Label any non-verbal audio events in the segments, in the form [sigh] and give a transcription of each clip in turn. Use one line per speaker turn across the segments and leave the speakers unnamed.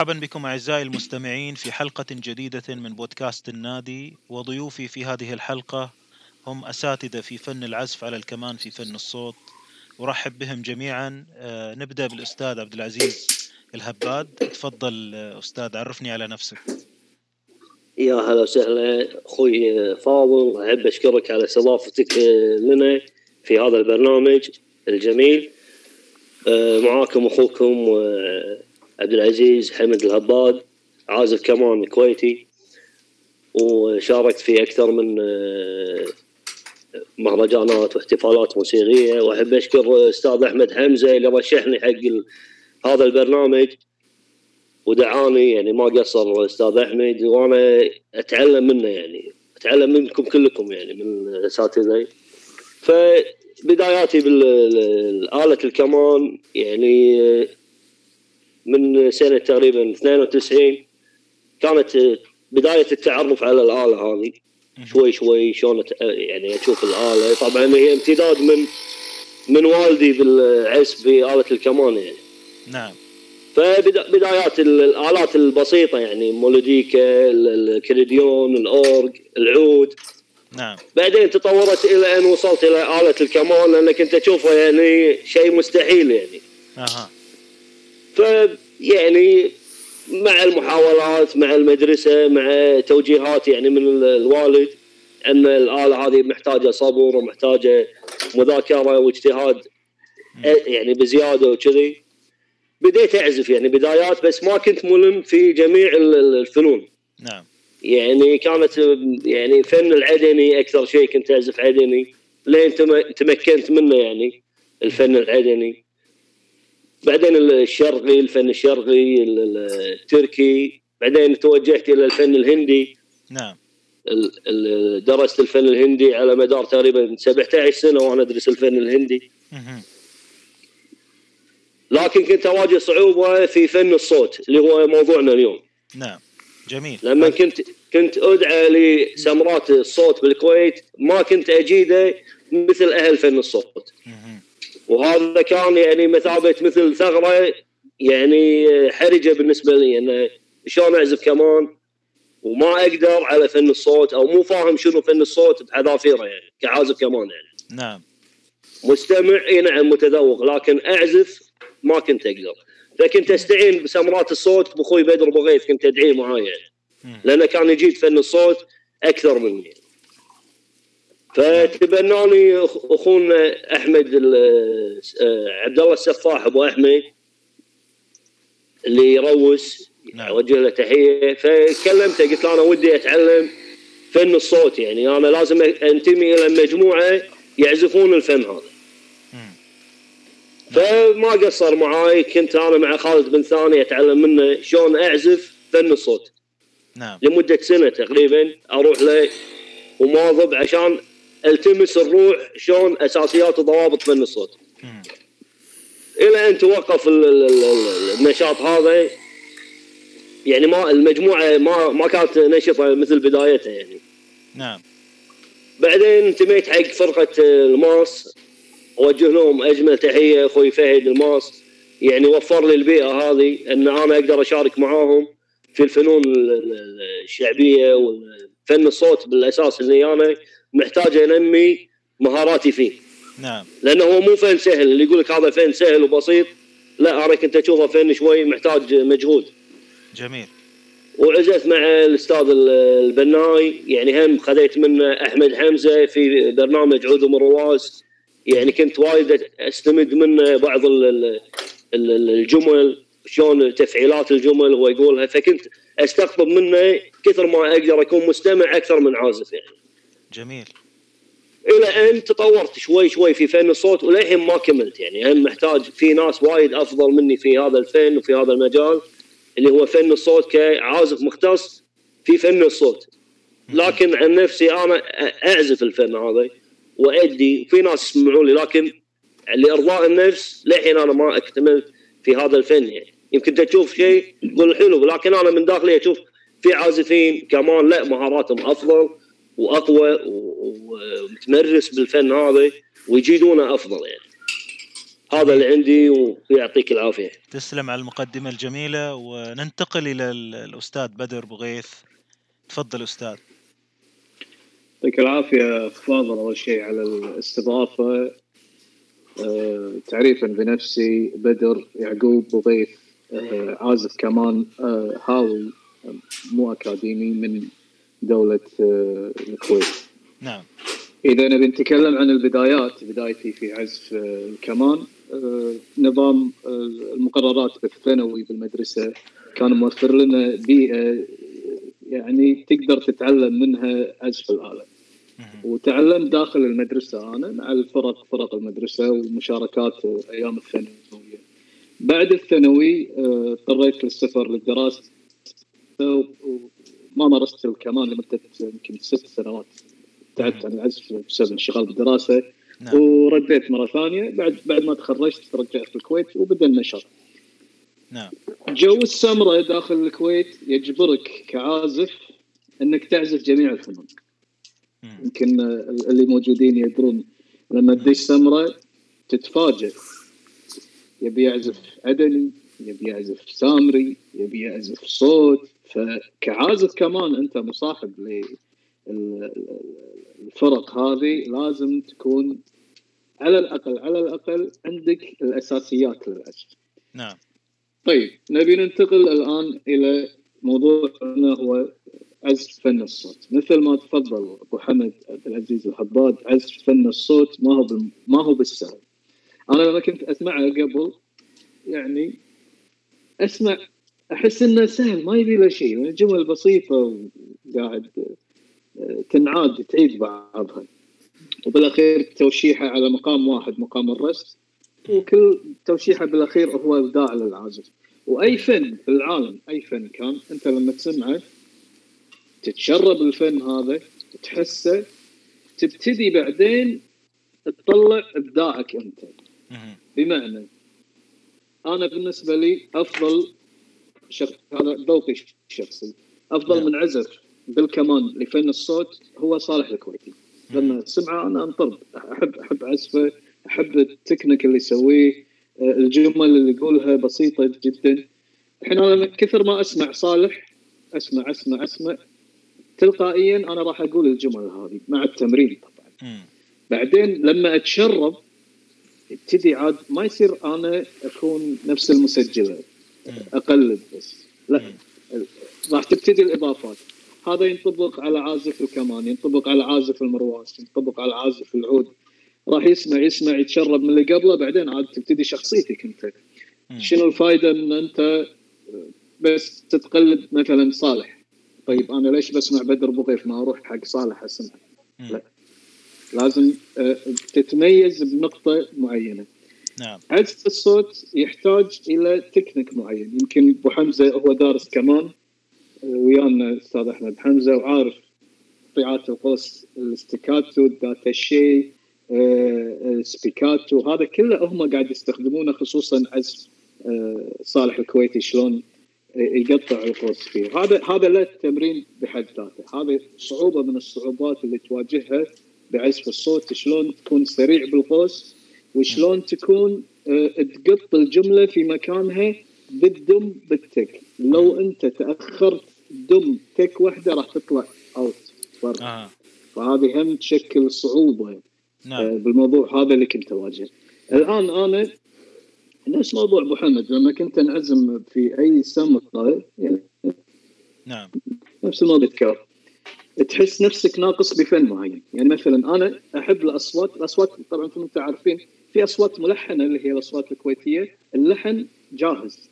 مرحبا بكم أعزائي المستمعين في حلقة جديدة من بودكاست النادي وضيوفي في هذه الحلقة هم أساتذة في فن العزف على الكمان في فن الصوت. أرحب بهم جميعا. آه، نبدأ بالأستاذ عبد العزيز الهباد. تفضل آه، أستاذ عرفني على نفسك.
يا هلا وسهلا أخوي فاضل. أحب أشكرك على استضافتك لنا في هذا البرنامج الجميل. آه، معاكم أخوكم آه، عبد العزيز حمد الهباد عازف كمان كويتي وشاركت في أكثر من آه، مهرجانات واحتفالات موسيقية. وأحب أشكر أستاذ أحمد حمزة اللي رشحني حق هذا البرنامج ودعاني يعني ما قصر الاستاذ أحمد وأنا أتعلم منه يعني أتعلم منكم كلكم يعني من الاساتذه فبداياتي بالآلة الكمان يعني من سنة تقريبا 92 كانت بداية التعرف على الآلة هذه. شوي شوي شلون يعني أشوف الآلة. طبعا هي امتداد من من والدي بالعزف بآلة الكمان يعني.
نعم.
فبدايات الآلات البسيطة يعني مولوديكا الكريديون الأورج العود.
نعم.
بعدين تطورت إلى أن وصلت إلى آلة الكمان لأنك أنت تشوفها يعني شيء مستحيل يعني.
أها.
فيعني مع المحاولات مع المدرسة مع توجيهات يعني من الوالد. ان الآلة هذه محتاجة صبر ومحتاجة مذاكرة واجتهاد يعني بزيادة وكذي. بديت أعزف يعني بدايات بس ما كنت ملم في جميع الفنون.
نعم.
يعني كانت يعني فن العدني أكثر شيء كنت أعزف عدني لين تمكنت منه يعني الفن العدني. بعدين الشرقي الفن الشرقي التركي بعدين توجهت إلى الفن الهندي.
نعم.
درست الفن الهندي على مدار تقريبا 17 سنة وأنا أدرس الفن الهندي. لكن كنت أواجه صعوبة في فن الصوت اللي هو موضوعنا اليوم.
نعم. جميل.
لما كنت كنت أدعى لسمرات الصوت بالكويت ما كنت أجيده مثل أهل فن الصوت. وهذا كان يعني مثابة مثل ثغرة يعني حرجة بالنسبة لي انه شلون أعزف كمان؟ وما أقدر على فن الصوت أو مو فاهم شنو فن الصوت بحذافيره يعني كعازف كمان يعني.
نعم.
مستمع إي نعم متذوق لكن أعزف ما كنت أقدر. فكنت أستعين بسمرات الصوت بأخوي بدر بغيث كنت ادعيه معاي يعني لأنه كان يجيد فن الصوت أكثر مني. فتبناني اخونا أحمد آه، عبد الله السفاح ابو احمد اللي يروس. نعم. أوجه له تحية. فكلمته قلت له أنا ودي أتعلم فن الصوت يعني. أنا لازم أنتمي إلى مجموعة يعزفون الفن هذا. فما قصر معاي. كنت أنا مع خالد بن ثاني أتعلم منه شلون أعزف فن الصوت.
نعم.
لمدة سنة تقريبا أروح له ومواظب عشان التمس الروح شلون أساسيات وضوابط فن الصوت. إلى أن توقف النشاط هذا يعني ما المجموعة ما ما كانت نشطة مثل بدايتها يعني.
نعم.
بعدين انتميت حق فرقة الماس. أوجه لهم أجمل تحية أخوي فهد الماس. يعني وفر لي البيئة هذه أن أنا أقدر أشارك معاهم في الفنون الشعبية وفن الصوت بالأساس اللي أنا محتاج أنمي مهاراتي فيه.
نعم.
لأنه هو مو فن سهل اللي يقول لك هذا فن سهل وبسيط لا أنا كنت اشوفه فن شوي محتاج مجهود.
جميل.
وعزفت مع الأستاذ البناي يعني هم خذيت منه أحمد حمزة في برنامج عود مرواس يعني كنت وايد أستمد منه بعض الجمل شلون تفعيلات الجمل هو يقولها فكنت أستقطب منه كثر ما أقدر أكون مستمع أكثر من عازف يعني.
جميل.
إلى أن تطورت شوي شوي في فن الصوت وللحين ما كملت يعني هم محتاج في ناس وايد أفضل مني في هذا الفن وفي هذا المجال اللي هو فن الصوت كعازف مختص في فن الصوت. لكن عن نفسي أنا أعزف الفن هذا وأدي وفي ناس يسمعون لي لكن لإرضاء النفس للحين أنا ما اكتملت في هذا الفن يعني يمكن تشوف شيء تقول حلو لكن أنا من داخلي أشوف في عازفين كمان لا مهاراتهم أفضل وأقوى ومتمرس بالفن هذا ويجيدونه أفضل يعني. هذا اللي عندي ويعطيك العافية.
تسلم على المقدمة الجميلة وننتقل إلى ال- الأستاذ بدر بغيث تفضل أستاذ.
يعطيك العافية أخ فاضل أول شيء على الاستضافة. آه، تعريفا بنفسي بدر يعقوب بغيث آه، عازف كمان آه، هاوي آه، مو أكاديمي من دولة آه، الكويت.
نعم.
إذا نبي نتكلم عن البدايات بدايتي في عزف آه، الكمان آه، نظام المقررات بالثانوي بالمدرسة كان موفر لنا بيئة يعني تقدر تتعلم منها عزف الآلة.
مهم.
وتعلمت داخل المدرسة أنا مع الفرق فرق المدرسة والمشاركات أيام الثانوية. بعد الثانوي اضطريت للسفر للدراسة وما مارست الكمان لمدة يمكن ست سنوات. ابتعدت عن العزف بسبب الانشغال بالدراسة
نعم.
ورديت مرة ثانية. بعد بعد ما تخرجت رجعت في الكويت وبدأ النشاط
نعم.
جو السمرة داخل الكويت يجبرك كعازف أنك تعزف جميع الفنون. يمكن اللي موجودين يدرون لما تدش سمرة تتفاجئ. يبي يعزف عدني يبي يعزف سامري يبي يعزف صوت. فكعازف كمان أنت مصاحب للفرق هذه لازم تكون على الأقل على الأقل عندك الأساسيات للعزف
نعم.
طيب نبي ننتقل الآن إلى موضوعنا هو عزف فن الصوت. مثل ما تفضل أبو حمد عبد العزيز الحباد عزف فن الصوت ما هو ما هو بالسهل. أنا لما كنت أسمعه قبل يعني أسمع أحس إنه سهل ما يبي له شيء يعني جمل بسيطة وقاعد آه، تنعاد تعيد بعضها. وبالأخير توشيحه على مقام واحد مقام الرسم. وكل توشيحه بالأخير هو إبداع للعازف. وأي فن في العالم أي فن كان أنت لما تسمعه تتشرب الفن هذا تحسه تبتدي بعدين تطلع إبداعك
أنت.
بمعنى أنا بالنسبة لي أفضل شخص هذا ذوقي الشخصي. أفضل
نعم.
من عزف بالكمان لفن الصوت هو صالح الكويتي. لما اسمعه أنا أنطرب. أحب أحب عزفه أحب التكنيك اللي يسويه. آه، الجمل اللي يقولها بسيطة جدا. الحين أنا كثر ما أسمع صالح أسمع أسمع أسمع تلقائيا أنا راح أقول الجمل هذه مع التمرين طبعا.
مم.
بعدين لما أتشرب ابتدي عاد ما يصير أنا أكون نفس
المسجلة.
اقلد بس. لا. راح تبتدي الإضافات. هذا ينطبق على عازف الكمان ينطبق على عازف المرواس ينطبق على عازف العود. راح يسمع يسمع يتشرب من اللي قبله بعدين عاد تبتدي شخصيتك
أنت.
شنو الفائده ان أنت بس تتقلد مثلا صالح؟ طيب أنا ليش بسمع بدر بغيف ما أروح حق صالح
أسمع.
لا. لازم آه، تتميز بنقطة معينة.
نعم.
عزف الصوت يحتاج إلى تكنيك معين. يمكن أبو حمزة هو دارس كمان آه، ويانا الاستاذ أحمد حمزة وعارف تقطيعات القوس ال staccato ال détaché spiccato هذا كله هم قاعد يستخدمونه خصوصا عزف آه، صالح الكويتي شلون آه، يقطع القوس فيه. هذا هذا له تمرين بحد ذاته. هذه صعوبة من الصعوبات اللي تواجهها بعزف الصوت شلون تكون سريع بالقوس وشلون تكون آه، تقط الجملة في مكانها بالدم بالتك. لو أنت تأخرت دم تك واحدة راح تطلع out برا
آه.
فهذه هم تشكل صعوبة آه،
نعم.
بالموضوع هذا اللي كنت اواجهه الآن أنا نفس موضوع أبو حمد. لما كنت أنعزم في أي سمره يعني
نعم.
نفس الموضوع يتكرر تحس نفسك ناقص بفن معين. يعني مثلا أنا أحب الأصوات الأصوات طبعا أنتم عارفين في أصوات ملحنه اللي هي الأصوات الكويتية اللحن جاهز.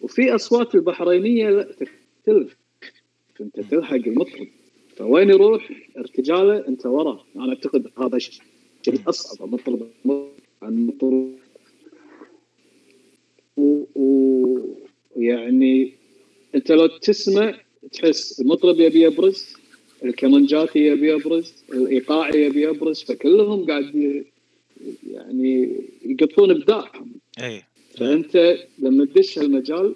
وفي أصوات البحرينية لا تختلف. أنت تلحق المطرب. فوين يروح؟ ارتجاله أنت وراه. أنا أعتقد هذا شيء أصعب. المطرب عن المطرب. و- ويعني أنت لو تسمع تحس المطرب يبي يبرز الكمانجاتي يبي يبرز الايقاعي يبي يبرز فكلهم قاعد يعني يقطون إبداعهم.
اي
فأنت لما تدش هالمجال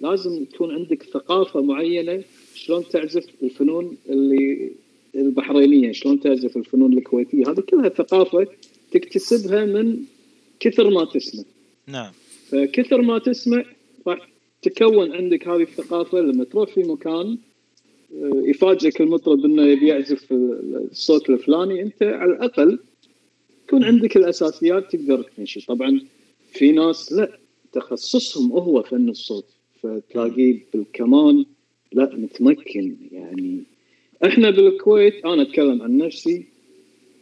لازم تكون عندك ثقافة معينة شلون تعزف الفنون اللي البحرينية، شلون تعزف الفنون الكويتية، هذه كلها ثقافة تكتسبها من كثر ما تسمع.
نعم.
فكثر ما تسمع راح تكون عندك هذه الثقافة لما تروح في مكان آه، يفاجئك المطرب إنه يبي يعزف الصوت الفلاني. أنت على الأقل يكون عندك الأساسيات تقدر تمشي. طبعا في ناس لا تخصصهم هو فن الصوت فتلاقيه بالكمان لا متمكن. يعني إحنا بالكويت أنا أتكلم عن نفسي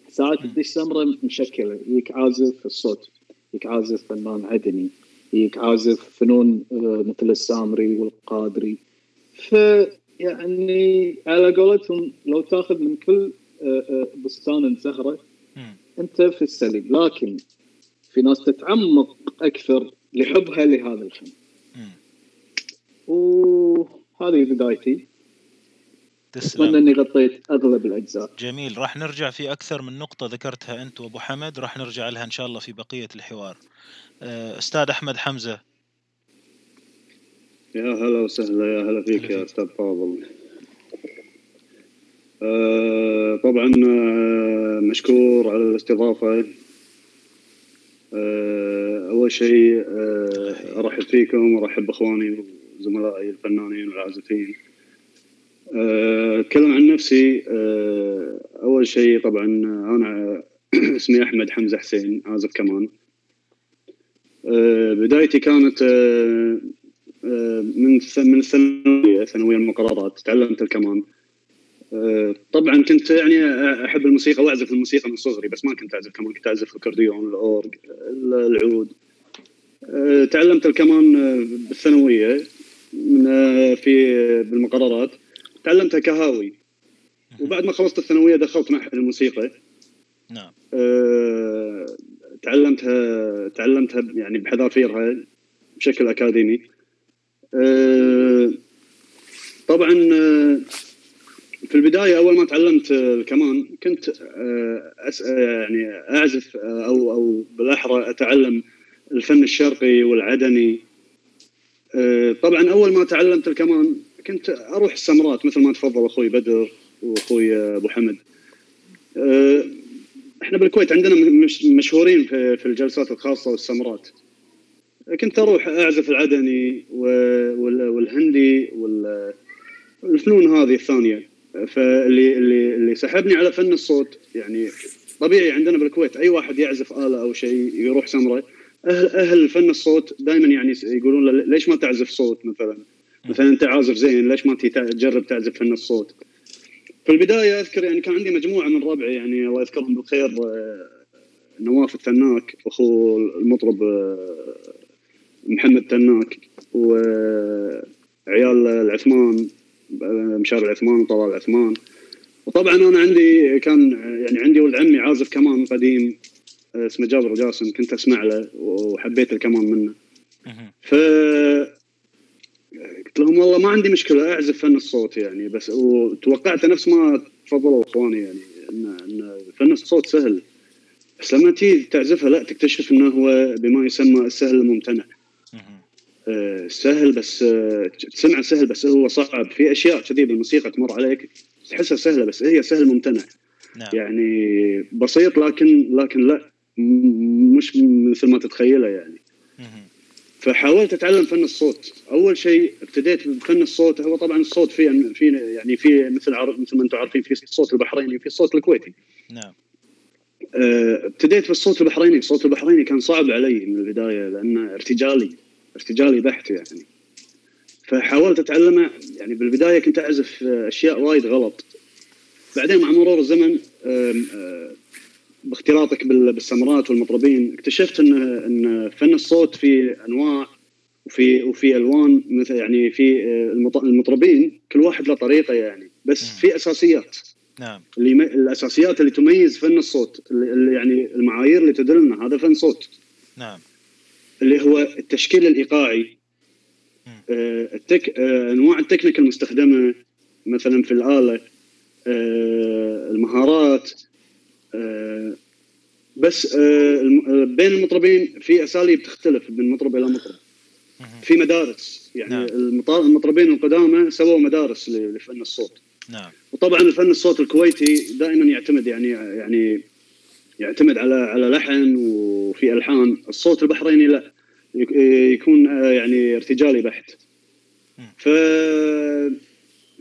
ساعات تدش سمره مشكلة. يجيك عازف الصوت يجيك عازف فنان عدني يجيك عازف فنون آه، مثل السامري والقادري. فيعني على قولتهم لو تاخذ من كل آه، آه، بستان زهرة أنت في السليم لكن في ناس تتعمق أكثر لحبها لهذا الفن. وهذه بدايتي.
تسلم.
أتمنى إني غطيت أغلب الأجزاء.
جميل. راح نرجع في أكثر من نقطة ذكرتها أنت وأبو حمد راح نرجع لها إن شاء الله في بقية الحوار. آه، أستاذ أحمد حمزة.
يا هلا وسهلا يا هلا فيك يا أستاذ فاضل. طبعا آه مشكور على الاستضافة. آه أول شيء آه أرحب فيكم وأرحب بأخواني وزملائي الفنانين والعازفين. آه، أتكلم عن نفسي. آه، أول شيء طبعا أنا [clears throat] اسمي أحمد حمزة حسين عازف كمان. آه، بدايتي كانت من من الثانوية ثانوية المقررات. تعلمت الكمان. طبعا كنت يعني أحب الموسيقى وأعزف الموسيقى من صغري بس ما كنت أعزف كمان كنت أعزف الأكورديون الأورج العود. تعلمت الكمان بالثانوية من في بالمقررات. تعلمتها كهاوي. وبعد ما خلصت الثانوية دخلت معهد الموسيقى.
نعم.
تعلمتها تعلمتها يعني بحذافيرها بشكل أكاديمي. طبعا آه، في البداية أول ما تعلمت الكمان كنت آه، أس يعني أعزف أو أو بالأحرى أتعلم الفن الشرقي والعدني. آه، طبعا أول ما تعلمت الكمان كنت أروح السمرات مثل ما تفضل أخوي بدر وأخوي أبو حمد. إحنا بالكويت عندنا مشهورين في الجلسات الخاصة والسمرات كنت أروح أعزف العدني والهندي والفنون هذه الثانية. فاللي اللي اللي سحبني على فن الصوت يعني طبيعي عندنا بالكويت أي واحد يعزف آلة أو شيء يروح سمرة أهل أهل فن الصوت دائما يعني يقولون له ليش ما تعزف صوت مثلا؟ مثلا أنت عازف زين ليش ما تجرب تعزف فن الصوت؟ في البداية أذكر يعني كان عندي مجموعة من ربعي يعني الله يذكرهم بالخير آه، نواف التناك أخو المطرب آه، محمد تناك وعيال العثمان مشاري العثمان وطلال العثمان وطبعا أنا عندي كان يعني عندي ولد عمي عازف كمان قديم اسمه جابر جاسم كنت أسمع له وحبيت الكمان منه. ف قلت لهم والله ما عندي مشكلة أعزف فن الصوت يعني بس وتوقعت نفس ما تفضلوا إخواني يعني ان إن فن الصوت سهل. بس لما تيجي تعزفها لا تكتشف إنه هو بما يسمى السهل الممتنع. آه سهل بس آه تسمع سهل بس هو صعب. في أشياء كذي بالموسيقى تمر عليك تحسها سهلة بس هي سهل ممتنع. نعم. يعني بسيط لكن لكن لا مش مثل ما تتخيله يعني. فحاولت أتعلم فن الصوت. أول شيء ابتديت بفن الصوت. هو طبعا الصوت في في يعني في مثل مثل ما أنتم عارفين في الصوت البحريني وفي الصوت الكويتي.
نعم.
آه، ابتديت بالصوت البحريني. الصوت البحريني كان صعب علي من البداية لأنه ارتجالي. ارتجالي بحت يعني. فحاولت اتعلمه يعني بالبداية كنت أعزف أشياء وايد غلط. بعدين مع مرور الزمن باختلاطك بالسمرات والمطربين اكتشفت إن إن فن الصوت في أنواع وفي وفي ألوان مثل يعني في آه، المطربين كل واحد له طريقة يعني. بس. في أساسيات.
نعم.
اللي م... الأساسيات اللي تميز فن الصوت اللي يعني المعايير اللي تدلنا هذا فن صوت.
نعم.
اللي هو التشكيل الإيقاعي. آه التك... آه أنواع التكنيك المستخدمة مثلا في الآلة آه المهارات بس بين المطربين في أساليب تختلف من مطرب إلى مطرب. في مدارس يعني نعم. المطربين القدامى سووا مدارس لفن الصوت.
نعم.
وطبعا الفن الصوت الكويتي دائما يعتمد يعني يعني يعتمد على على لحن وفي ألحان. الصوت البحريني لا يك- يكون آه، يعني ارتجالي بحت. ف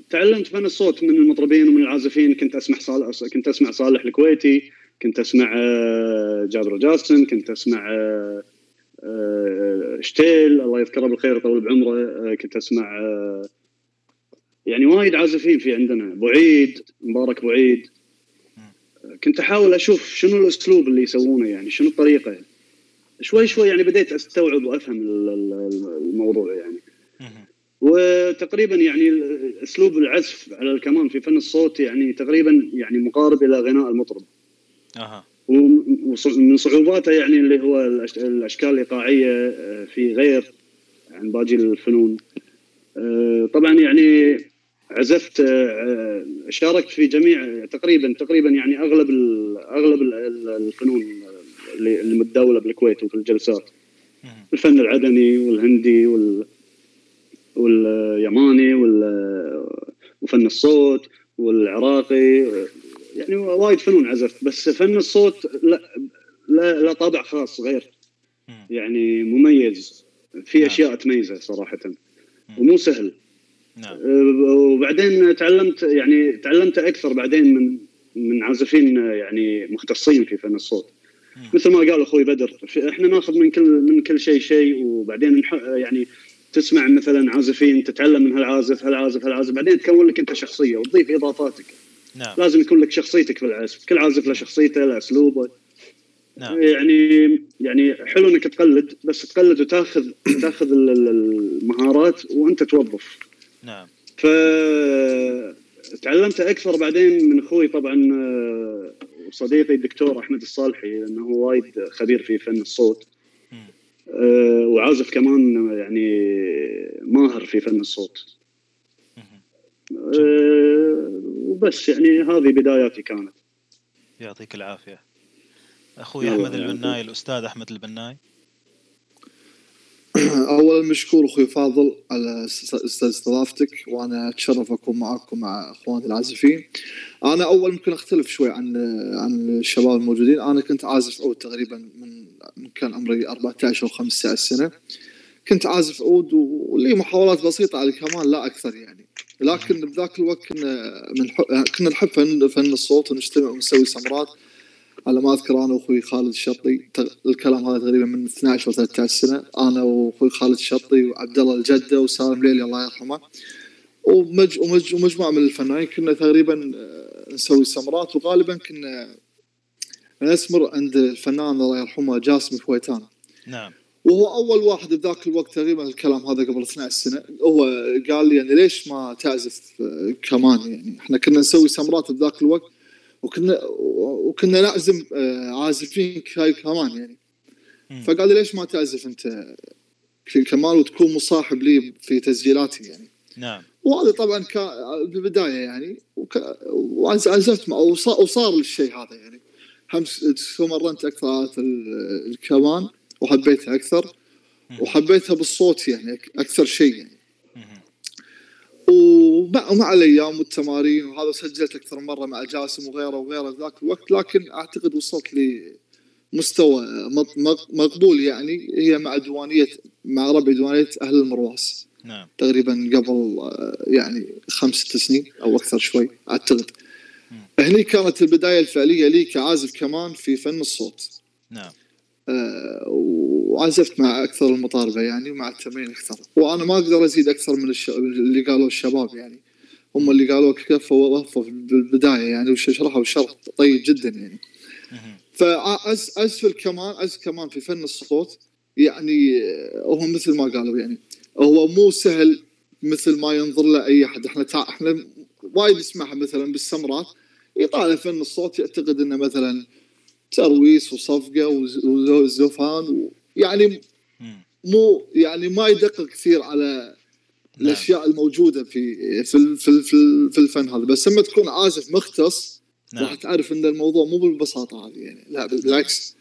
تعلمت فن الصوت من المطربين ومن العازفين. كنت أسمع صالح كنت أسمع صالح الكويتي كنت أسمع آه، جابر جاسم كنت أسمع آه، شتيل. الله يذكره بالخير ويطول بعمره. كنت أسمع يعني وايد عازفين في عندنا. بعيد مبارك بعيد كنت أحاول أشوف شنو الأسلوب اللي يسوونه يعني شنو الطريقة. شوي شوي يعني بديت أستوعب وأفهم ال- ال- الموضوع يعني. وتقريبا يعني أسلوب العزف على الكمان في فن الصوت يعني تقريبا يعني مقارب إلى غناء المطرب.
أها.
ومن صعوباته يعني اللي هو الأشكال الإيقاعية آه، في غير عن باقي الفنون. آه، طبعا يعني عزفت آه، شاركت في جميع تقريبا تقريبا يعني أغلب أغلب ال- ال- الفنون اللي متداولة بالكويت وفي الجلسات. الفن العدني والهندي وال واليماني وال وفن الصوت والعراقي يعني وايد فنون عزفت بس فن الصوت لا لا, لا طابع خاص غير. يعني مميز في
نعم.
أشياء تميزه صراحة ومو سهل
نعم.
وبعدين تعلمت يعني تعلمت أكثر بعدين من من عازفين يعني مختصين في فن الصوت. مثل ما قال أخوي بدر إحنا ناخذ من كل من كل شيء شيء وبعدين يعني تسمع مثلا عازفين تتعلم من هالعازف هالعازف هالعازف بعدين تكون لك أنت شخصية وتضيف إضافاتك.
نعم.
لازم يكون لك شخصيتك في العزف. كل عازف له شخصيته له أسلوبه.
نعم.
يعني يعني حلو إنك تقلد بس تقلد وتاخذ تاخذ ال- ال- المهارات وأنت توظف.
نعم
ف تعلمت أكثر بعدين من أخوي طبعا آه، وصديقي الدكتور أحمد الصالحي لأنه هو وايد خبير في فن الصوت. آه، وعازف كمان يعني ماهر في فن الصوت. آه، وبس يعني هذه بداياتي كانت
يعطيك العافية أخوي
يلا، أحمد.
البناي الأستاذ أحمد البناي [clears throat]
اولا مشكور أخوي فاضل على است- است- استضافتك وأنا اتشرف اكون معاكم مع إخواني العازفين. أنا أول ممكن أختلف شوي عن عن الشباب الموجودين، أنا كنت عازف عود تقريبا من من كان عمري 14 أو 15 سنة. كنت عازف عود ولي محاولات بسيطة على الكمان لا أكثر يعني. لكن بذاك الوقت كنا من كنا نحب فن فن الصوت ونجتمع ونسوي سمرات على ما أذكر أنا وأخوي خالد الشطي الكلام هذا تقريبا من 12 أو 13 سنة. أنا وأخوي خالد الشطي وعبد الله الجدة وسالم ليلي الله يرحمه. ومج ومج ومجموعة من الفنانين كنا تقريبا آه، نسوي سمرات. وغالبا كنا نسمر عند الفنان الله يرحمه جاسم فويتان
نعم.
وهو أول واحد بذاك الوقت تقريبا الكلام هذا قبل 12 سنة. هو قال لي يعني ليش ما تعزف آه، كمان يعني؟ إحنا كنا نسوي سمرات بذاك الوقت. وكنا وكنا نعزم آه، عازفين كمان يعني. فقال لي ليش ما تعزف انت في كمان وتكون مصاحب لي في تسجيلاتي يعني
نعم
وهذا طبعا كان بالبداية يعني وعزفت وصار, الشيء هذا يعني همس تمرنت أكثر الكمان وحبيتها
أكثر.
وحبيتها بالصوت يعني أكثر شيء يعني. ومع مع الأيام والتمارين وهذا سجلت أكثر مرة مع جاسم وغيره وغيره ذاك الوقت لكن أعتقد وصلت لمستوى مقبول يعني هي مع ديوانيه مع ربع ديوانية أهل المرواس.
نعم.
تقريبا قبل يعني خمس ست سنين أو أكثر شوي
أعتقد.
هني كانت البداية الفعلية لي كعازف كمان في فن الصوت.
نعم.
آه، وعزفت مع أكثر المطاربة يعني ومع التمرين أكثر. وأنا ما أقدر أزيد أكثر من الش... اللي قالوه الشباب يعني. هم اللي قالوه كفوا ووفوا بالبداية يعني وشرحوا شرح طيب جدا يعني.
مهم.
فعزف الكمان عزف كمان في فن الصوت يعني هو مثل ما قالوا يعني. هو مو سهل مثل ما ينظر له أي أحد. إحنا تع... إحنا وايد نسمعها مثلا بالسمرات. يطالع فن الصوت يعتقد إنه مثلا ترويس وصفقة وز- وزفان. يعني. مو يعني ما يدقق كثير على
نعم.
الأشياء الموجودة في في في في, في الفن هذا. بس لما تكون عازف مختص راح
نعم
تعرف إن الموضوع مو بالبساطة هذه. يعني لا بالعكس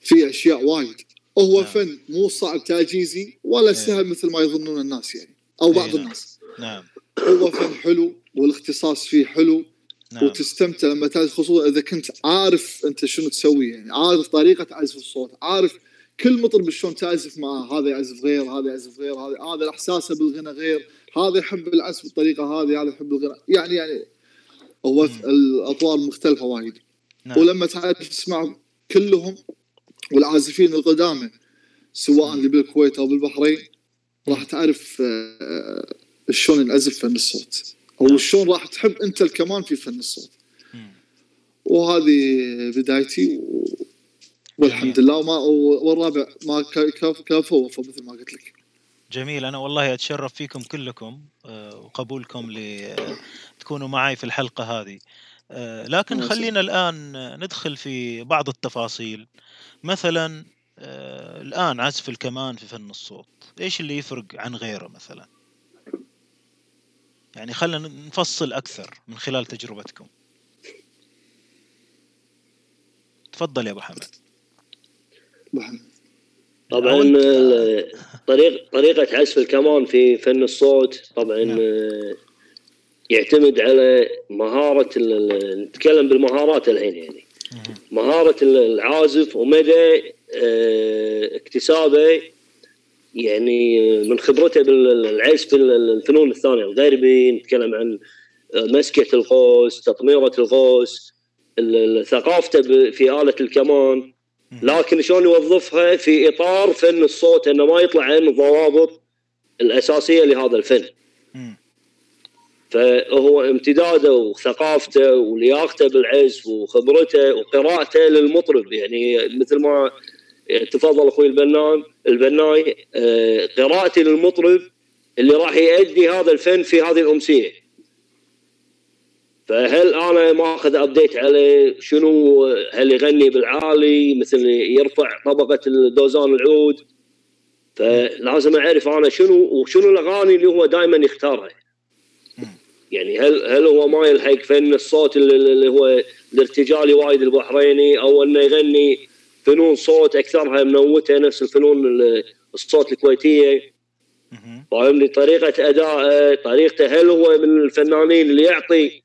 في أشياء وايد. هو
نعم.
فن مو صعب تعجيزي ولا سهل مثل ما يظنون الناس يعني أو بعض
نعم.
الناس.
نعم.
هو فن حلو والاختصاص فيه حلو
نعم.
وتستمتع لما تعزف خصوصا إذا كنت عارف أنت شنو تسوي يعني عارف طريقة عزف الصوت عارف كل مطرب شلون تعزف معاه هذا يعزف غير هذا يعزف غير هذا هذا احساسه بالغنى غير هذا يحب العزف بالطريقة هذه هذا يحب الغنى. يعني يعني هو. الأطوار مختلفة وايد.
نعم.
ولما تعرف تسمع كلهم والعازفين القدامى سواء اللي بالكويت أو بالبحرين راح تعرف آه، شلون ينعزف فن الصوت. أو شلون راح تحب أنت الكمان في فن الصوت. وهذه بدايتي. والحمد لله. وما والرابع ما ك- كاف كاف وفى مثل ما قلت لك.
جميل. أنا والله أتشرف فيكم كلكم آه، وقبولكم لتكونوا معي في الحلقة هذه. آه، لكن خلينا الآن ندخل في بعض التفاصيل. مثلا آه، الآن عزف الكمان في فن الصوت. إيش اللي يفرق عن غيره مثلا؟ يعني خلينا نفصل أكثر من خلال تجربتكم. تفضل يا أبو حمد.
طبعا ال- طريق طريقة عزف الكمان في فن الصوت طبعا
نعم.
آه، يعتمد على مهارة نتكلم بالمهارات الحين يعني. مهارة ال- العازف ومدى آه، اكتسابه يعني آه، من خبرته بالعزف ال- الفنون الثانية الغربي نتكلم عن آه، مسكة القوس تطميرة القوس ال- ال- ثقافته في آلة الكمان لكن شلون يوظفها في إطار فن الصوت إنه ما يطلع عن الضوابط الأساسية لهذا الفن. فهو امتداده وثقافته ولياقته بالعزف وخبرته وقراءته للمطرب. يعني مثل ما تفضل أخوي البنان البناي آه، قراءتي للمطرب اللي راح يؤدي هذا الفن في هذه الأمسية. فهل أنا ماخذ ابديت عليه شنو؟ هل يغني بالعالي؟ مثل يرفع طبقة الدوزان العود. فلازم أعرف أنا شنو وشنو الأغاني اللي هو دائما يختارها. يعني هل هل هو ما يلحق فن الصوت اللي, اللي هو الارتجالي وايد البحريني أو إنه يغني فنون صوت أكثرها منوتة نفس الفنون ال- الصوت
الكويتية.
فاهمني طريقة ادائه طريقته هل هو من الفنانين اللي يعطي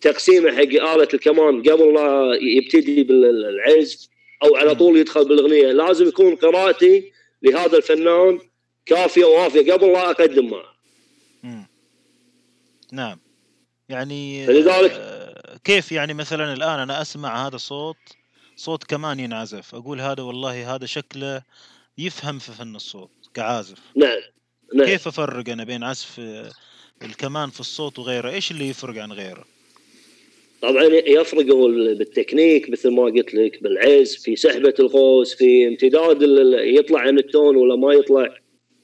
تقسيمه حق آلة الكمان قبل لا يبتدي بالعزف أو على طول يدخل بالأغنية. لازم يكون قراءتي لهذا الفنان كافية ووافية قبل لا اقدم معه.
نعم. يعني
فلذلك-
آه، كيف يعني مثلا الآن أنا أسمع هذا صوت صوت كمان ينعزف. أقول هذا والله هذا شكله يفهم في فن الصوت كعازف.
نعم نعم.
كيف أفرق أنا بين عزف الكمان في الصوت وغيره؟ إيش اللي يفرق عن غيره؟
طبعا يفرق هو بالتكنيك مثل ما قلت لك بالعزف في سحبة القوس في امتداد يطلع عن ال tone ولا ما يطلع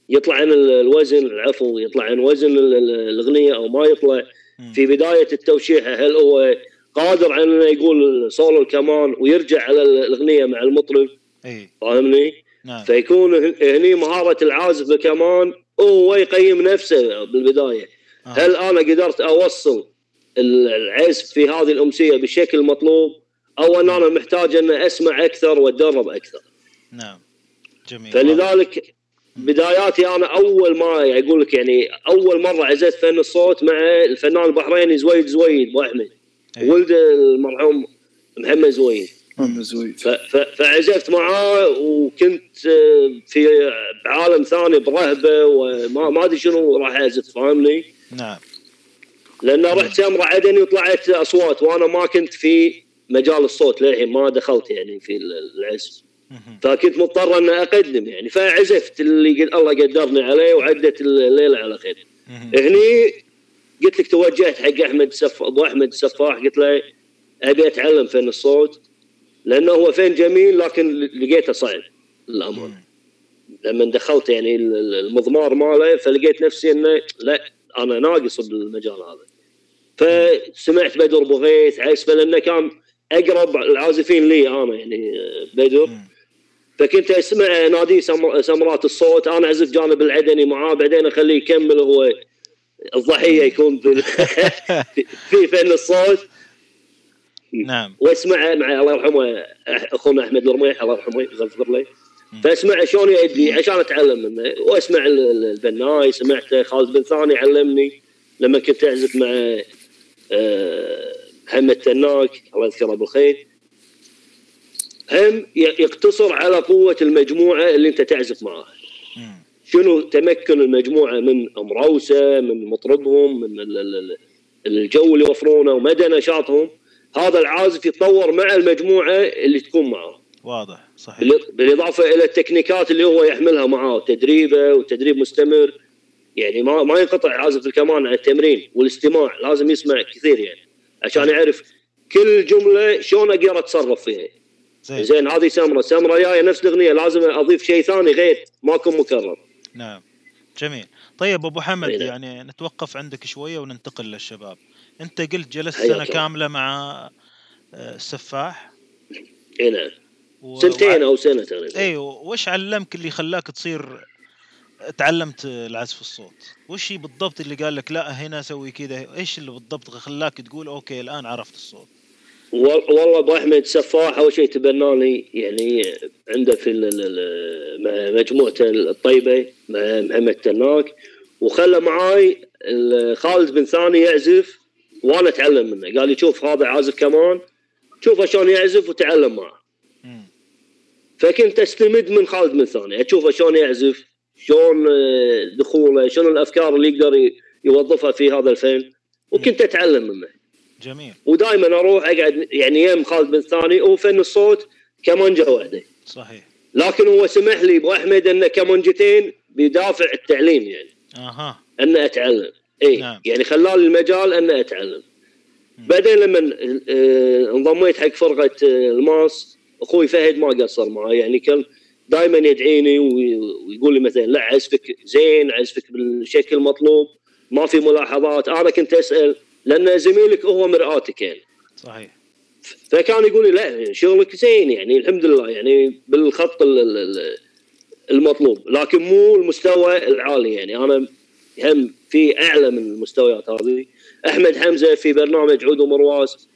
يطلع عن ال- الوزن العفو يطلع عن وزن ال- ال- الأغنية أو ما يطلع. في بداية التوشيحه هل هو قادر على إنه يقول سولو الكمان ويرجع على ال- الأغنية مع المطرب
إي
فاهمني؟
نعم
فيكون هن- هني مهارة العازف كمان هو يقيم نفسه بالبداية
آه.
هل أنا قدرت أوصل العزف في هذه الأمسية بالشكل المطلوب أو ان أنا محتاج أن أسمع أكثر وأتدرب أكثر.
نعم. جميل.
فلذلك بداياتي أنا أول ما يقول لك يعني أول مرة عزفت فن الصوت مع الفنان البحريني زويد زويد أبو أحمد.
إيه.
ولد المرحوم محمد زويد.
محمد زويد.
فعزفت معاه وكنت آه، في عالم ثاني برهبة وما ما أدري شنو راح أعزف فاهمني؟
نعم.
لأن رحت سمره عدني وطلعت أصوات وأنا ما كنت في مجال الصوت للحين ما دخلت يعني في العزف. فكنت مضطر أن أقدم يعني فعزفت اللي قد الله قدرني عليه وعدت الليلة على خير. هني قلت لك توجهت حق أحمد سف... أبو أحمد السفاح قلت له أبي أتعلم فن الصوت لأنه هو فن جميل لكن لقيته صعب للامانه. لما دخلت يعني ال- ال- المضمار ماله فلقيت نفسي إنه لا أنا ناقص بالمجال هذا. فسمعت بدر بغيث عزفه لأنه كان أقرب العازفين لي أنا يعني بدر. فكنت أسمع نادي سم- سمرات الصوت أنا أعزف جانب العدني معاه بعدين أخليه يكمل هو الضحية يكون [laughs] في في فن الصوت.
نعم.
وأسمع مع الله يرحمه أخونا أحمد الرميح الله يرحمه يغفر له. فاسمع شلون يأدي عشان أتعلم. منه واسمع ال- ال- البناي سمعت خالد بن ثاني علمني. لما كنت أعزف مع آه، محمد تناك الله يذكره بالخير. هم يقتصر على قوة المجموعة اللي أنت تعزف معاها. شنو تمكن المجموعة من أمروسة من مطربهم من ال- ال- ال- الجو اللي يوفرونه ومدى نشاطهم؟ هذا العازف يتطور مع المجموعة اللي تكون معاه
واضح. صحيح.
بال- بالإضافة إلى التكنيكات اللي هو يحملها معاه تدريبه وتدريب مستمر. يعني ما ما ينقطع عازف الكمان عن التمرين والاستماع لازم يسمع كثير يعني عشان يعرف كل جملة شلون أقدر أتصرف فيها.
زين
زين هذه سمرة. سمرة جاية نفس الأغنية لازم أضيف شيء ثاني غير ما يكون مكرر.
نعم. جميل. طيب أبو حمد
نعم.
يعني نتوقف عندك شوية وننتقل للشباب. أنت قلت جلست
سنة.
كاملة مع آه، السفاح
اي نعم.
و...
سنتين أو سنة تقريبا.
اي وش علمك اللي خلاك تصير تعلمت العزف الصوت؟ وش بالضبط اللي قال لك لا هنا سوي كذا؟ إيش اللي بالضبط خلاك تقول okay الآن عرفت الصوت؟
وال- والله أبو أحمد سفاح أول شيء تبناني يعني عنده في مجموعته الطيبة مع محمد تناك. وخلى معاي ال- خالد بن ثاني يعزف وأنا أتعلم منه. قال لي شوف هذا عازف كمان شوفه شلون يعزف وتعلم معه. فكنت استمد من خالد بن ثاني؟ اشوفه شلون يعزف شلون آه، دخوله شلون الأفكار اللي يقدر يوظفها في هذا الفن وكنت اتعلم منه.
جميل.
ودائما أروح أقعد يعني يم خالد بن ثاني هو فن الصوت كمانجة واحدة.
صحيح.
لكن هو سمح لي أبو أحمد أن كمانجتين بدافع التعليم يعني.
أها.
أن أتعلم. اي
نعم.
يعني خلالي المجال أن أتعلم. بعدين لما آه، انضميت حق فرقة آه، الماس أخوي فهد ما قصر معي يعني كان دائما يدعيني وي- ويقول لي مثلا لا عزفك زين عزفك بالشكل المطلوب ما في ملاحظات أنا كنت أسأل لأن زميلك هو مرآتك يعني.
صحيح.
فكان يقول لي لا شغلك زين يعني الحمد لله يعني بالخط ال- ال- ال- المطلوب لكن مو المستوى العالي يعني. أنا هم في أعلى من المستويات هذه. أحمد حمزة في برنامج عود ومرواس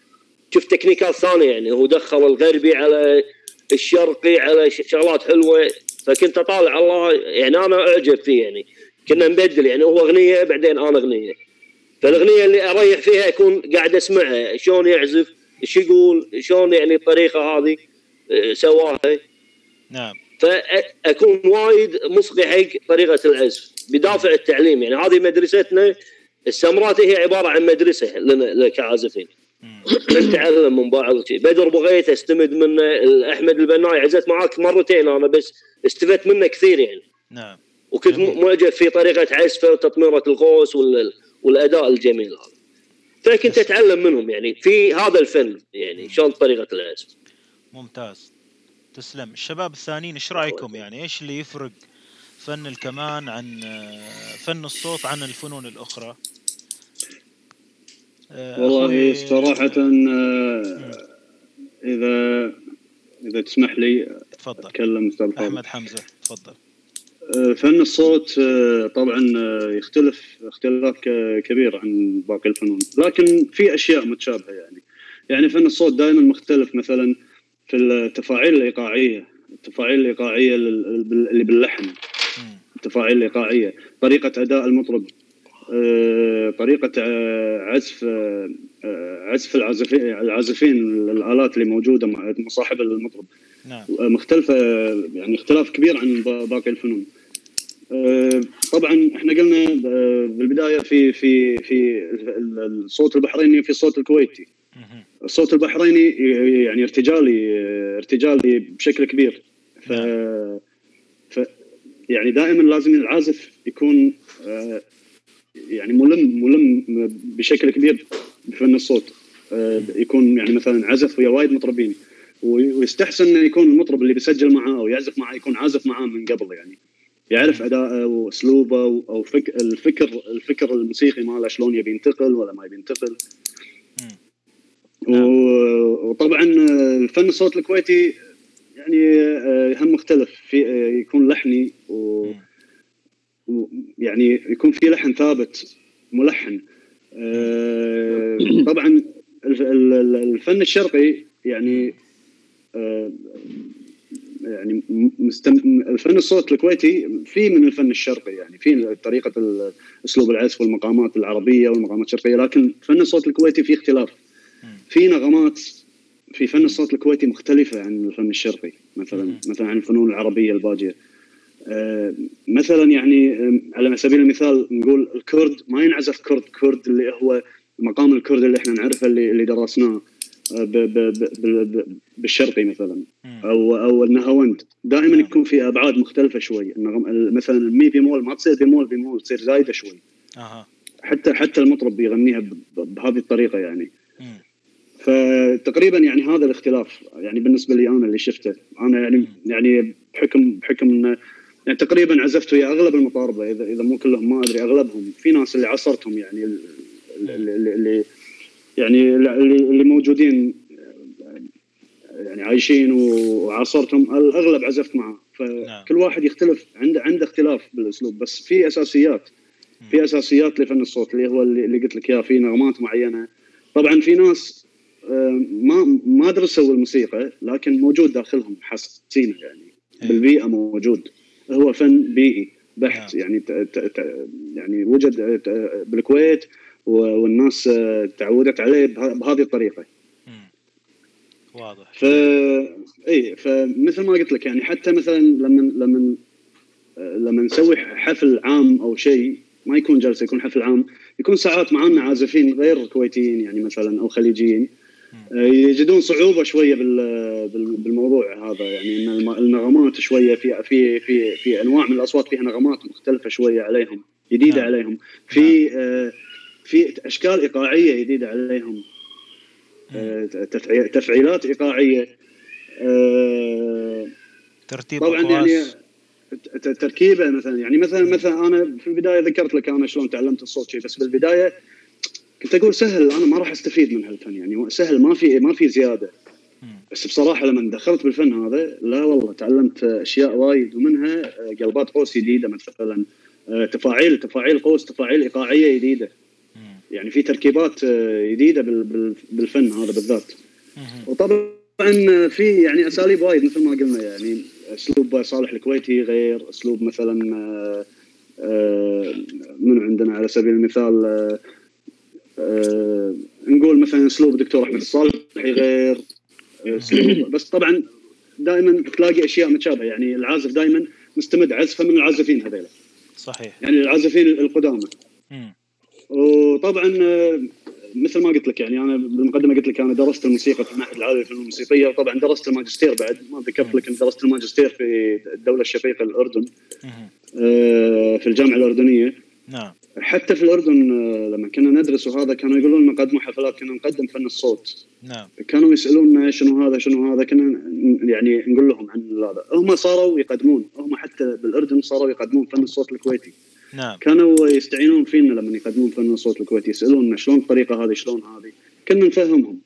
شوف تكنيكات ثانية يعني هو دخل الغربي على الشرقي على شغلات حلوة فكنت أطالع الله يعني أنا أعجب فيه يعني. كنا نبدل يعني هو أغنية بعدين أنا أغنية. فالأغنية اللي أريح فيها أكون قاعد أسمعها شلون يعزف إيش يقول شلون يعني الطريقة هذه آه، سواها.
نعم.
فأكون وايد مصغي حق طريقة العزف بدافع التعليم يعني. هذه مدرستنا السمرات هي عبارة عن مدرسة لنا كعازفين. نتعلم من بعض بدر بغيت استمد منه أحمد البناي عزت معاك مرتين أنا بس استفدت منه كثير يعني.
نعم.
وكنت. معجب في طريقة عزفه وتطميره القوس وال- والأداء الجميل هذا. فكنت أتعلم منهم يعني في هذا الفن يعني شلون طريقة العزف.
ممتاز. تسلم. الشباب الثانيين إيش رأيكم يعني؟ إيش اللي يفرق فن الكمان عن فن الصوت عن الفنون الأخرى؟
والله
أخوي-
صراحة آه، إذا إذا تسمح لي
تفضل.
أتكلم أستاذ فاضل
أحمد حمزة تفضل.
آه، فن الصوت آه، طبعا آه، يختلف اختلاف كبير عن باقي الفنون لكن في أشياء متشابهة يعني. يعني فن الصوت دائما مختلف مثلا في التفاعيل الإيقاعية التفاعيل الإيقاعية لل- اللي باللحن. التفاعيل الإيقاعية طريقة أداء المطرب. آه، طريقة آه، عزف آه، عزف العازفين العازفين الآلات اللي موجودة مع مصاحب المطرب
نعم
مختلفة يعني اختلاف كبير عن با- باقي الفنون. طبعا إحنا قلنا بالبداية في في في ال- الصوت البحريني وفي الصوت الكويتي. الصوت البحريني يعني ارتجالي ارتجالي بشكل كبير. ف, ف يعني دائما لازم العازف يكون يعني ملم ملم بشكل كبير بفن الصوت. آه، يكون يعني مثلا عزف ويا وايد مطربين وي- ويستحسن إنه يكون المطرب اللي بيسجل معاه أو يعزف معاه يكون عازف معاه من قبل يعني يعرف أداءه وأسلوبه أو فك الفكر الفكر الموسيقي ماله شلون يبي ينتقل ولا ما يبي ينتقل. و- وطبعا الفن الصوت الكويتي يعني آه، هم مختلف في آه، يكون لحني و
مم.
يعني يكون في لحن ثابت ملحن آه، [coughs] طبعا الف- ال- ال- الفن الشرقي يعني آه، يعني مستم... الفن الصوت الكويتي في من الفن الشرقي يعني في طريقة اسلوب العزف والمقامات العربية والمقامات الشرقية لكن فن الصوت الكويتي في اختلاف. في نغمات في فن الصوت الكويتي مختلفة عن الفن الشرقي مثلا. مثلا عن الفنون العربية الباجية مثلا يعني آه، على سبيل المثال نقول الكرد ما ينعزف كرد. كرد اللي هو مقام الكرد اللي إحنا نعرفه اللي, اللي درسناه آه، بالشرقي مثلا. أو أو النهاوند دائما. يكون في أبعاد مختلفة شوي. مثلا المي بيمول ما تصير بيمول بيمول تصير زايدة شوي.
أها.
حتى حتى المطرب بيغنيها بهذه الطريقة يعني. فتقريبا يعني هذا الاختلاف. يعني بالنسبة لي أنا اللي شفته. أنا يعني يعني بحكم بحكم انه يعني تقريبا عزفت ويا أغلب المطاربة اذا إذا مو كلهم ما أدري أغلبهم. في ناس اللي عصرتهم يعني ال- ال- ال- اللي يعني اللي, اللي موجودين يعني عايشين وعاصرتهم الاغلب عزفت معه
نعم.
فكل واحد يختلف عنده عنده اختلاف بالأسلوب. بس في أساسيات. في أساسيات لفن الصوت اللي هو اللي اللي قلت لك إياه في نغمات معينة. طبعا في ناس آه، ما ما درسوا الموسيقى لكن موجود داخلهم حاسينه يعني.
إيه.
بالبيئة موجود. هو فن بيئي بحت
نعم.
يعني يعني وجد آه، بالكويت و- والناس آه، تعودت عليه بهذه
الطريقة. واضح
ف إي فمثل ما قلت لك يعني حتى مثلا لما لما آه، لما نسوي حفل عام أو شيء ما يكون جلسة يكون حفل عام يكون ساعات معنا عازفين غير كويتيين يعني مثلا أو خليجيين يجدون صعوبة شوية بال- بال- بالموضوع هذا. يعني إن النغمات شوية في في في في أنواع من الأصوات فيها نغمات مختلفة شوية عليهم جديدة
نعم.
عليهم. في آه، في أشكال إيقاعية جديدة عليهم. تفعي- تفعيلات إيقاعية.
ترتيب
طبعا. يعني تركيبة مثلا. يعني مثلا مثلا أنا في البداية ذكرت لك أنا شلون تعلمت الصوت شيء بس بالبداية كنت أقول سهل أنا ما راح أستفيد من هالفن يعني سهل ما في ما في
زيادة.
بس بصراحة لما دخلت بالفن هذا لا والله تعلمت أشياء وايد ومنها آه، قلبات قوس جديدة مثلا آه، تفاعيل تفاعيل قوس تفاعيل إيقاعية
جديدة.
يعني في تركيبات آه، جديدة بال- بال- بالفن هذا بالذات. وطبعا في يعني أساليب وايد مثل ما قلنا يعني أسلوب صالح الكويتي غير أسلوب مثلا من عندنا على سبيل المثال آه، آه، نقول مثلا أسلوب دكتور أحمد الصالحي غير أسلوب. بس طبعا دائما تلاقي أشياء متشابهة. يعني العازف دائما مستمد عزفه من العازفين هذيلا.
صحيح.
يعني العازفين القدامى. وطبعا آه، مثل ما قلت لك يعني أنا بالمقدمة قلت لك أنا درست الموسيقى في المعهد العالي للفنون الموسيقية وطبعا درست الماجستير بعد. ما ذكرت لك أن درست الماجستير في الدولة الشقيقه
الأردن.
آه، في الجامعة الأردنية.
نعم.
حتى في الأردن آه، لما كنا ندرس وهذا كانوا يقولون لنا قدموا حفلات كنا نقدم فن الصوت.
نعم.
كانوا يسالوننا شنو هذا شنو هذا كنا يعني نقول لهم عن هذا. هم صاروا يقدمون. هم حتى بالأردن صاروا يقدمون فن الصوت الكويتي.
نعم.
كانوا يستعينون فينا لما يقدمون فن الصوت الكويتي يسالوننا شلون الطريقة هذه شلون هذه. كنا نفهمهم.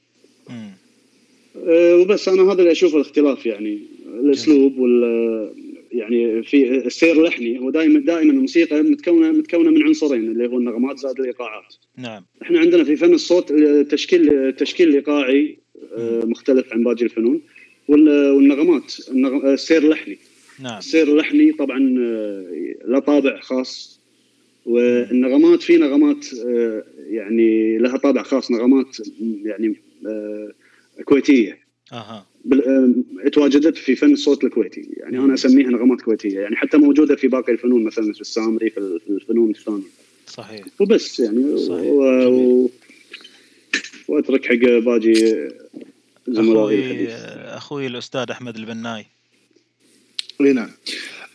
أه وبس أنا هذا اللي أشوفه الاختلاف يعني. الأسلوب وال يعني في السير اللحني هو دائما دائما الموسيقى متكونه متكونة من عنصرين اللي هو النغمات زائد الإيقاعات.
نعم.
إحنا عندنا في فن الصوت تشكيل تشكيل إيقاعي أه، مختلف عن باقي الفنون وال- والنغمات النغ- السير اللحني
نعم.
السير اللحني طبعا آه، له طابع خاص والنغمات في نغمات آه، يعني لها طابع خاص نغمات يعني آه،
كويتية.
أها. آه، تواجدت في فن الصوت الكويتي. يعني أنا أسميها نغمات كويتية. يعني حتى موجودة في باقي الفنون مثلا في السامري في ال- في الفنون الثانية.
صحيح.
وبس يعني
صحيح.
و... و... وأترك حق باقي زملائي أخوي
أخوي الأستاذ أحمد البناي.
إي نعم.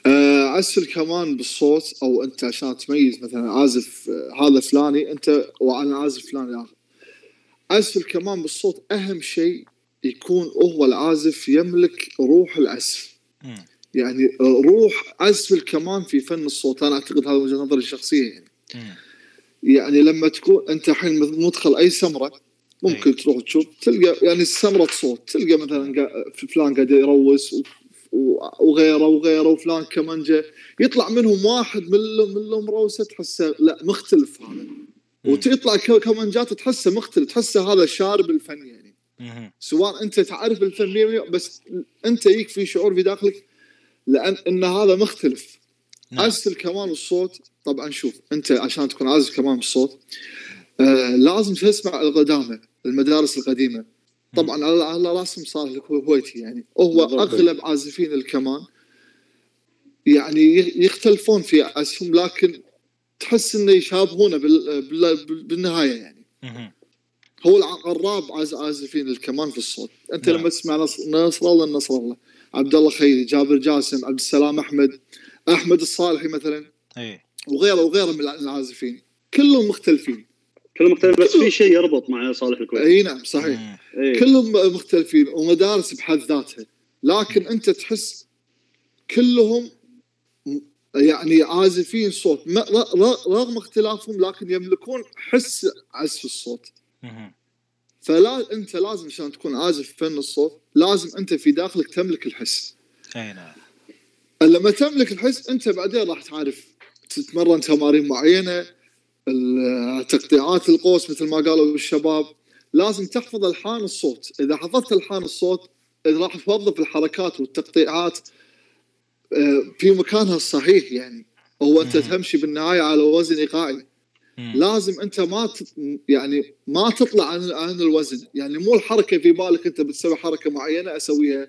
آه، عزف الكمان بالصوت أو أنت عشان تميز مثلا عازف هذا فلاني أنت وأنا عازف فلان اخر عزف الكمان بالصوت أهم شيء يكون هو العازف يملك روح العزف. يعني روح عزف الكمان في فن الصوت أنا أعتقد هذا وجهة نظري الشخصيه يعني. يعني لما تكون أنت الحين مدخل أي سمره ممكن
أي.
تروح تشوف تلقى يعني سمره صوت تلقى مثلا فلان قاعد يروس وغيره وغيره وفلان كمانجه يطلع منهم واحد من اللي من اللي مروسه تحسه لا مختلف هذا وتطلع كمانجات تحسه مختلف تحسه هذا شارب الفن يعني. سواء أنت تعرف الفن بس أنت يجيك في شعور في داخلك لأن إن هذا مختلف.
نعم.
عزف الكمان والصوت طبعا شوف أنت عشان تكون عازف كمان بالصوت آه لازم تسمع القدامى المدارس القديمة. طبعا على على راسهم صالح الكويتي يعني. هو. أغلب عازفين الكمان يعني يختلفون في عزفهم لكن تحس إنه يشابهونه بال- بال- بالنهاية يعني. هو العقراب عاز عازفين الكمان في الصوت. أنت
نعم.
لما تسمع نصر, نصر الله النصر الله. عبد الله خيري جابر جاسم عبد السلام أحمد أحمد الصالحي مثلا.
إي.
وغيره وغيره من العازفين. كلهم مختلفين.
كلهم مختلف بس في شيء يربط مع صالح الكويت.
إي نعم صحيح. كلهم مختلفين ومدارس بحد ذاتها. لكن أنت تحس كلهم يعني عازفين صوت. رغم اختلافهم لكن يملكون حس عزف الصوت. فلا انت لازم عشان تكون عازف فن الصوت لازم انت في داخلك تملك الحس.
أي نعم.
لما تملك الحس انت بعدين راح تعرف تتمرن تمارين معينة تقطيعات القوس مثل ما قالوا الشباب. لازم تحفظ الحان الصوت. إذا حفظت الحان الصوت راح توظف الحركات والتقطيعات آه، في مكانها الصحيح يعني. هو
أنت.
تمشي بالنهاية على وزن ايقاعي. لازم انت ما ت... يعني ما تطلع عن عن الوزن. يعني مو الحركة في بالك انت بتسوي حركة معينة اسويها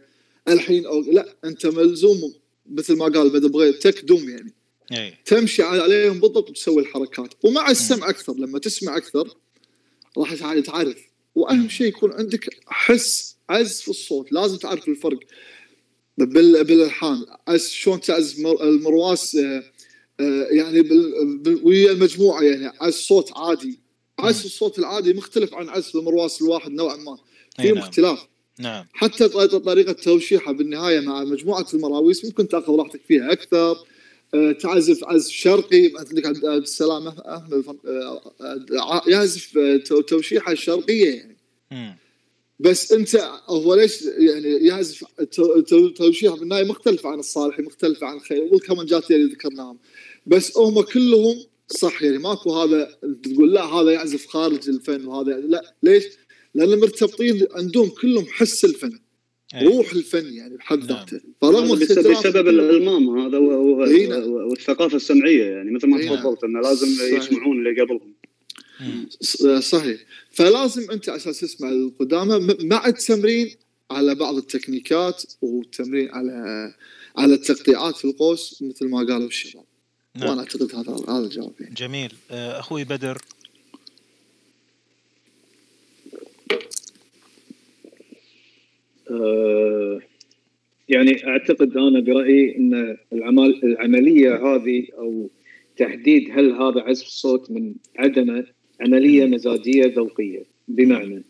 الحين أو لا انت ملزوم مثل ما قال بدر بغير تكدم يعني.
اي
تمشي عليهم بالضبط وتسوي الحركات. ومع السمع أكثر لما تسمع أكثر راح تع- تعرف. وأهم شيء يكون عندك حس عزف الصوت. لازم تعرف الفرق بال- بالألحان. شلون تعزف مر- المرواس آه، يعني بال- بال- ويا المجموعة يعني عزف صوت عادي. عزف الصوت العادي مختلف عن عزف المرواس الواحد نوعا ما. في
نعم.
اختلاف.
نعم.
حتى طريقه توشيحها بالنهاية مع مجموعة المراويس ممكن تأخذ راحتك فيها أكثر. آه، تعزف عزف شرقي عندك عبد السلام أحمد آه، آه، يعزف آه، تو- توشيحة شرقية يعني. بس انت هو ليش يعني يعزف تو- تو- توشيحه بالنهايه مختلفه عن الصالحي مختلفه عن الخير والكمانجات اللي ذكرناهم بس هم كلهم صح يعني ماكو هذا تقول لا هذا يعزف خارج الفن وهذا لا ليش؟ لأن مرتبطين عندهم كلهم حس الفن
أي.
روح الفن يعني بحد
نعم.
ذاته فرغم
هذا بس-
اختلاف
بسبب الألمام هذا و- و-
إي نعم.
والثقافة السمعية يعني مثل ما
إي نعم.
تفضلت انه لازم
صحيح.
يسمعون اللي قبلهم
صحيح. فلازم أنت عشان تسمع القدامى مع التمرين على بعض التكنيكات والتمرين على على التقطيعات في القوس مثل ما قالوا الشباب. وأنا
نعم
أعتقد هذا هذا الجواب يعني.
جميل. آه، أخوي بدر.
آه، يعني أعتقد أنا برأيي إن العمل العملية هذه أو تحديد هل هذا عزف صوت من عدمه عملية مزاجية ذوقية بمعنى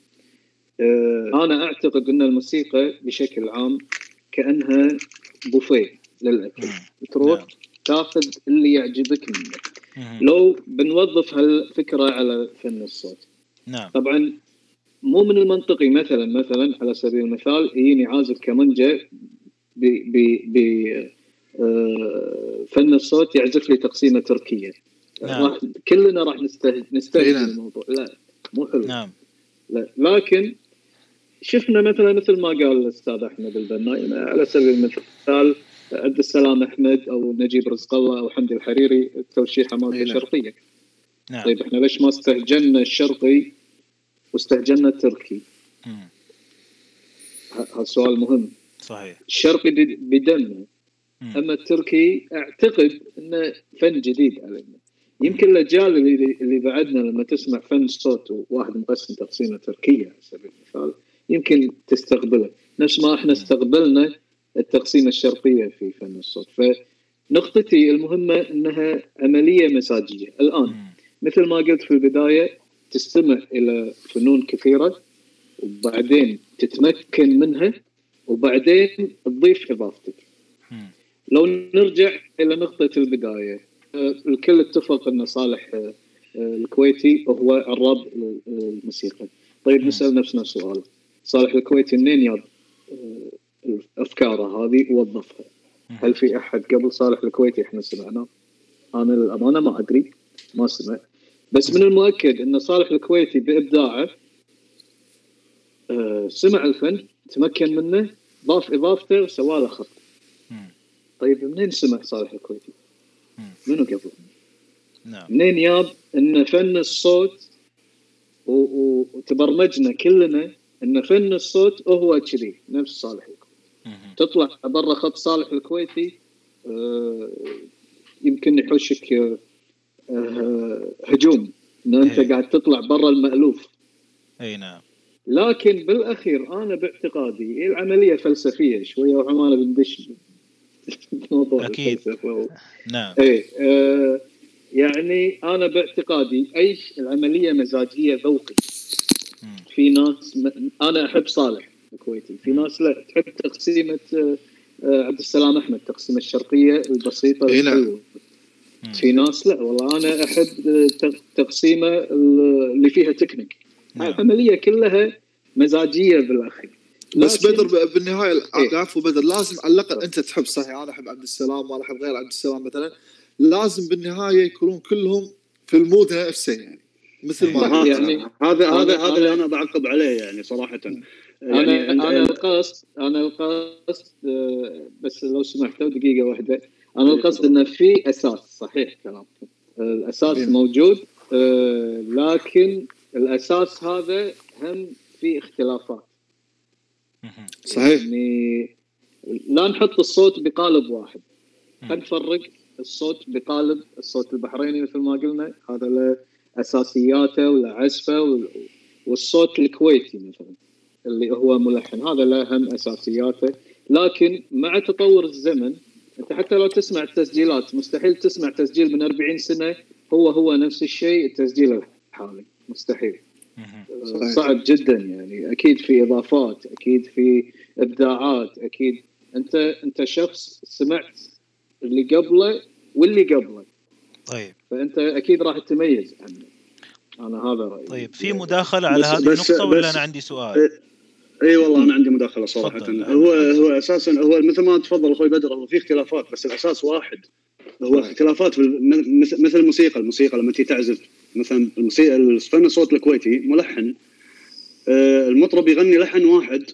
آه، أنا أعتقد أن الموسيقى بشكل عام كأنها بوفيه للأكل
مم.
تروح
نعم.
تاخذ اللي يعجبك منه. لو بنوظف هالفكرة على فن الصوت
نعم
طبعا مو من المنطقي مثلا مثلا على سبيل المثال يجيني عازف كمانجا ب ب ب آه، فن الصوت يعزف لي تقسيمة تركية
نعم.
كلنا راح نسته- نستهجن
نعم.
الموضوع لا مو حلو
نعم
لا لكن شفنا مثلا مثل ما قال الأستاذ أحمد البناي على سبيل المثال عبد السلام أحمد أو نجيب رزق الله أو حمدي الحريري التوشيحه
أي
مالته
نعم.
شرقية
نعم
طيب إحنا ليش ما استهجنا الشرقي واستهجنا التركي؟ هذا سؤال مهم
صحيح
الشرقي بدمه. أما التركي أعتقد إنه فن جديد علينا يمكن الأجيال اللي, اللي بعدنا لما تسمع فن صوت وواحد مقسم تقسيمة تركية على سبيل المثال يمكن تستقبله نفس ما إحنا استقبلنا التقسيمة الشرقية في فن الصوت فنقطتي المهمة إنها عملية مزاجيه
الآن.
مثل ما قلت في البداية تستمع إلى فنون كثيرة وبعدين تتمكن منها وبعدين تضيف
إضافتك.
لو نرجع إلى نقطة البداية الكل اتفق أن صالح آه، آه، الكويتي هو عراب الموسيقى طيب
مم.
نسأل نفسنا السؤال صالح الكويتي منين آه، افكاره هذه ووظفها
مم.
هل في أحد قبل صالح الكويتي إحنا سمعناه؟ أنا للامانه ما أدري ما سمعت بس من المؤكد أن صالح الكويتي بإبداعه آه، سمع الفن تمكن منه ضاف إضافته وسوى له خط
مم.
طيب منين سمع صالح الكويتي؟ منو قبل؟
نعم
منين ياب إن فن الصوت و- و- وتبرمجنا كلنا إن فن الصوت هو كذي نفس صالح الكويتي. تطلع برا خط صالح الكويتي آه، يمكن يحوشك آه، آه، هجوم إن أنت
إيه.
قاعد تطلع برا المألوف
إي نعم
لكن بالأخير أنا باعتقادي العملية فلسفية شوية وعمانه بندش موضوع
أكيد.
الفلسفة.
نعم
إيه آه يعني أنا باعتقادي اي العملية مزاجية ذوقي. في ناس م... أنا أحب صالح الكويتي في ناس لا تحب تقسيمة آه، آه، عبد السلام أحمد تقسيمة الشرقية البسيطة
إيه نعم.
في ناس لا والله أنا أحب آه، تقسيمة اللي فيها تكنيك
نعم.
العملية كلها مزاجية بالاخير
بس بدر ب- بالنهاية
إيه.
بدر لازم على الأقل أنت تحب صحيح أنا أحب عبد السلام وأنا أحب غير عبد السلام مثلا لازم بالنهاية يكونون كلهم في المود نفسه يعني مثل ما قلت.
يعني
هذا هذا هذا اللي أنا بعقب عليه يعني صراحة
أنا
يعني
أنا القصد أنا القصد آه، بس لو سمحتوا دقيقة واحدة أنا القصد إنه في أساس صحيح كلامكم الأساس
إيه.
موجود آه، لكن الأساس هذا هم في اختلافات.
صحيح.
يعني لا نحط الصوت بقالب واحد. خلينا نفرق الصوت بقالب الصوت البحريني مثل ما قلنا هذا له أساسياته وله عزفه وال- والصوت الكويتي مثلا اللي هو ملحن هذا له هم أساسياته. لكن مع تطور الزمن أنت حتى لو تسمع التسجيلات مستحيل تسمع تسجيل من 40 سنة هو هو نفس الشيء التسجيل الحالي. مستحيل. صعب جدا يعني. أكيد في إضافات أكيد في إبداعات أكيد. أنت أنت شخص سمعت اللي قبله واللي قبله.
طيب.
فأنت أكيد راح تميز عنه. أنا هذا رأيي.
طيب في مداخلة على هذه
بس-
النقطة ولا
بس-
أنا عندي سؤال؟
اي والله أنا عندي مداخلة صراحة.
تفضل.
هو هو أساسا هو مثل ما تفضل أخوي بدر هو في اختلافات بس الأساس واحد. هو اختلافات في الم- مثل مثل الموسيقى الموسيقى لما تيجي تعزف مثلا الموسيقى الفن الصوت الكويتي ملحن. آه، المطرب يغني لحن واحد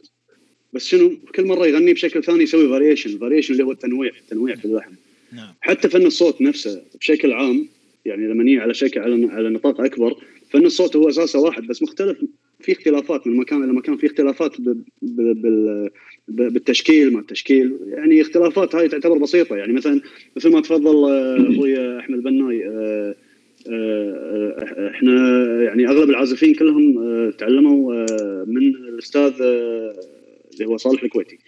بس شنو؟ كل مرة يغني بشكل ثاني يسوي variation variation اللي هو التنويع التنويع في اللحن.
نعم.
حتى فن الصوت نفسه بشكل عام يعني لما نيجي على شكل على على نطاق أكبر فن الصوت هو أساسه واحد بس مختلف. في اختلافات من مكان إلى مكان في اختلافات ب- ب- بال- ب- بالتشكيل ما التشكيل. يعني اختلافات هاي تعتبر بسيطة. يعني مثلا مثل ما تفضل آه، أخوي أحمد بناي آه، آه، آه، إحنا يعني اغلب العازفين كلهم آه، تعلموا آه، من الأستاذ آه، اللي هو صالح الكويتي.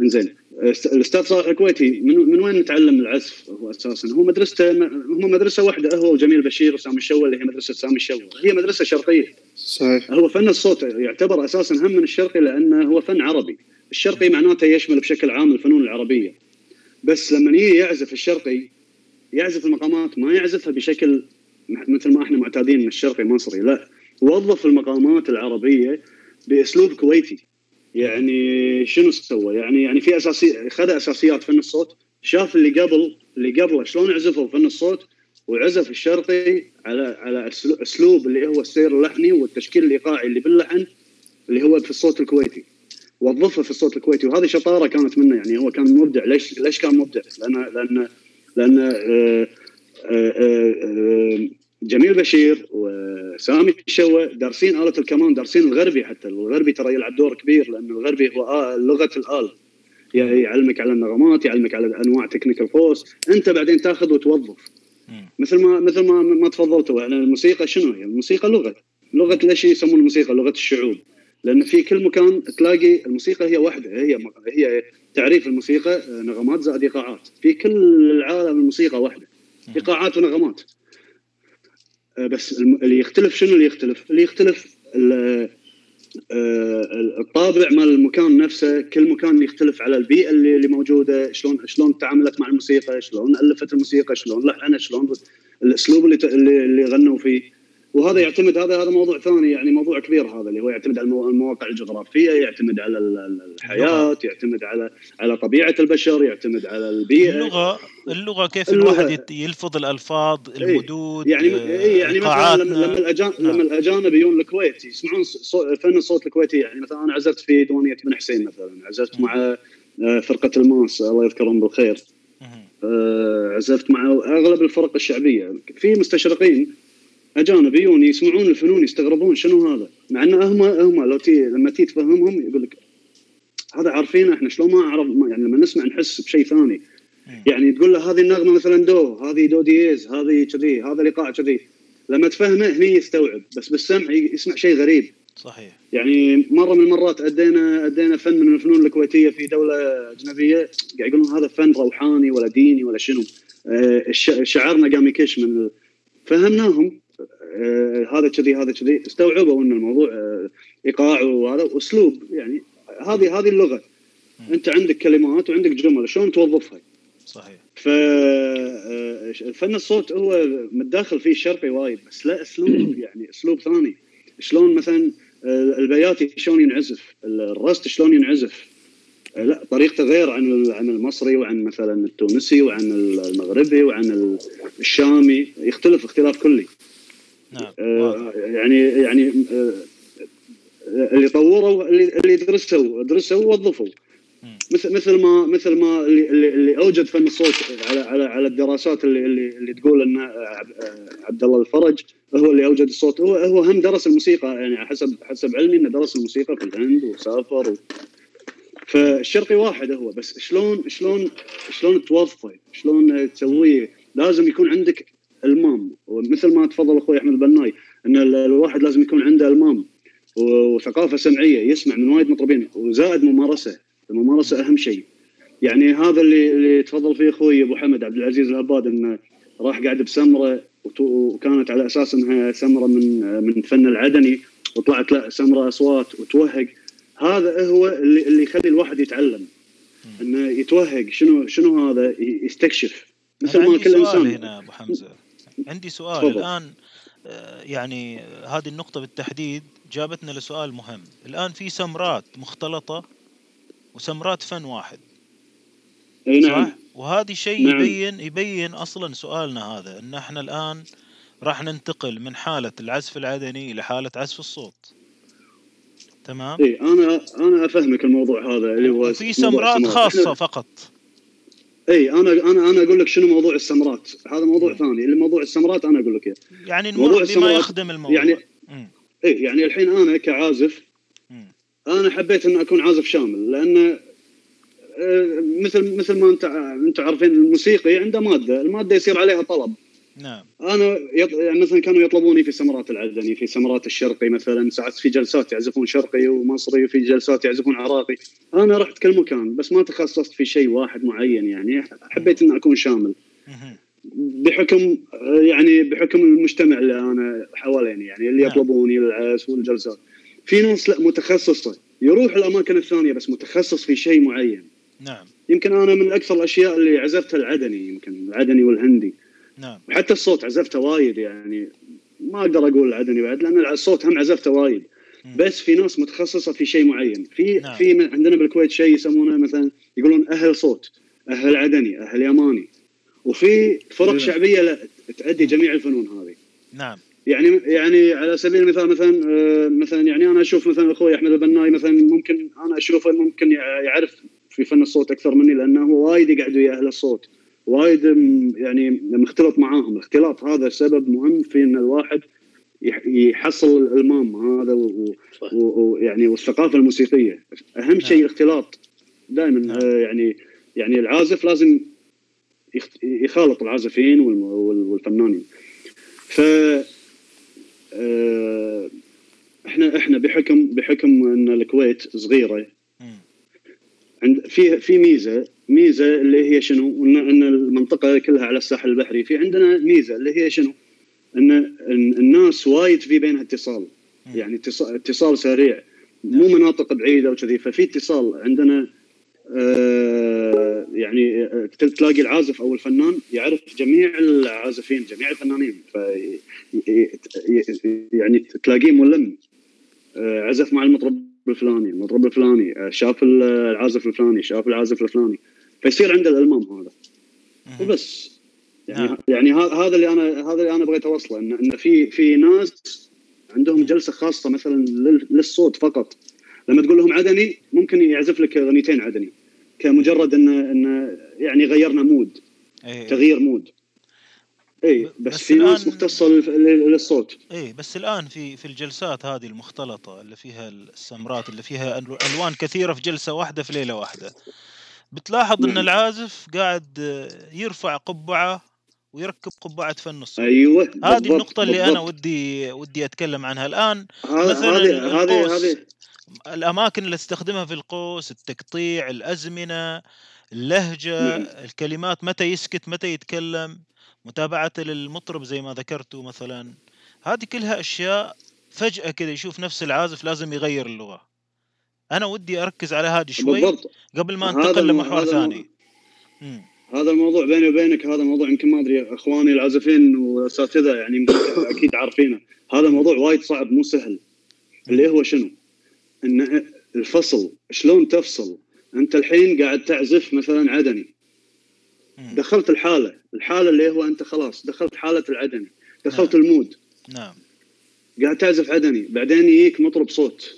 انزين است- الأستاذ صالح الكويتي من, من وين نتعلم العزف؟ هو أساسا هو مدرسته هم مدرسة واحدة هو وجميل بشير وسامي الشوا اللي هي مدرسة سامي الشوا هي مدرسة شرقية.
صحيح.
هو فن الصوت يعتبر أساسا هم من الشرقي لأنه هو فن عربي. الشرقي معناته يشمل بشكل عام الفنون العربية. بس لما يجي يعزف الشرقي يعزف المقامات ما يعزفها بشكل مثل ما إحنا معتادين من الشرقي مصري لا. وظف المقامات العربية بأسلوب كويتي. يعني شنو سوى؟ يعني يعني في اساسي خذ أساسيات فن الصوت شاف اللي قبل اللي قبله شلون عزفوا فن الصوت وعزف الشرقي على على أسلوب اللي هو السير اللحني والتشكيل الإيقاعي اللي باللحن اللي هو في الصوت الكويتي. وظفها في الصوت الكويتي وهذه شطارة كانت منه. يعني هو كان مبدع. ليش ليش كان مبدع؟ لأن لأن لأن آه، آه، آه، آه، جميل بشير وسامي الشوا دارسين آلة الكمان دارسين الغربي حتى. الغربي ترى يلعب دور كبير لأن الغربي هو آه لغة الآلة. يعلمك على النغمات يعلمك على أنواع technical force أنت بعدين تاخذ وتوظف. مثل ما مثل ما ما تفضلتوا يعني الموسيقى شنو هي؟ الموسيقى لغة. لغة ليش يسمون الموسيقى؟ لغة الشعوب؟ لأن في كل مكان تلاقي الموسيقى هي واحدة. هي هي تعريف الموسيقى نغمات زائد إيقاعات. في كل العالم الموسيقى واحدة. إيقاعات ونغمات. بس الم- اللي يختلف شنو اللي يختلف؟ اللي يختلف آه، الطابع مال المكان نفسه كل مكان يختلف على البيئة اللي اللي موجودة شلون شلون تعاملت مع الموسيقى شلون ألفت الموسيقى شلون لحنت شلون الأسلوب اللي, اللي غنوا فيه وهذا يعتمد هذا هذا موضوع ثاني يعني موضوع كبير هذا اللي هو يعتمد على المو- المواقع الجغرافية يعتمد على ال- ال- الحياة يعتمد على على طبيعة البشر يعتمد على البيئة
اللغة اللغة كيف
اللغة.
الواحد يلفظ الألفاظ المدود
يعني إيه يعني مثلا. لما لما الأجانب
نعم.
لما الأجانب يجون الكويت يسمعون صو- فن الصوت الكويتي يعني مثلا أنا عزفت في ديوانية بن حسين مثلا عزفت مع آه، فرقة الماس الله يذكرهم بالخير. آه، عزفت مع أغلب الفرق الشعبية في مستشرقين اجانب يجون يسمعون الفنون يستغربون شنو هذا؟ مع ان هم هم لو تي لما تي تفهمهم يقول لك هذا عارفينه إحنا شلون ما اعرف يعني لما نسمع نحس بشيء ثاني. يعني تقول له هذه النغمة مثلا دو هذه دو dièse هذه كذي هذا الايقاع كذي. لما تفهمه هني يستوعب بس بالسمع يسمع شيء غريب.
صحيح.
يعني مرة من المرات ادينا أدينا فن من الفنون الكويتية في دولة أجنبية قاعد يقولون هذا فن روحاني ولا ديني ولا شنو. آه، شعرنا قام يكش من فهمناهم. هذا كذي هذا كذي. استوعبوا إن الموضوع آه، إيقاع وهذا اسلوب يعني هذه هذه اللغة. أنت عندك كلمات وعندك جمل شلون توظفها؟
صحيح.
ففن الصوت هو متداخل فيه الشرقي وايد بس لا أسلوب [coughs] يعني أسلوب ثاني. شلون مثلا آه، البياتي شلون ينعزف؟ الرست شلون ينعزف؟ آه، لا طريقته غير عن عن المصري وعن مثلا التونسي وعن المغربي وعن ال- الشامي. يختلف اختلاف كلي.
نعم.
آه،. يعني يعني آه، اللي طوروا اللي اللي درسوا درسوا ووظفوا. مثل مثل ما مثل ما اللي, اللي, أوجد فن الصوت على على على الدراسات اللي اللي, اللي تقول إن عب- عبد الله الفرج هو اللي أوجد الصوت. هو هو هم درس الموسيقى يعني حسب حسب علمي إنه درس الموسيقى في الهند وسافر و فالشرقي واحد هو. بس شلون شلون شلون توظفه؟ شلون تسويه؟ لازم يكون عندك المام. ومثل ما تفضل أخوي أحمد البناي إن ال- الواحد لازم يكون عنده المام. وثقافة سمعية يسمع من وايد مطربين وزائد ممارسة. الممارسة أهم شيء. يعني هذا اللي اللي تفضل فيه أخوي أبو حمد عبد العزيز الهباد انه راح قاعد بسمرة وكانت على أساس إنها سمرة من من فن العدني وطلعت لا سمرة أصوات وتوهق. هذا هو اللي اللي يخلي الواحد يتعلم. إنه يتوهق شنو شنو هذا؟ يستكشف. مثل ما كل إنسان.
هنا أبو حمزة. عندي سؤال
تفضل.
الآن آه، يعني هذه النقطة بالتحديد جابتنا لسؤال مهم. الآن في سمرات مختلطة وسمرات فن واحد.
أي نعم.
صح؟ وهذه شيء
نعم.
يبين يبين أصلا سؤالنا هذا إن إحنا الآن راح ننتقل من حالة العزف العدني إلى حالة عزف الصوت. تمام؟
اي أنا أنا أفهمك الموضوع هذا اللي هو موضوع
سمرات. خاصة فقط.
إي أنا أنا أنا أقول لك شنو موضوع السمرات هذا موضوع
مم.
ثاني اللي موضوع السمرات أنا أقول لك إياه
يعني
موضوع
بما يخدم الموضوع
يعني-. إي يعني الحين أنا كعازف
مم.
أنا حبيت إن أكون عازف شامل لأن آه، مثل مثل ما أنت أنت عارفين الموسيقي عنده مادة، المادة يصير عليها طلب،
نعم.
أنا يط... يعني مثلا كانوا يطلبوني في سمرات العدني في سمرات الشرقي مثلا ساعات في جلسات يعزفون شرقي ومصري وفي جلسات يعزفون عراقي. أنا رحت كل مكان بس ما تخصصت في شيء واحد معين يعني. حبيت إن أكون شامل. بحكم يعني بحكم المجتمع اللي أنا حواليني يعني اللي
نعم.
يطلبوني للعزف والجلسات. في ناس لا متخصصة. يروح الأماكن الثانية بس متخصص في شيء معين.
نعم.
يمكن أنا من أكثر الأشياء اللي عزفتها العدني يمكن العدني والهندي.
نعم.
وحتى الصوت عزفته وايد يعني. ما أقدر أقول العدني بعد لأن الصوت هم عزفته وايد. بس في ناس متخصصة في شيء معين. في
نعم.
في عندنا بالكويت شيء يسمونه مثلا يقولون أهل صوت أهل عدني أهل يماني. وفي فرق
نعم.
شعبية لا تؤدي جميع الفنون هذه.
نعم.
يعني يعني على سبيل المثال مثلا آه، مثلا يعني أنا أشوف مثلا أخوي أحمد البناي مثلا ممكن أنا أشوفه ممكن يع- يعرف في فن الصوت أكثر مني لأنه هو وايد يقعد ويا أهل الصوت. وايد يعني مختلط معاهم الاختلاط هذا سبب مهم في إن الواحد يح- يحصل الألمام هذا ويعني والثقافة الموسيقية أهم شيء
نعم.
الاختلاط دائما
نعم.
آه، يعني يعني العازف لازم يخالط العازفين والفنانين ف آه، إحنا إحنا بحكم بحكم إن الكويت
صغيرة.
عند في في ميزة ميزة اللي هي شنو؟ ان إن المنطقة كلها على الساحل البحري. في عندنا ميزة اللي هي شنو؟ ان الناس وايد في بينها اتصال. يعني اتصال, اتصال سريع. مو مناطق بعيدة وكذي ففي اتصال. عندنا آه يعني آه، تلاقي العازف أو الفنان يعرف جميع العازفين جميع الفنانين. ف يعني تلاقيه ملم. آه، عزف مع المطرب الفلاني المطرب الفلاني شاف العازف الفلاني شاف العازف الفلاني. فيصير عنده الألمام هذا. وبس. يعني
نعم.
يعني هذا اللي أنا هذا اللي أنا بغيت أوصله ان إن في في ناس عندهم جلسة خاصة مثلا لل- للصوت فقط. لما تقول لهم عدني ممكن يعزف لك أغنيتين عدني كمجرد انه انه يعني غيرنا mood
إيه.
تغيير mood. اي بس,
بس
في ناس
الآن-
مختصة لل- لل- للصوت.
إيه بس الآن في في الجلسات هذه المختلطة اللي فيها السمرات اللي فيها ألوان كثيرة في جلسة واحدة في ليلة واحدة. بتلاحظ إن
نعم.
العازف قاعد آه، يرفع قبعة ويركب قبعة فن الصوت
أيوه
هذه
بالضبط،
النقطة اللي أنا
بالضبط.
ودي ودي أتكلم عنها
الآن
مثلاً
هذه هذه
القوس.
هذه
الأماكن اللي أستخدمها في القوس التقطيع الأزمنة اللهجة
نعم.
الكلمات متى يسكت متى يتكلم متابعة للمطرب زي ما ذكرتوا مثلا هذه كلها أشياء فجأة كذا يشوف نفس العازف لازم يغير اللغة أنا ودي أركز على هذه شوي
بالضبط
قبل ما انتقل لمحور
هذا
ثاني مم.
هذا الموضوع بيني وبينك هذا موضوع يمكن ما أدري إخواني العازفين والأساتذة يعني أكيد عارفينه هذا موضوع وايد صعب مو سهل اللي هو شنو؟ إن الفصل شلون تفصل؟ أنت الحين قاعد تعزف مثلا عدني. دخلت الحالة، الحالة اللي هو أنت خلاص دخلت حالة العدني، دخلت
نعم.
المود
نعم
قاعد تعزف عدني بعدين يجيك مطرب صوت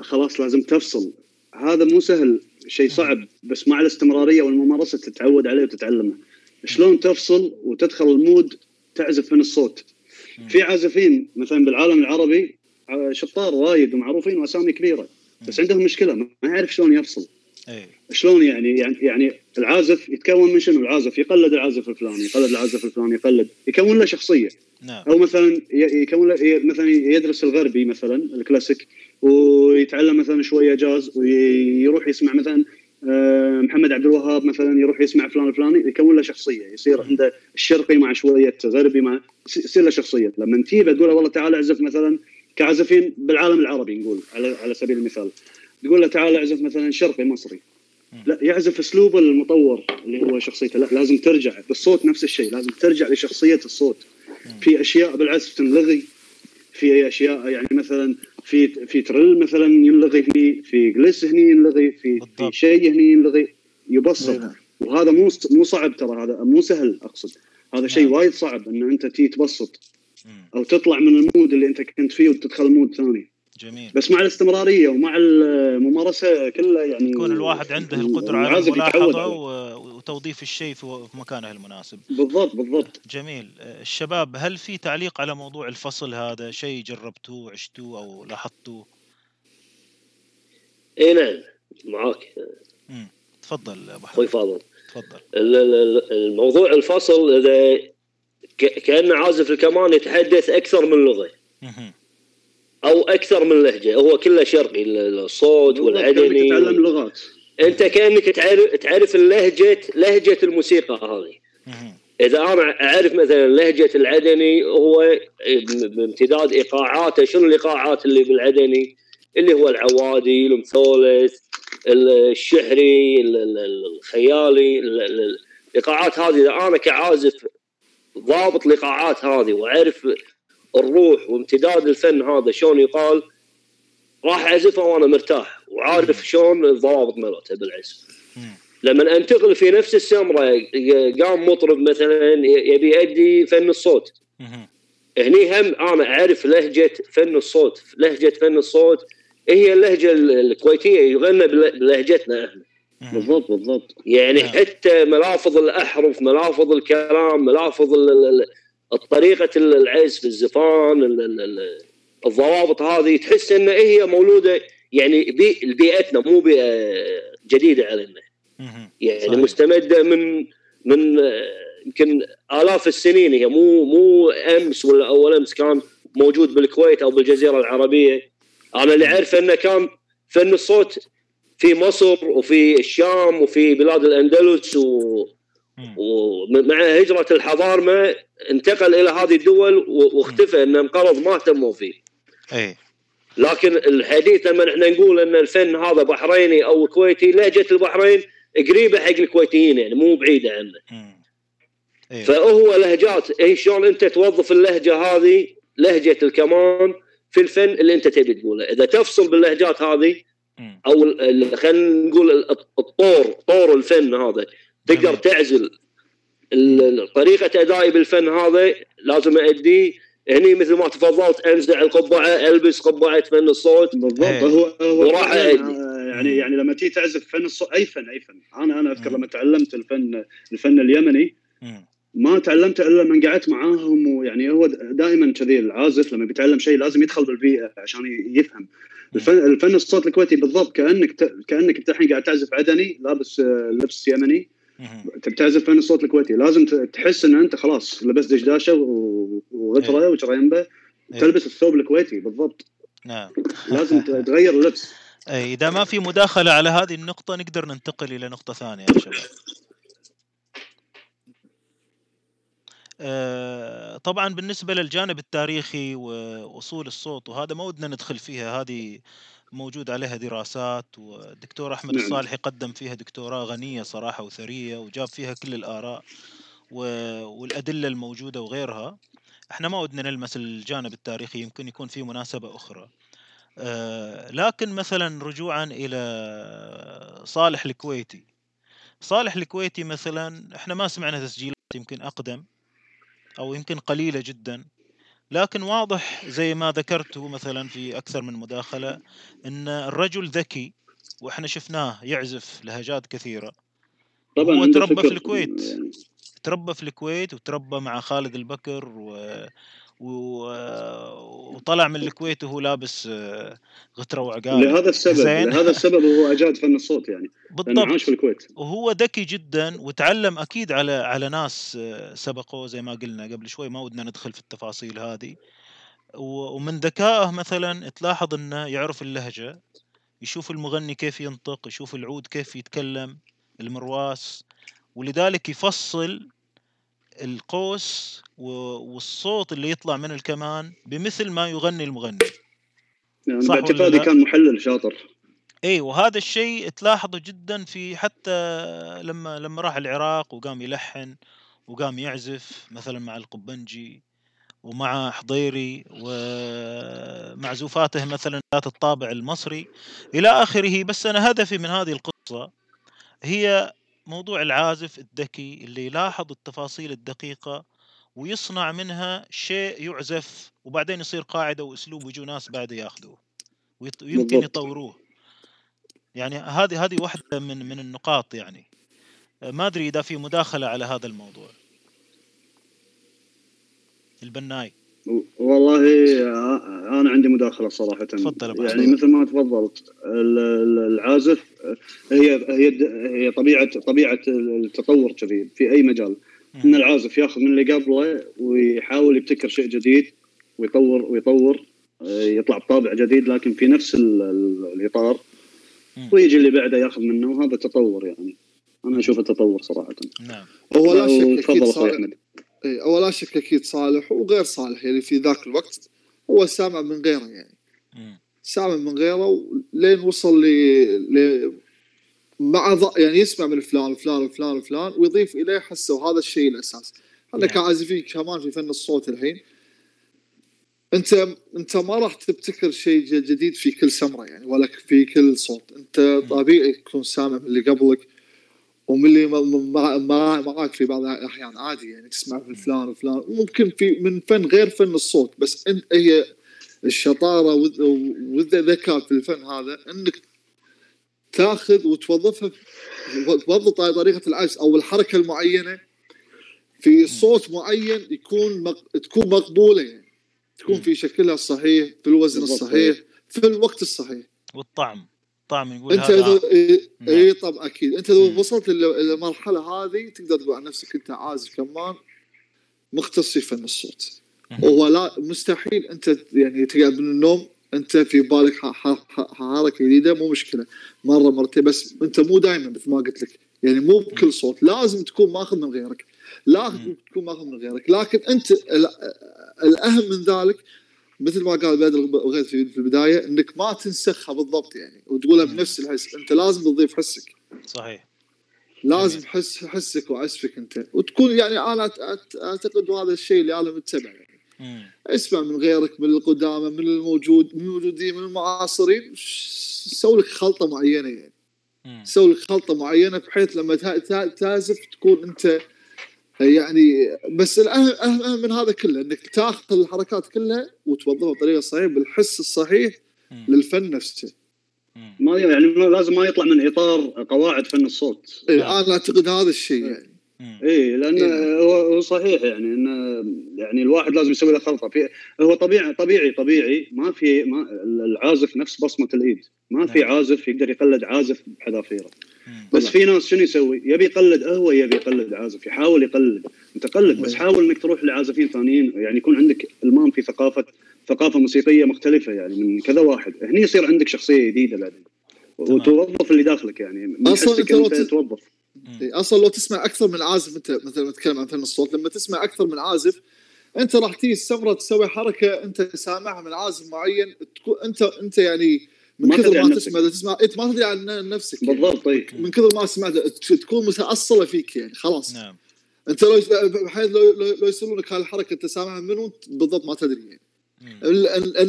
خلاص لازم تفصل. هذا مو سهل شيء صعب بس مع الاستمرارية والممارسة تتعود عليه وتتعلمه. شلون تفصل وتدخل ال mood تعزف من الصوت. في عازفين مثلا بالعالم العربي ع- شطار وايد ومعروفين وأسامي كبيرة بس عندهم مشكلة ما يعرف شلون يفصل.
إيه.
شلون يعني يعني يعني العازف يتكون من شنو؟ العازف يقلد العازف الفلاني يقلد العازف الفلاني يقلد يكون له شخصية.
نعم.
أو مثلا يكون له مثلا يدرس الغربي مثلا الكلاسيك ويتعلم مثلا شوية جاز ويروح يسمع مثلا آه، محمد عبد الوهاب مثلا يروح يسمع فلان الفلاني يكون له شخصية. يصير عنده الشرقي مع شوية غربي مع يص- يصير له شخصية. لما تجيبه تقول له والله تعال أعزف مثلا كعازفين بالعالم العربي نقول على على سبيل المثال. تقول له تعال اعزف مثلا شرقي مصري. لا يعزف اسلوبه المطور اللي هو شخصيته. لا لازم ترجع. بالصوت نفس الشيء. لازم ترجع لشخصية الصوت. في أشياء بالعزف تنلغي. في أشياء يعني مثلا في في trill مثلا ينلغي هني. في جليس هني ينلغي. في في. شيء هني ينلغي. يبسط.
نعم.
وهذا مو مو صعب ترى. هذا مو سهل أقصد. هذا شيء
نعم.
وايد صعب إن أنت تي تبسط. أو تطلع من ال mood اللي أنت كنت فيه وتدخل mood ثاني.
جميل.
بس مع الاستمرارية ومع الممارسة كلها يعني
يكون الواحد عنده القدرة على الملاحظة وتوظيف الشيء في مكانه المناسب.
بالضبط بالضبط.
جميل. الشباب هل في تعليق على موضوع الفصل هذا؟ شيء جربتوه عشتوه أو لاحظتوه؟
اي نعم. معاك.
تفضل أبو
أخوي
حمد
فاضل.
تفضل.
ال- ال- الموضوع الفصل إذا ك- كان عازف الكمان يتحدث أكثر من
لغة.
أو أكثر من لهجة. هو كله شرقي ال- الصوت والعدني
تتعلم لغات.
أنت كأنك تعرف تعرف اللهجه لهجة الموسيقى هذه. إذا أنا أعرف مثلا لهجة العدني هو بامتداد إيقاعاته. شنو الإيقاعات اللي بالعدني اللي هو العوادي المثولث الشحري ال- ال- الخيالي ال- ال- الإيقاعات هذه. إذا أنا كعازف ضابط الإيقاعات هذه وأعرف الروح وامتداد الفن هذا شلون يقال راح اعزفها وأنا مرتاح وعارف شلون الضوابط مالتها بالعزف. لما أنتقل في نفس السمرة قام مطرب مثلا يبي يؤدي فن الصوت. هني هم أنا أعرف لهجة فن الصوت لهجة فن الصوت هي اللهجة ال- الكويتية يغنى بل- بلهجتنا
إحنا.
بالضبط بالضبط
يعني
نعم.
حتى ملافظ الأحرف ملافظ الكلام ملافظ ال- ال- ال- العزف الزفان ال- ال- ال- الضوابط هذه تحس إن هي مولودة يعني بي- بيئتنا مو بيئة جديدة علينا. يعني
صحيح.
مستمدة من من يمكن آلاف السنين هي مو مو أمس ولا أول أمس كان موجود بالكويت أو بالجزيرة العربية أنا اللي أعرف إنه كان فن الصوت في مصر وفي الشام وفي بلاد الأندلس و. ومع هجرة الحضارمة انتقل إلى هذه الدول واختفى إنه انقرض ما اهتموا فيه.
إيه.
لكن الحديث لما إحنا نقول إن الفن هذا بحريني أو كويتي لهجه البحرين قريبة حق الكويتيين يعني مو بعيدة عنه.
إيه.
فهو لهجات اي شلون أنت توظف اللهجة هذه لهجة الكمان في الفن اللي أنت تبي تقوله. إذا تفصل باللهجات هذه. أو خلينا نقول ال- الطور طور الفن هذا تقدر. تعزل طريقة أدائي بالفن هذا لازم اديه هني مثل ما تفضلت انزع القبعة ألبس قبعة فن الصوت
بالضبط. هو هو
وراح
يعني يعني لما تيجي تعزف فن الصوت أي فن أي فن أنا أنا
أذكر.
لما تعلمت الفن الفن اليمني. ما تعلمته إلا من قعدت معاهم ويعني هو دائما كذي العازف لما بيتعلم شيء لازم يدخل بالبيئة عشان يفهم الفن, الفن الصوت الكويتي بالضبط كأنك ت... كأنك أنت الحين قاعد تعزف عدني لابس لبس يمني
مهم.
تبي تعزف فن الصوت الكويتي لازم تحس إن أنت خلاص لبست دشداشة وغترة
إيه.
وشريمبه
إيه.
تلبس الثوب الكويتي بالضبط
نعم
لازم تغير اللبس [laughs]
أي إذا ما في مداخلة على هذه النقطة نقدر ننتقل إلى نقطة ثانية يا شباب. [laughs] آه، طبعا بالنسبة للجانب التاريخي وأصول الصوت وهذا ما ودنا ندخل فيها هذه موجود عليها دراسات والدكتور أحمد
نعم.
الصالحي قدم فيها دكتوراه غنية صراحة وثرية وجاب فيها كل الآراء و- والأدلة الموجودة وغيرها. إحنا ما ودنا نلمس الجانب التاريخي يمكن يكون في مناسبة أخرى. آه، لكن مثلا رجوعا إلى صالح الكويتي. صالح الكويتي مثلا إحنا ما سمعنا تسجيلات يمكن أقدم أو يمكن قليلة جدا. لكن واضح زي ما ذكرته مثلا في أكثر من مداخلة إن الرجل ذكي وإحنا شفناه يعزف لهجات كثيرة
طبعا
هو تربى في الكويت.
يعني
تربى في الكويت وتربى مع خالد البكر و... وطلع من الكويت وهو لابس آه، غتره وعقال.
لهذا السبب
زين.
لهذا السبب هو أجاد فن الصوت يعني لأنه عاش
بالضبط
في الكويت.
وهو ذكي جدا وتعلم أكيد على على ناس آه، سبقوه زي ما قلنا قبل شوي ما ودنا ندخل في التفاصيل هذه. ومن ذكائه مثلا تلاحظ إنه يعرف اللهجة يشوف المغني كيف ينطق يشوف العود كيف يتكلم المرواس ولذلك يفصل القوس والصوت اللي يطلع من الكمان بمثل ما يغني المغني.
يعني
صح
باعتقادي؟ كان محلل شاطر.
اي وهذا الشيء تلاحظه جدا في حتى لما لما راح العراق وقام يلحن وقام يعزف مثلا مع القبنجي ومع حضيري ومعزوفاته مثلا ذات الطابع المصري. إلى آخره بس أنا هدفي من هذه القصة هي موضوع العازف الذكي اللي يلاحظ التفاصيل الدقيقة ويصنع منها شيء يعزف وبعدين يصير قاعدة وأسلوب ويجوا ناس بعده ياخذوه ويمكن. يطوروه. يعني هذه هذه واحدة من من النقاط يعني. ما أدري إذا في مداخلة على هذا الموضوع. البناي.
والله آه، أنا عندي مداخلة صراحة.
تفضل
يعني. مثل ما تفضلت ال- ال- العازف هي هي هي طبيعة طبيعة التطور كذي في أي مجال. إن العازف ياخذ من اللي قبله ويحاول يبتكر شيء جديد ويطور ويطور آه، يطلع بطابع جديد لكن في نفس ال- ال-
الإطار.
ويجي اللي بعده ياخذ منه وهذا تطور يعني. أنا أشوفه تطور صراحة.
نعم.
هو لا شك أكيد
تفضل احمد
إيه، هو لا شك أكيد صالح وغير صالح يعني في ذاك الوقت هو سامع من غيره يعني. سامع من غيره لين وصل ل ل مع ض... يعني يسمع من فلان فلان فلان فلان ويضيف إليه حسه وهذا الشيء الأساس إحنا
نعم.
كعازفين كمان في فن الصوت الحين أنت أنت ما راح تبتكر شيء جديد في كل سمرة يعني ولا في كل صوت أنت طبيعي تكون سامع من اللي قبلك ومن اللي مع- مع- معاك في بعض الأحيان عادي يعني تسمع من فلان وفلان. ممكن في من فن غير فن الصوت بس انت هي الشطارة والذ- والذكاء في الفن هذا إنك تاخذ وتوظفها توظف طريقة العزف أو الحركة المعينة في صوت معين يكون مق... تكون مقبولة يعني تكون في شكلها الصحيح في الوزن. الصحيح في الوقت الصحيح.
والطعم. طعم يقول
أنت
هذا
اذا اي طبعا أكيد. أنت إذا
مم.
وصلت لل- للمرحلة هذه تقدر تقول عن نفسك أنت عازف كمان مختص في فن الصوت. وهو لا مستحيل أنت يعني تقعد من النوم أنت في بالك حركه جديدة مو مشكلة. مرة مرتين بس أنت مو دائما مثل ما قلت لك. يعني مو بكل صوت لازم تكون ماخذ من غيرك. لازم. تكون ماخذ من غيرك. لكن أنت ال- الأهم من ذلك مثل ما قال بدر وغير في البداية إنك ما تنسخها بالضبط يعني وتقولها. بنفس الحس أنت لازم تضيف حسك
صحيح
لازم
جميل.
حس حسك وعزفك أنت وتكون يعني أنا أعتقد هذا الشيء اللي أنا متبع يعني
مم.
اسمع من غيرك من القدامى من الموجود من الموجودين من المعاصرين سوي لك خلطة معينة يعني. سوي لك خلطة معينة بحيث لما تعزف تكون أنت يعني بس الاهم اهم أهم من هذا كله إنك تاخذ الحركات كلها وتوظفها بطريقة صحيحة بالحس الصحيح. للفن نفسه.
ما يعني لازم ما يطلع من إطار قواعد فن الصوت
إيه،. أنا أعتقد هذا الشيء يعني
مم.
اي لأن
إيه.
هو هو صحيح يعني انه يعني الواحد لازم يسوي له خلطة في هو طبيعي طبيعي طبيعي ما في ما العازف نفس بصمة الإيد ما في
نعم.
عازف يقدر يقلد عازف بحذافيره. بس. في ناس شنو يسوي؟ يبي يقلد هو يبي يقلد عازف يحاول يقلد انت قلد بس. حاول إنك تروح لعازفين ثانيين يعني يكون عندك المام في ثقافه ثقافة موسيقية مختلفة يعني من كذا واحد هني يصير عندك شخصية جديدة بعدين. وتوظف اللي داخلك يعني
لو أنت
توظف
أصلا لو تسمع أكثر من عازف أنت مثلا نتكلم عن فن الصوت لما تسمع أكثر من عازف أنت راح تيجي السمره تسوي حركة أنت سامعها من عازف معين تكون أنت أنت يعني من
ما تدري
كثر ما. تسمع تسمع انت ما تدري عن نفسك يعني.
بالضبط طيب.
من كثر ما سمعت ت- تكون متأصلة فيك يعني خلاص.
نعم.
أنت لو بحيث لو لو, لو يسالونك هالحركه أنت سامعها منو أنت بالضبط ما تدري يعني.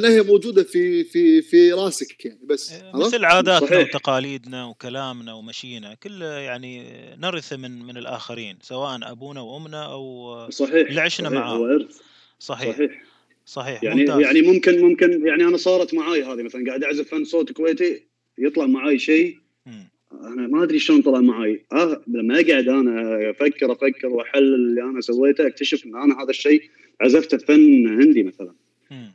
هي موجودة في في في راسك يعني بس
إيه،؟ مثل عاداتنا
صحيح.
وتقاليدنا وكلامنا ومشينا كله يعني نرثه من من الآخرين سواء أبونا وأمنا أو
صحيح
اللي عشنا
صحيح،
معاه.
هو إرث.
صحيح
صحيح
صحيح
يعني
ممتاز.
يعني ممكن ممكن يعني أنا صارت معاي هذه مثلا قاعد أعزف فن صوت كويتي يطلع معاي شيء. أنا ما أدري شلون طلع معاي آه لما أقعد أنا أفكر أفكر وأحلل اللي أنا سويته أكتشف إن أنا هذا الشيء عزفته فن هندي مثلا.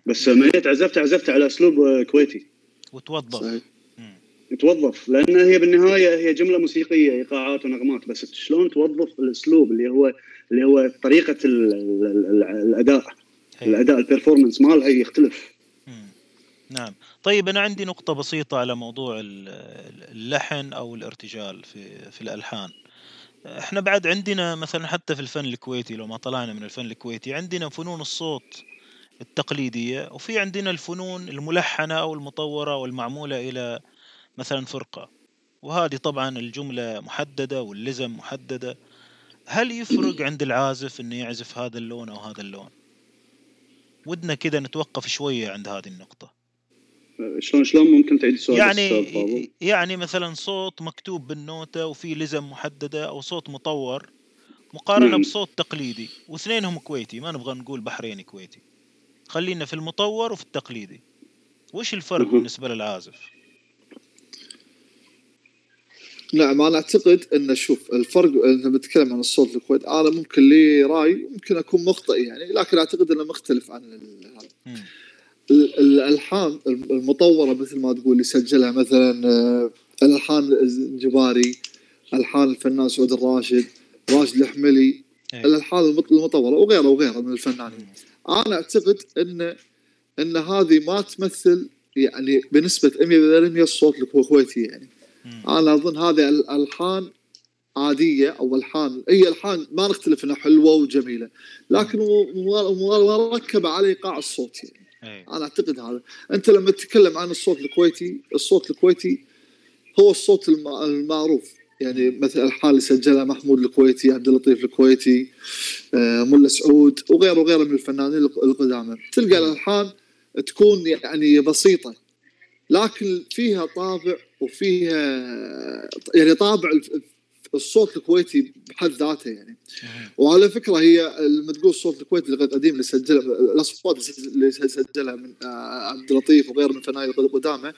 بس لما جيت عزفته عزفته على أسلوب آه، كويتي
وتوظف
صحيح.
مم.
يتوظف لأن هي بالنهاية هي جملة موسيقية إيقاعات ونغمات بس شلون توظف الأسلوب اللي هو اللي هو طريقة ال ال ال الأداء
هي.
الأداء البرفورمانس مالها يختلف
مم. نعم طيب أنا عندي نقطة بسيطة على موضوع ال- اللحن أو الارتجال في في الألحان إحنا بعد عندنا مثلا حتى في الفن الكويتي لو ما طلعنا من الفن الكويتي عندنا فنون الصوت التقليدية وفي عندنا الفنون الملحنة أو المطورة والمعمولة إلى مثلا فرقة. وهذه طبعا الجملة محددة واللزم محددة. هل يفرق [coughs] عند العازف إنه يعزف هذا اللون أو هذا اللون؟ ودنا كذا نتوقف شوية عند هذه النقطة.
شلون شلون ممكن تعيد السؤال؟
يعني يعني مثلا صوت مكتوب بالنوتة وفي لزم محددة أو صوت مطور مقارنة
نعم.
بصوت تقليدي واثنينهم كويتي ما نبغى نقول بحريني كويتي. خلينا في المطور وفي التقليدي وش الفرق
مه.
بالنسبة للعازف؟
نعم أنا أعتقد إن شوف الفرق أنا بتكلم عن الصوت الكويت أنا ممكن لي رأي ممكن أكون مخطئ يعني لكن أعتقد إنه مختلف عن هذا الألحان المطورة مثل ما تقول اللي سجلها مثلا آه، الألحان الجباري ألحان الفنان سعود الراشد راشد الحملي
إيه.
الألحان المط- المطورة وغيره وغيره من الفنانين أنا أعتقد إن إن هذه ما تمثل يعني بنسبة 100% الصوت الكويتي يعني. أنا أظن هذه الألحان عادية أو ألحان هي ألحان ما نختلف إنها حلوة وجميلة لكن مركبه على ايقاع الصوت يعني.
إيه.
أنا أعتقد هذا. أنت لما تتكلم عن الصوت الكويتي الصوت الكويتي هو الصوت الم- المعروف. يعني مثل الحان اللي سجلها محمود الكويتي عبد اللطيف الكويتي آه، ملا سعود وغيره وغيره من الفنانين الق- القدامى تلقى الألحان تكون يعني بسيطة لكن فيها طابع وفيها يعني طابع الصوت الكويتي بحد ذاته يعني. وعلى فكرة هي لما تقول الصوت الكويتي القديم اللي سجلها الأصوات اللي سجلها من آه، عبد اللطيف وغيره من الفنانين القدامى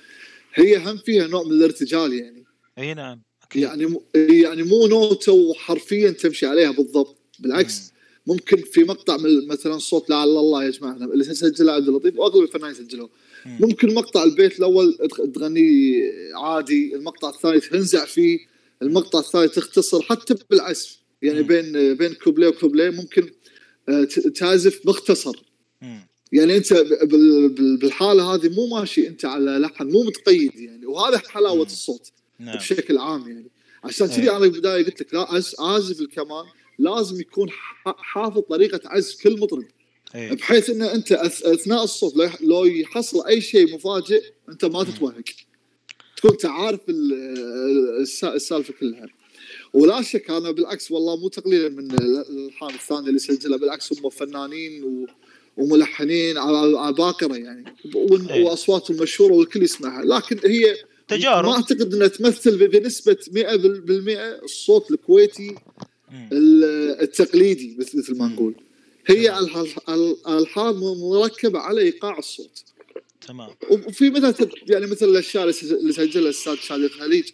هي هم فيها نوع من الارتجال يعني
أي نعم.
يعني يعني مو نوتة وحرفيا تمشي عليها بالضبط بالعكس ممكن في مقطع من مثلا صوت لعل الله يجمعنا اللي سجله عبد اللطيف واغلب الفنانين سجلوه
مم.
ممكن مقطع البيت الأول تغ- تغنيه عادي المقطع الثاني تنزع فيه المقطع الثالث تختصر حتى بالعزف يعني. بين بين كوبليه وكوبليه ممكن آه، تعزف مختصر. يعني أنت بالحالة هذه مو ماشي أنت على لحن مو متقيد يعني وهذا
حلاوة.
الصوت
نعم.
بشكل عام يعني. عشان
إيه.
كذي أنا بالبداية قلت لك لا عازف الكمان لازم يكون حافظ طريقة عزف كل مطرب.
إيه.
بحيث إن أنت أثناء الصوت لو يح- لو يحصل أي شيء مفاجئ أنت ما تتوهق. تكون أنت عارف ال- الس- السالفة كلها. ولا شك أنا بالعكس والله مو تقليلا من الألحان الثانية اللي سجلها بالعكس هم فنانين و وملحنين على على باقره يعني.
إيه.
وأصواتهم مشهورة والكل يسمعها. لكن هي ما
تجارب
أعتقد إنها تمثل بنسبة 100% الصوت الكويتي التقليدي مثل مثل ما. نقول. هي الح- ال- الألحان مركبة على إيقاع الصوت.
تمام.
وفي مثل يعني مثل الأشياء اللي سج- اللي سجلها الأستاذ شادي الخليج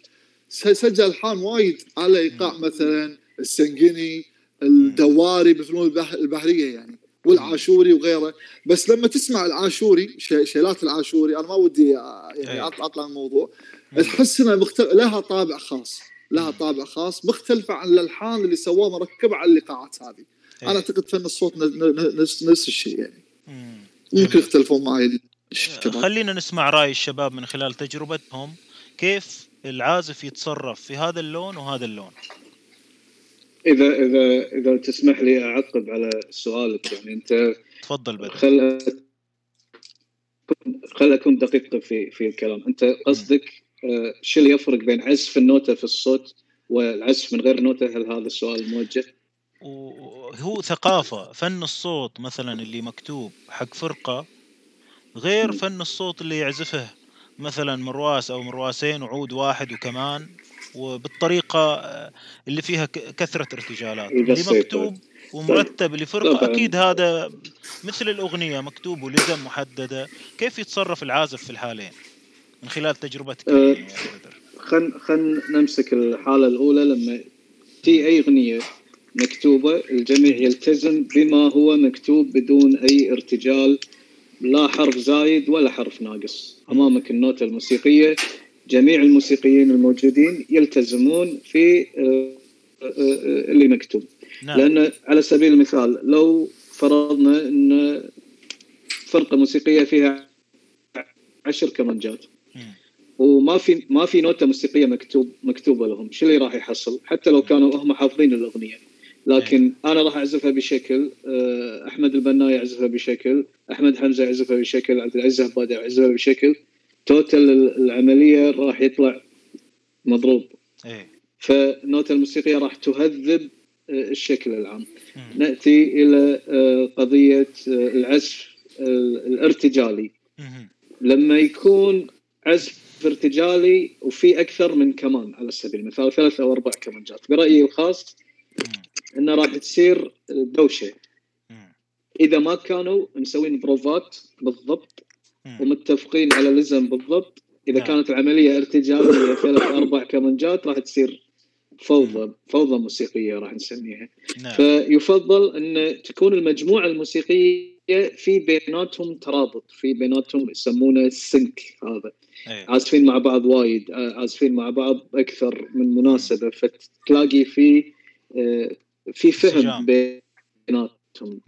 سجل ألحان وايد على إيقاع مثلا السنقني الدواري البح- البحرية يعني. والعاشوري وغيره. بس لما تسمع العاشوري شيلات العاشوري أنا ما ودي آه، يعني
إيه.
أطلع من الموضوع تحس إنها مختلف لها طابع خاص. لها طابع خاص مختلفة عن الألحان اللي سووها مركبة على اللقاءات هذه.
إيه.
أنا أعتقد فن الصوت نفس نفس الشيء يعني.
مم.
ممكن يختلفون معي. الشباب
خلينا نسمع رأي الشباب من خلال تجربتهم. كيف العازف يتصرف في هذا اللون وهذا اللون؟
إذا إذا إذا تسمح لي أعقب على سؤالك يعني أنت
تفضل بدر.
خل خل أكون دقيق في في الكلام. أنت قصدك آه، شو اللي يفرق بين عزف النوتة في الصوت والعزف من غير نوتة؟ هل هذا السؤال موجه؟
وهو ثقافة. فن الصوت مثلا اللي مكتوب حق فرقة غير فن الصوت اللي يعزفه مثلا مرواس أو مرواسين وعود واحد وكمان. وبالطريقة آه، اللي فيها ك- كثرة ارتجالات. اللي. مكتوب ومرتب لفرقة
طبعاً.
أكيد هذا مثل الأغنية مكتوب ولزم محددة. كيف يتصرف العازف في الحالين؟ من خلال تجربتك
أه، خل خل نمسك الحالة الأولى. لما في أي أغنية مكتوبة الجميع يلتزم بما هو مكتوب بدون أي ارتجال لا حرف زايد ولا حرف ناقص. أمامك النوتة الموسيقية. جميع الموسيقيين الموجودين يلتزمون في آه، آه، آه، اللي مكتوب.
نعم.
لأن على سبيل المثال لو فرضنا إن فرقة موسيقية فيها عشر كمانجات. وما في ما في نوتة موسيقية مكتوب مكتوبة لهم شو اللي راح يحصل؟ حتى لو كانوا هم حافظين الأغنية. لكن أنا راح أعزفها بشكل أحمد البناي يعزفها بشكل أحمد حمزة يعزفها بشكل عبد العزيز البادي يعزفها بشكل. توتال العملية راح يطلع مضروب
إيه
فالنوتة الموسيقية راح تهذب آه، الشكل العام
مم.
نأتي إلى آه، قضية آه، العزف الارتجالي
مهم.
لما يكون عزف ارتجالي وفي أكثر من كمان على سبيل المثال ثلاث أو أربع كمانجات برأيي الخاص
مم.
أنه راح تصير دوشة
مم.
إذا ما كانوا مسوين بروفات بالضبط
مم.
ومتفقين على لزم بالضبط. إذا
نعم.
كانت العملية ارتجالية ثلاث أربع كمانجات راح تصير فوضى فوضى موسيقية راح نسميها.
نعم.
فيفضل أن تكون المجموعة الموسيقية في بيناتهم ترابط في بيناتهم يسمونه سنك هذا.
إيه.
عازفين مع بعض وايد آه، عازفين مع بعض أكثر من مناسبة. فتلاقي في آه، في فهم. بيناتهم.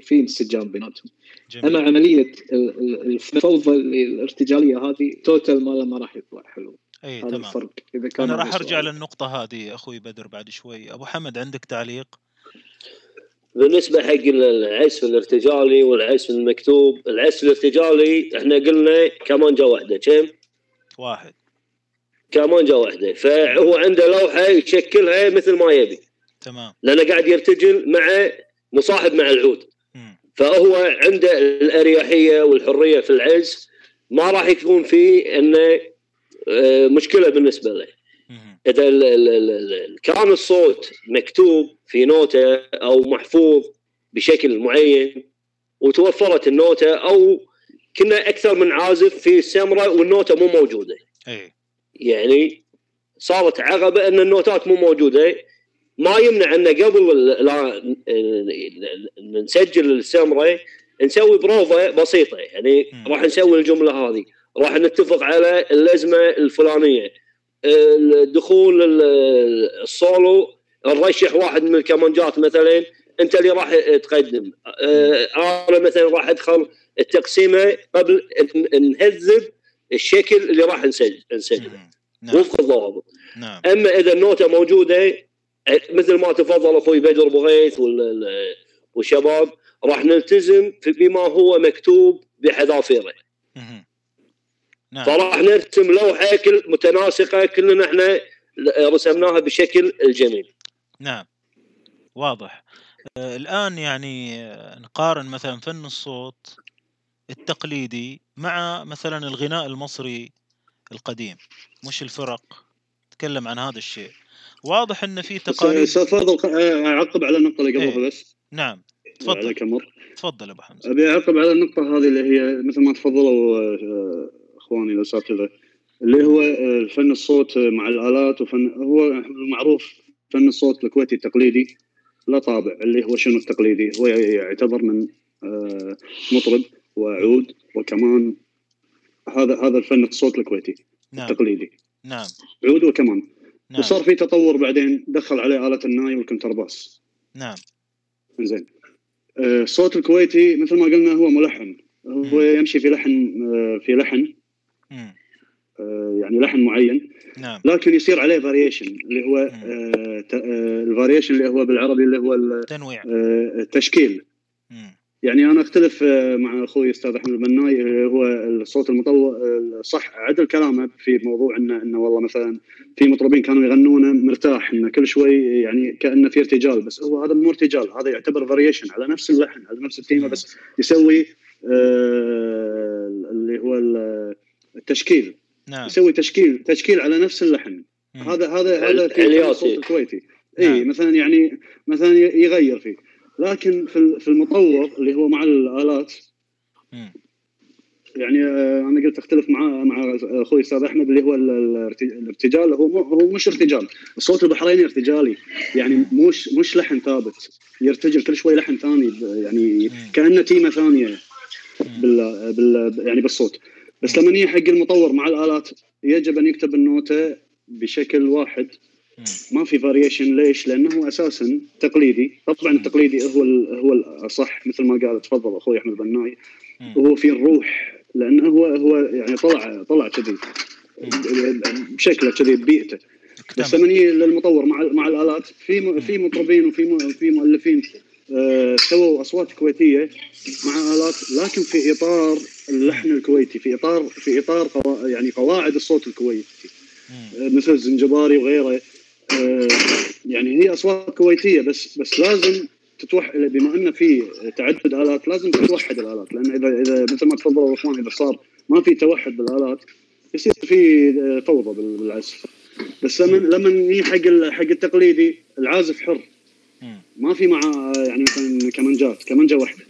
في انسجام بيناتهم. أما
جميل
عملية ال- ال- الفوضى الارتجالية هذه توتال ما ما راح يطلع حلو.
اي
هذا
تمام.
الفرق. إذا كان أنا
راح
أرجع.
للنقطة هذه أخوي بدر بعد شوي. أبو حمد عندك تعليق؟
بالنسبة حق العزف الارتجالي والعزف المكتوب العزف الارتجالي إحنا قلنا كمانجه واحدة كم؟
واحد.
كمانجه واحدة. فهو عنده لوحة يشكلها مثل ما يبي.
تمام.
لأنه قاعد يرتجل مع مصاحب مع العود. فهو عنده الأريحية والحرية في العزف ما راح يكون في إنه آه، مشكلة بالنسبة له. إذا كان الصوت مكتوب في نوتة أو محفوظ بشكل معين وتوفرت النوتة أو كنا أكثر من عازف في السمرة والنوتة مو موجودة.
اي
يعني صارت عقبة إن النوتات مو موجودة. ما يمنع ان قبل لا نسجل السمرة نسوي بروفة بسيطة. يعني. راح نسوي الجملة هذه. راح نتفق على اللزمة الفلانية. الدخول ال- السولو نرشح واحد من الكمانجات مثلا. أنت اللي راح تقدم. آه، أنا مثلا راح أدخل التقسيمة قبل نهذب الشكل اللي راح نسجل نسجله.
نعم.
وفق الضوابط
نعم.
أما إذا النوتة موجودة مثل ما تفضل أخوي بدر أبو غيث وال- ال- والشباب راح نلتزم بما هو مكتوب بحذافيره.
نعم.
فراح نرسم لوحة كل متناسقة كلنا إحنا رسمناها بشكل الجميل.
نعم. واضح. آه، الآن يعني آه، نقارن مثلا فن الصوت التقليدي مع مثلا الغناء المصري القديم. مش الفرق. نتكلم عن هذا الشيء. واضح إن في تقاليد
أستاذ فاضل خ- آه، اعقب على النقطة اللي قبلها
إيه.
بس.
نعم. تفضل.
عليك أمر
تفضل أبو حمزة.
أبي أعقب على النقطة هذه اللي هي مثل ما تفضلوا آه، إخواني الاساتذه اللي هو آه، فن الصوت مع الآلات وفن هو المعروف فن الصوت الكويتي التقليدي لا طابع اللي هو شنو التقليدي؟ هو يعتبر من آه، مطرب وعود وكمان هذا هذا الفن الصوت الكويتي
نعم.
التقليدي.
نعم.
عود وكمان.
نعم.
وصار في تطور بعدين دخل عليه آلة الناي والكونترباس
نعم.
زين آه، الصوت الكويتي مثل ما قلنا هو ملحن. هو. يمشي في لحن آه، في لحن.
مم.
آه، يعني لحن معين.
نعم.
لكن يصير عليه variation اللي هو آه، آه، ال variation اللي هو بالعربي اللي هو ال-
تنويع.
آه، التشكيل.
مم.
يعني أنا أختلف آه، مع أخوي أستاذ أحمد البناي اللي هو الصوت المطور آه، صح عدل كلامه في موضوع إنه إنه والله مثلا في مطربين كانوا يغنونه مرتاح إنه كل شوي يعني كأنه في ارتجال بس هو هذا مو ارتجال هذا يعتبر variation على نفس اللحن على نفس التيمة بس يسوي آه، اللي هو ال- التشكيل
نعم
يسوي تشكيل تشكيل على نفس اللحن. هذا هذا هذا في. الصوت الكويتي
نعم.
اي مثلا يعني مثلا يغير فيه لكن في في المطور اللي هو مع
الآلات.
يعني آه، أنا قلت أختلف مع مع أخوي أستاذ أحمد اللي هو ال- ال- الارتجال. هو هو مش ارتجال. الصوت البحريني ارتجالي. يعني مش مش لحن ثابت. يرتجل كل شوي لحن ثاني يعني كأنه تيمة ثانية بال بال يعني بالصوت. بس لما يجي حق المطور مع الآلات يجب أن يكتب النوتة بشكل واحد. ما في فاريشن ليش؟ لأنه أساسا تقليدي، طبعا التقليدي هو هو الأصح. مثل ما قال تفضل أخوي أحمد بناي. وهو في الروح لأنه هو هو يعني طلع طلع كذي. بشكله كذي ببيئته. بس. لما يجي للمطور مع مع الآلات في في مطربين وفي في مؤلفين آه، سووا أصوات كويتية مع آلات لكن في إطار اللحن الكويتي في اطار في إطار يعني قواعد الصوت الكويتي. آه، مثل الزنجباري وغيره. يعني هي أصوات كويتية بس بس لازم تتوحد بما إن في تعدد آلات لازم تتوحد الآلات. لأن إذا إذا مثل ما تفضلوا الاخوان إذا صار ما في توحد بالآلات يصير في آه، فوضى بال- بالعزف. بس لما لما يجي حق حق التقليدي العازف حر. ما في مع آه، يعني مثلا كمانجات كمانجة
واحدة.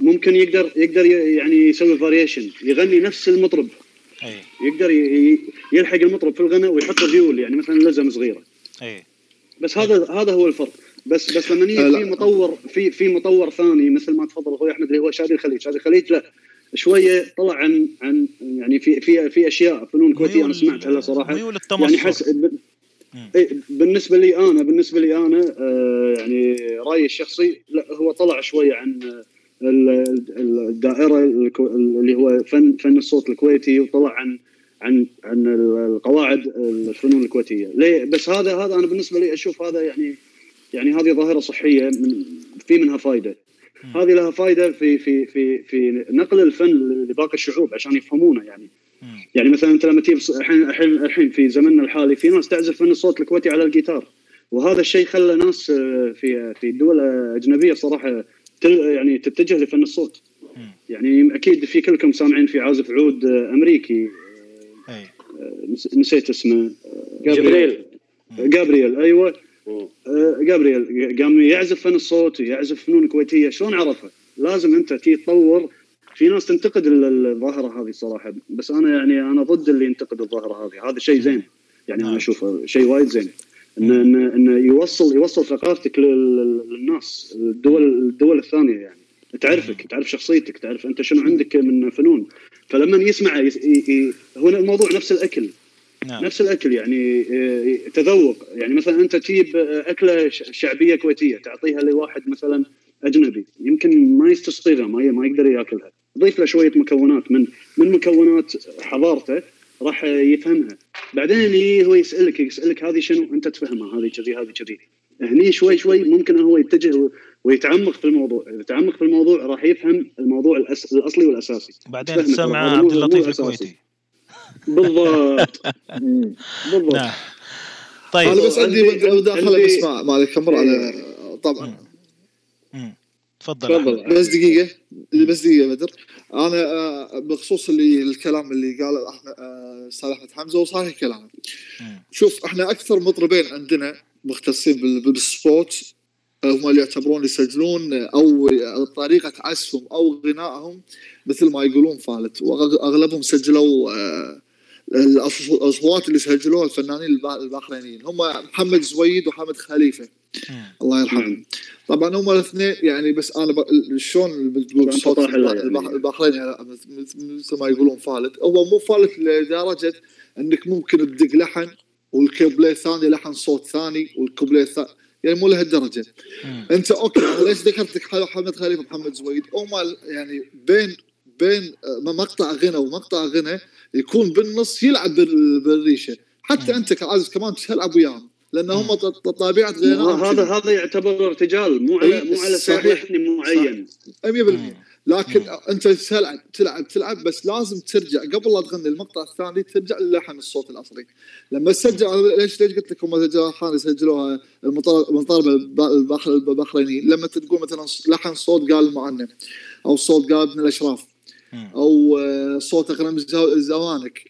ممكن يقدر يقدر يعني يسوي variation يغني نفس المطرب. يقدر يلحق المطرب في الغناء ويحط رُيول يعني مثلا لزم صغيرة.
اي
بس هذا هذا هو الفرق. بس بس لما يجي
لا.
في مطور في في مطور ثاني مثل ما تفضل أخوي أحمد اللي هو شادي الخليج. شادي الخليج لا شوية طلع عن عن يعني في في في أشياء فنون كويتية أنا
ميول-
سمعت هلا صراحة.
ميول
يعني
التمصر
حس ب-
مم.
إيه، بالنسبة لي أنا بالنسبة لي أنا آه، يعني رأيي الشخصي لا هو طلع شوية عن آه، ال- ال- الدائرة اللي هو فن فن الصوت الكويتي وطلع عن عن عن القواعد الفنون الكويتية. ليه؟ بس هذا هذا أنا بالنسبة لي أشوف هذا يعني يعني هذه ظاهرة صحية من في منها فائده. هذه لها فائده في في في في نقل الفن لباقي الشعوب عشان يفهمونه يعني. يعني مثلا أنت لما تجيب الحين الحين الحين في زمننا الحالي في ناس تعزف فن الصوت الكويتي على الجيتار. وهذا الشيء خلى ناس آه، في في دول اجنبيه صراحة تل يعني تتجه لفن الصوت. يعني أكيد في كلكم سامعين في عازف عود آه، أمريكي. نسيت اسمه.
جبريل
جابرييل. أيوه.
مم.
آه، جابرييل قام يعزف فن الصوت ويعزف فنون كويتية. شلون عرفها؟ لازم أنت تي تطور في ناس تنتقد ال- ال- الظاهرة هذه صراحة. بس أنا يعني أنا ضد اللي ينتقد الظاهرة هذه. هذا شيء زين. يعني أنا
نعم.
أشوفه شيء وايد زين. انه انه انه يوصل يوصل ثقافتك لل- للناس الدول الدول الثانية يعني. تعرفك تعرف شخصيتك تعرف أنت شنو عندك من فنون. فلما يسمع هنا الموضوع نفس الأكل.
نعم.
نفس الأكل يعني آه، تذوق. يعني مثلا أنت تجيب آه، أكلة شعبية كويتية تعطيها لواحد مثلا أجنبي يمكن ما يستصيغها ما ما يقدر يأكلها. ضيف له شوية مكونات. من من مكونات حضارته راح يفهمها. بعدين هو يسألك يسألك هذه شنو؟ أنت تفهمها هذه كذي هذه كذي. هني شوي شوي ممكن هو يتجه ويتعمق في الموضوع. إذا تعمق في الموضوع راح يفهم الموضوع الأس... الأصلي والأساسي.
بعدين سمع عبد اللطيف
الأساسي.
الكويتي.
بالضبط. [laughs] بالضبط.
نعم. طيب.
أنا بس عندي
مداخلة
بس مع كمر على طبعا.
مم. تفضل.
تفضل.
بس دقيقة. بس دقيقة بدر. أنا آه، بخصوص اللي الكلام اللي قاله أحمد آه، أستاذ أحمد حمزة وصحيح كلامه. شوف إحنا أكثر مطربين عندنا مختصين بال- بالسبوت آه، هم اللي يعتبرون يسجلون أو طريقة عزفهم أو غنائهم مثل ما يقولون فالت وأغلبهم سجلوا آه، الأصوات اللي سجلوها الفنانين الب- البحرينيين هم محمد زويد وحمد
خليفة.
الله يرحمهم. طبعا هم الاثنين يعني بس أنا ب... شلون بتقول صوت
تطاح له
الب-
يعني.
مثل مثل ما يقولون فالت هو مو فالت لدرجة إنك ممكن تدق لحن والكوبليه الثاني لحن صوت ثاني والكوبليه الثاني يعني مو لهالدرجة. أنت أوكي ليش ذكرت لك حمد خليفة محمد زويد؟ هم يعني بين بين آه، مقطع غنى ومقطع غنى يكون بالنص يلعب بال- بالريشة. حتى. أنت كعازف كمان تلعب وياهم لأن هم طبيعه غنائهم
هذا هذا يعتبر ارتجال مو على
إي،
مو على
صحيح.
معين
100% لكن
مم.
انت تلعب تلعب تلعب بس لازم ترجع قبل لا تغني المقطع الثاني ترجع للحن الصوت الأصلي لما تسجل ليش ليش قلت لك هم سجلوها حالي سجلوها المطار- المطاربه الب- البحر البحرينيين لما تقول مثلا لحن صوت قال المعنى أو صوت قال ابن
الأشراف.
أو آه، صوت اغنم الزو- الزوانك.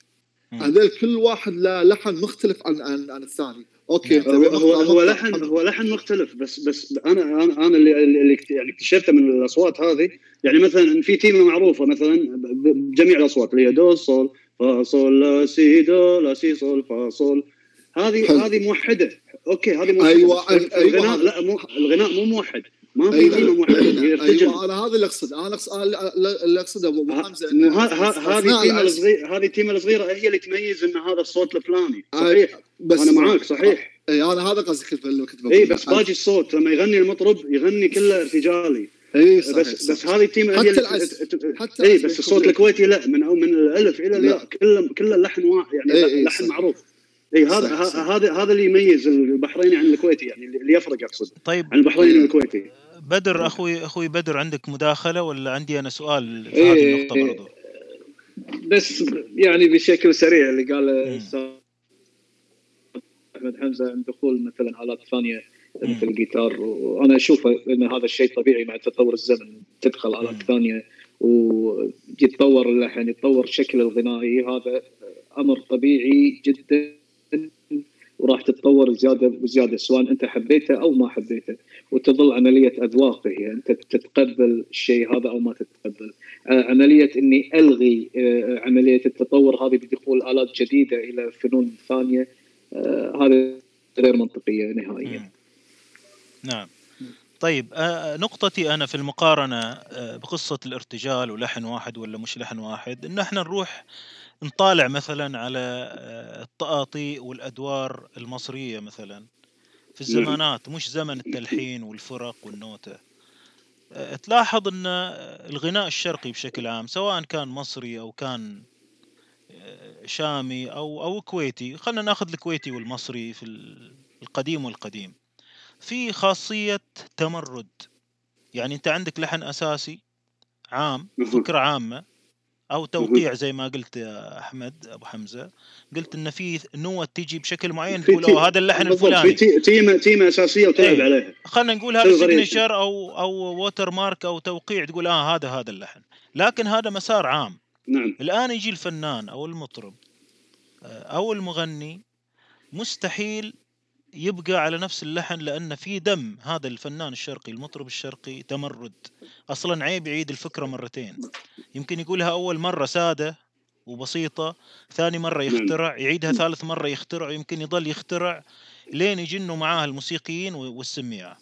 هذول كل واحد له لحن مختلف عن عن, عن الثاني okay
هو هو, هو لحن هو لحن مختلف بس بس أنا أنا أنا اللي اللي يعني اكتشفته من الأصوات هذه. يعني مثلا في تيمه معروفة مثلا بجميع الأصوات اللي هي دو صول فا صول لا سي دو لا سي صول فا صول. هذه. هذه موحدة. okay هذه موحدة.
أيوة،
بس
أيوة.
الغناء لا مو الغناء مو موحد. ما في هي ارتجل
أيوه أنا هذا اللي أقصد أنا اللي أقصده ابو حمزه
مو ه- ه- هذه
التيمة.
الصغيره هذه التيمة الصغيرة هي اللي تميز إن هذا الصوت الفلاني صحيح
بس
أنا معاك صحيح
أي أنا هذا قصدي كنت بقول
اي بس باقي الصوت لما يغني المطرب يغني كله ارتجالي
اي صحيح
بس
صحيح.
بس هذه التيمة
حتى العزف. حتى
اي بس الصوت
لك.
الكويتي لا من من الألف إلى الياء. كله كله لحن واحد يعني
إي، إي،
لحن
صح.
معروف اي هذا هذا هذا اللي يميز البحريني عن الكويتي يعني اللي يفرق أقصد
طيب
عن البحريني والكويتي
بدر أخوي أخوي بدر عندك مداخلة ولا عندي أنا سؤال في
إيه،
هذه النقطة
إيه.
برضو
بس يعني بشكل سريع اللي. الأستاذ أحمد حمزة عن دخول مثلا آلات
ثانية.
مثل الجيتار وأنا أشوف إن هذا الشيء طبيعي مع تطور الزمن تدخل. آلات ثانية ويتطور اللحن يتطور الشكل الغنائي هذا أمر طبيعي جدا وراح تتطور زيادة وزيادة سواء أنت حبيته أو ما حبيته وتظل عملية أذواق هي أنت تتقبل الشيء هذا أو ما تتقبل. آه، عملية إني ألغي آه، عملية التطور هذه بدخول آلات جديدة إلى فنون ثانية آه، هذا غير منطقية نهائيا.
نعم. طيب نقطتي أنا في المقارنة بقصة الارتجال ولحن واحد ولا مش لحن واحد إن إحنا نروح نطالع مثلا على آه، الطقاطيق والأدوار المصرية مثلا. في الزمانات مش زمن التلحين والفرق والنوتة. آه، تلاحظ إن الغناء الشرقي بشكل عام سواء كان مصري أو كان آه، شامي أو أو كويتي خلينا ناخذ الكويتي والمصري في ال- القديم والقديم. في خاصية تمرد. يعني أنت عندك لحن أساسي عام
مهم.
فكرة عامة أو توقيع زي ما قلت يا أحمد أبو حمزة. قلت إن في نوة تيجي بشكل معين
في
تقول هذا اللحن
في
الفلاني.
تي- تيمه تيمه أساسية وتلعب
إيه.
عليها.
خلينا نقول هذا. signature أو أو watermark أو توقيع تقول آه هذا هذا اللحن. لكن هذا مسار عام.
نعم.
الآن يجي الفنان أو المطرب آه، أو المغني مستحيل يبقى على نفس اللحن لأن في دم. هذا الفنان الشرقي المطرب الشرقي تمرد. أصلا عيب يعيد الفكرة مرتين. يمكن يقولها أول مرة سادة وبسيطة ثاني مرة. يخترع يعيدها ثالث مرة يخترع يمكن يضل يخترع لين يجنوا معاه الموسيقيين والسميعة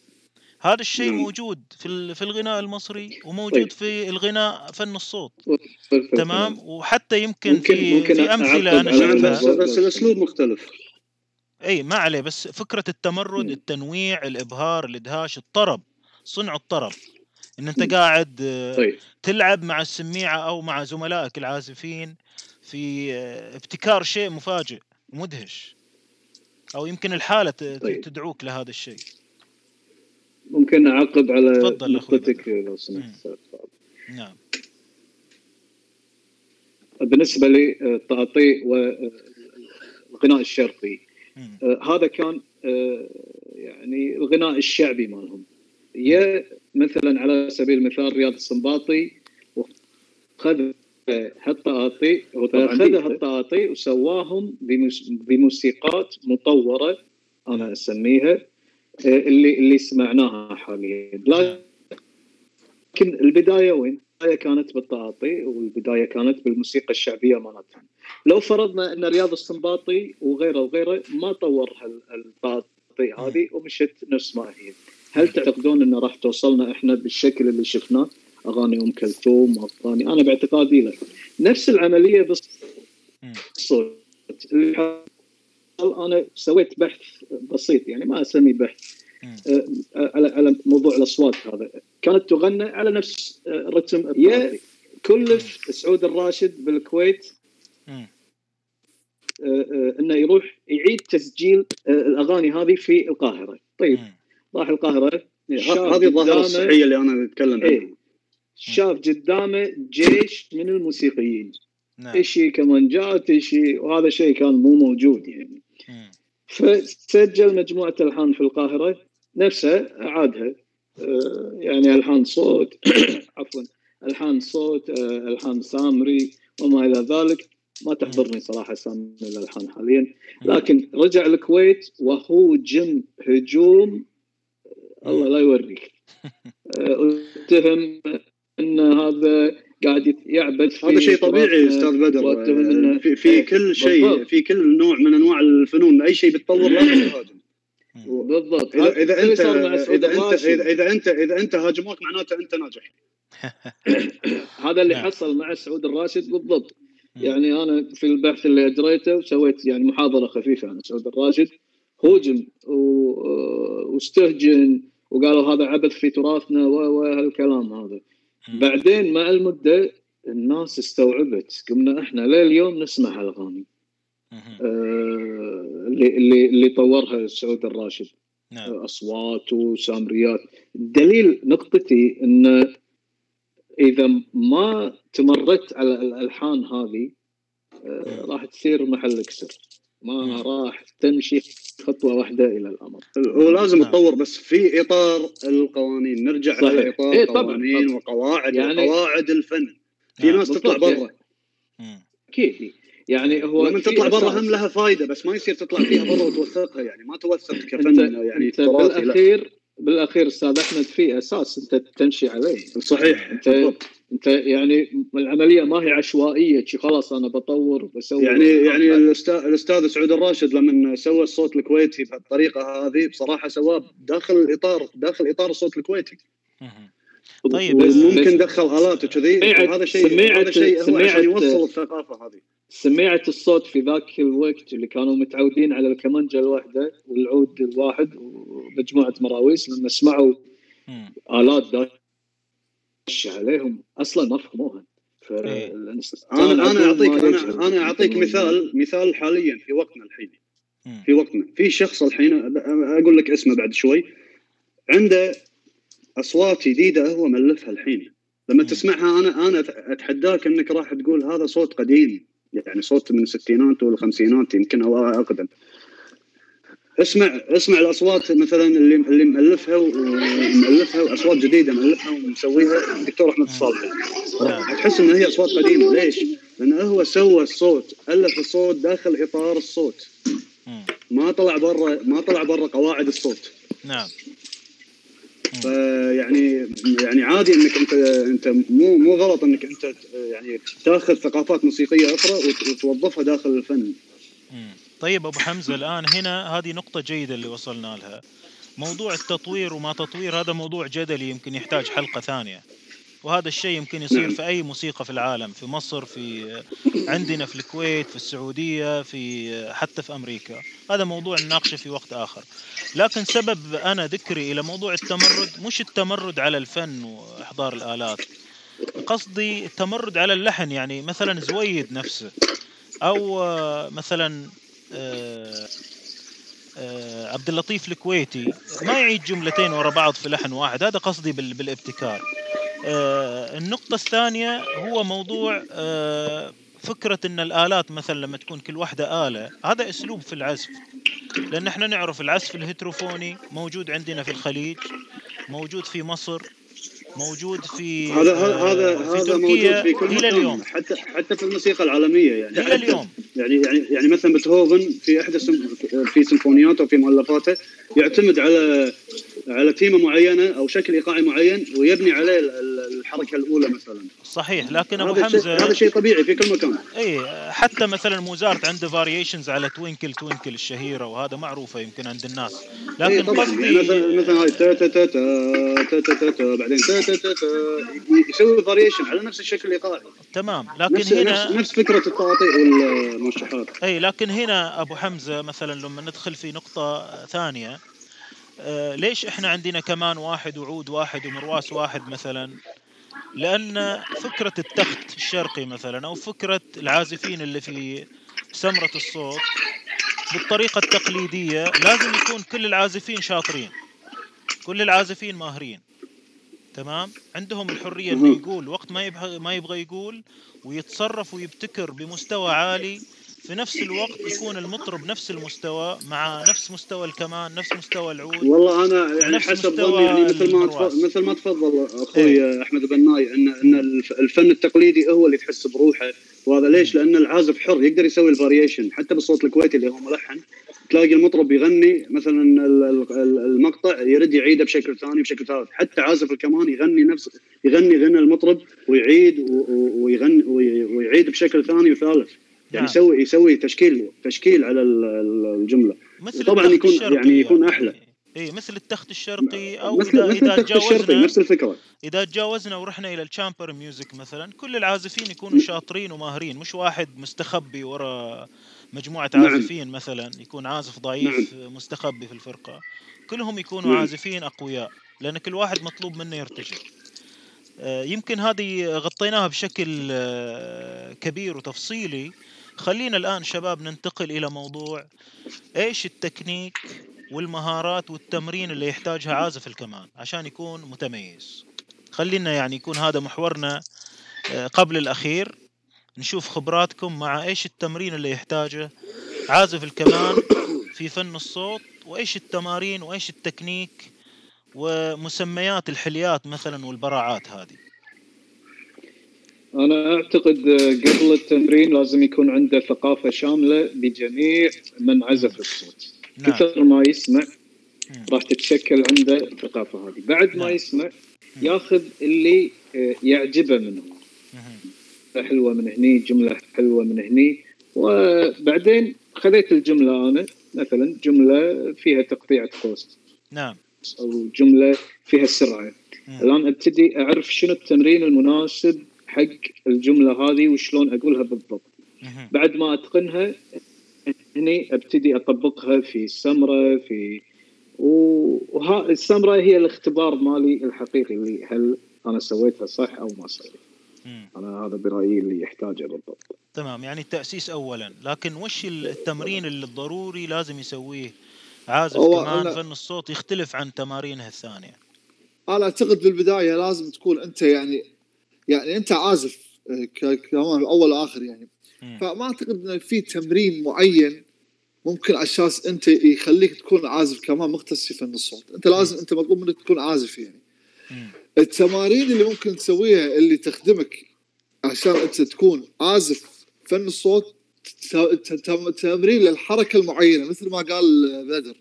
هذا الشيء. موجود في ال- في الغناء المصري وموجود
طيب.
في الغناء فن الصوت.
بالفعل.
تمام؟ وحتى يمكن في في
أمثلة
أنا
شفتها.
بس, بس الأسلوب مختلف.
إي ما عليه بس فكرة التمرد
مم.
التنويع الإبهار الإدهاش الطرب صنع الطرب إن أنت قاعد آه،
طيب
تلعب مع السميعة أو مع زملائك العازفين في آه، ابتكار شيء مفاجئ مدهش أو يمكن ت- ت-
طيب.
تدعوك لهذا الشيء
ممكن أعقب على
تفضل
نقطتك لو سمحت. أستاذ فاضل.
نعم
بالنسبة للتقاطيع والغناء الشرقي. آه، هذا كان آه، يعني الغناء الشعبي مالهم. يا مثلا على سبيل المثال رياض السنباطي وخذ هالتقاطيع خذ هالتقاطيع وسواهم بموس- بموسيقات مطورة أنا أسميها آه، اللي اللي سمعناها حاليا. لكن البداية وين؟ كانت بالتعاطي والبداية كانت بالموسيقى الشعبية مالتهم لو فرضنا إن رياض السنباطي وغيره وغيره ما طور التعاطي هذه ومشت نفس ما هي. هل تعتقدون إنه راح توصلنا إحنا بالشكل اللي شفناه؟ أغاني أم كلثوم واغاني أنا باعتقادي لا. نفس
العملية.
بالصوت أنا سويت بحث بسيط يعني ما أسميه بحث. على على موضوع الأصوات هذا. كانت تغنى على نفس آه، رتم يا كلف سعود الراشد بالكويت. آه، آه، إنه يروح يعيد تسجيل آه، الأغاني هذه في القاهرة. طيب. راح القاهرة.
هذه
الظاهرة
الصحيه اللي أنا أتكلم عنها
إيه. شاف قدامه جيش من الموسيقيين.
نعم.
شيء كمانجات شيء وهذا شيء كان مو موجود يعني.
مم.
فسجل مجموعة ألحان في القاهرة. نفسها اعادها آه، يعني ألحان صوت [coughs] عفوا ألحان صوت آه، ألحان سامري وما إلى ذلك. ما تحضرني صراحة اسامي الألحان حاليا. لكن رجع الكويت وهوجم هجوم الله لا يوريك. [laughs] آه، اتهم إن هذا قاعد يعبد في
هذا شيء طبيعي أستاذ بدر.
واتهم
في, في
إيه،
كل شيء. في كل نوع من أنواع الفنون أي شيء بيتطور لازم تهاجم
بالضبط
اذا
اللي
انت إذا انت. اذا, إذا انت إذا أنت هاجموك معناته أنت ناجح [laughs]
هذا اللي
نعم.
حصل مع سعود الراشد بالضبط. يعني أنا في البحث اللي أجريته سويت يعني محاضرة خفيفة عن سعود الراشد هوجم و- واستهجن وقالوا هذا عبث في تراثنا و- وهالكلام هذا. بعدين مع المدة الناس استوعبت قمنا إحنا لليوم نسمع. آه، اللي اللي اللي طورها سعود الراشد
نعم
أصوات وسامريات دليل نقطتي إن إذا ما تمرت على الألحان هذه آه، راح تصير محلك سر ما
مم.
راح تمشي خطوة واحدة إلى الأمر
هو لازم
نعم.
تطور بس في إطار القوانين نرجع
صحيح.
على إطار
إيه طبعاً،
قوانين
طبعاً.
وقواعد
يعني-
وقواعد الفن في
نعم.
ناس تطلع. برا.
أكيد يعني هو
لما تطلع برا. هم لها فائده بس ما يصير تطلع فيها برا وتوثقها يعني ما توثق
أنت,
كفن يعني
أنت
تراثي لا
بالاخير بالأخير أستاذ أحمد في أساس أنت تمشي عليه
صحيح
انت
بالضبط.
أنت يعني العملية ما هي عشوائية شي خلاص أنا بطور بسوي
يعني يعني الاستاذ الأستاذ سعود الراشد لما سوى الصوت الكويتي بهالطريقه هذه بصراحة سواه داخل الاطار داخل إطار الصوت الكويتي.
طيب،
ممكن دخل آلات وكذي هذا شيء هذا شيء هو عشان يوصل الثقافة هذه
سميعة الصوت في ذاك الوقت اللي كانوا متعودين على الكمانجة الواحدة والعود الواحد ومجموعة مراويس لما سمعوا
مم.
آلات داش عليهم أصلا ما فهموها
إيه.
أنا أنا اعطيك أنا أنا أعطيك مثال مثال حاليا في وقتنا الحين. في وقتنا في شخص الحين أقول لك اسمه بعد شوي عنده أصوات جديدة هو ملفها الحين لما
مم.
تسمعها أنا أنا أتحداك إنك راح تقول هذا صوت قديم يعني صوت من الستينات والخمسينات يمكن أو أقدم اسمع اسمع الأصوات مثلا اللي اللي مؤلفها ومؤلفها وأصوات جديدة مؤلفها ومسويها الدكتور أحمد الصالحي
نعم.
تحس إن هي أصوات قديمة ليش؟ لأنه هو سوى الصوت ألف الصوت داخل إطار الصوت. ما طلع برا ما طلع برا قواعد الصوت
نعم
فيعني يعني عادي إنك انت أنت مو مو غلط إنك أنت يعني تاخذ ثقافات موسيقية أخرى وت- وتوظفها داخل الفن.
طيب أبو حمزة الآن هنا هذه نقطة جيدة اللي وصلنا لها. موضوع التطوير وما تطوير هذا موضوع جدلي يمكن يحتاج حلقة ثانية. وهذا الشيء يمكن يصير. في أي موسيقى في العالم في مصر في عندنا في الكويت في السعودية في حتى في أمريكا. هذا موضوع نناقشه في وقت آخر. لكن سبب أنا ذكري إلى موضوع التمرد مش التمرد على الفن وإحضار الآلات. قصدي التمرد على اللحن يعني مثلا زويد نفسه أو مثلا آه، آه، عبد اللطيف الكويتي. ما يعيد جملتين ورا بعض في لحن واحد هذا قصدي بال- بالابتكار. النقطة الثانية هو موضوع آه، فكرة إن الآلات مثلا لما تكون كل واحدة آلة هذا أسلوب في العزف. لأن إحنا نعرف العزف الهيتروفوني موجود عندنا في الخليج موجود في مصر. موجود في
هذا
آه،
هذا
في
هذا موجود في كل
إلى
مكان
اليوم.
حتى حتى في الموسيقى العالمية يعني.
إلى اليوم.
يعني يعني يعني مثلا بيتهوفن في إحدى في سيمفونياته وفي مؤلفاته يعتمد على على تيمة معينة أو شكل ايقاعي معين ويبني عليه الحركة الأولى مثلا.
صحيح لكن
أبو
حمزه
هذا شيء طبيعي في كل مكان.
اي حتى مثلا موزارت عنده variations على Twinkle Twinkle الشهيرة وهذا معروفة يمكن عند الناس.
إيه،
لكن
قصدي يعني مثلا مثلا هاي تا تا تا تا تا تا بعدين تا تا تا يسوي variation على نفس الشكل الايقاعي
تمام. لكن
نفس
هنا
نفس فكرة التقاطيع والمرشحات
اي لكن هنا أبو حمزة مثلا لما ندخل في نقطة ثانية آه، ليش إحنا عندنا كمان واحد وعود واحد ومرواس واحد مثلا؟ لأن فكرة التخت الشرقي مثلا أو فكرة العازفين اللي في سمرة الصوت بالطريقة التقليدية لازم يكون كل العازفين شاطرين كل العازفين ماهرين تمام؟ عندهم الحرية إنه يقول وقت ما يبغى ما يبغى يقول ويتصرف ويبتكر بمستوى عالي في نفس الوقت يكون المطرب نفس المستوى مع نفس مستوى الكمان نفس مستوى العود
والله أنا يعني حسب ظني يعني مثل ما
المرواس.
تف- مثل ما تفضل أخوي أحمد بناي ان إن الف- الفن التقليدي هو اللي تحس بروحه. وهذا ليش؟ لأن العازف حر يقدر يسوي الفاريشن حتى بالصوت الكويتي اللي هو ملحن تلاقي المطرب يغني مثلا ال- ال- المقطع يرد يعيده بشكل ثاني بشكل ثالث. حتى عازف الكمان يغني نفس يغني غنى المطرب ويعيد ويغني وي- ويعيد بشكل ثاني وثالث. يعني
نعم.
يسوي يسوي تشكيل تشكيل على ال- ال- الجملة.
مثل
طبعاً
التخت
يكون-
الشرقي
يعني يكون أحلى.
اي مثل التخت الشرقي أو
مثل
اذا
مثل
إذا
التخت الشرقي
تجاوزنا
نفس الفكرة.
إذا تجاوزنا ورحنا إلى ال chamber music مثلا كل العازفين يكونوا شاطرين وماهرين. مش واحد مستخبي ورا مجموعة
نعم.
عازفين مثلا يكون عازف ضعيف مستخبي في الفرقة. كلهم يكونوا
نعم.
عازفين أقوياء لأن كل واحد مطلوب منه يرتجل آه، يمكن هذه غطيناها بشكل آه، كبير وتفصيلي. خلينا الآن شباب ننتقل إلى موضوع إيش التكنيك والمهارات والتمرين اللي يحتاجها عازف الكمان عشان يكون متميز. خلينا يعني يكون هذا محورنا آه، قبل الأخير نشوف خبراتكم مع إيش التمرين اللي يحتاجه عازف الكمان في فن الصوت وإيش التمارين وإيش التكنيك ومسميات الحليات مثلا والبراعات هذه.
أنا أعتقد آه، قبل التمرين لازم يكون عنده ثقافة شاملة بجميع من عزف الصوت.
نعم.
كثر ما يسمع. راح تتشكل عنده الثقافة هذه. بعد ما
نعم.
يسمع ياخذ اللي آه، يعجبه منه. حلوة من هني جملة حلوة من هني. وبعدين خذيت الجملة أنا مثلا جملة فيها تقطيعه قوس
نعم.
أو جملة فيها سرعه. الآن أبتدي أعرف شنو التمرين المناسب حق الجملة هذه وشلون أقولها بالضبط. بعد ما أتقنها هني أبتدي أطبقها في السمرة في وها السمرة هي الاختبار مالي الحقيقي اللي هل أنا سويتها صح أو ما سويت
مم.
أنا هذا برأيي اللي يحتاجه بالضبط.
تمام يعني التأسيس أولا. لكن وش التمرين اللي الضروري لازم يسويه عازف كمان
أنا-
فن الصوت يختلف عن تمارينه الثانية؟
أنا أعتقد بالبداية لازم تكون أنت يعني يعني أنت عازف آه، كمان أول وآخر يعني. فما أعتقد ان في تمرين معين ممكن على أساس أنت يخليك تكون عازف كمان مختص في فن الصوت أنت لازم أنت مطلوب منك تكون عازف يعني. التمارين اللي ممكن تسويها اللي تخدمك عشان أنت تكون عازف فن الصوت تمرين للحركة المعينة مثل ما قال بدر.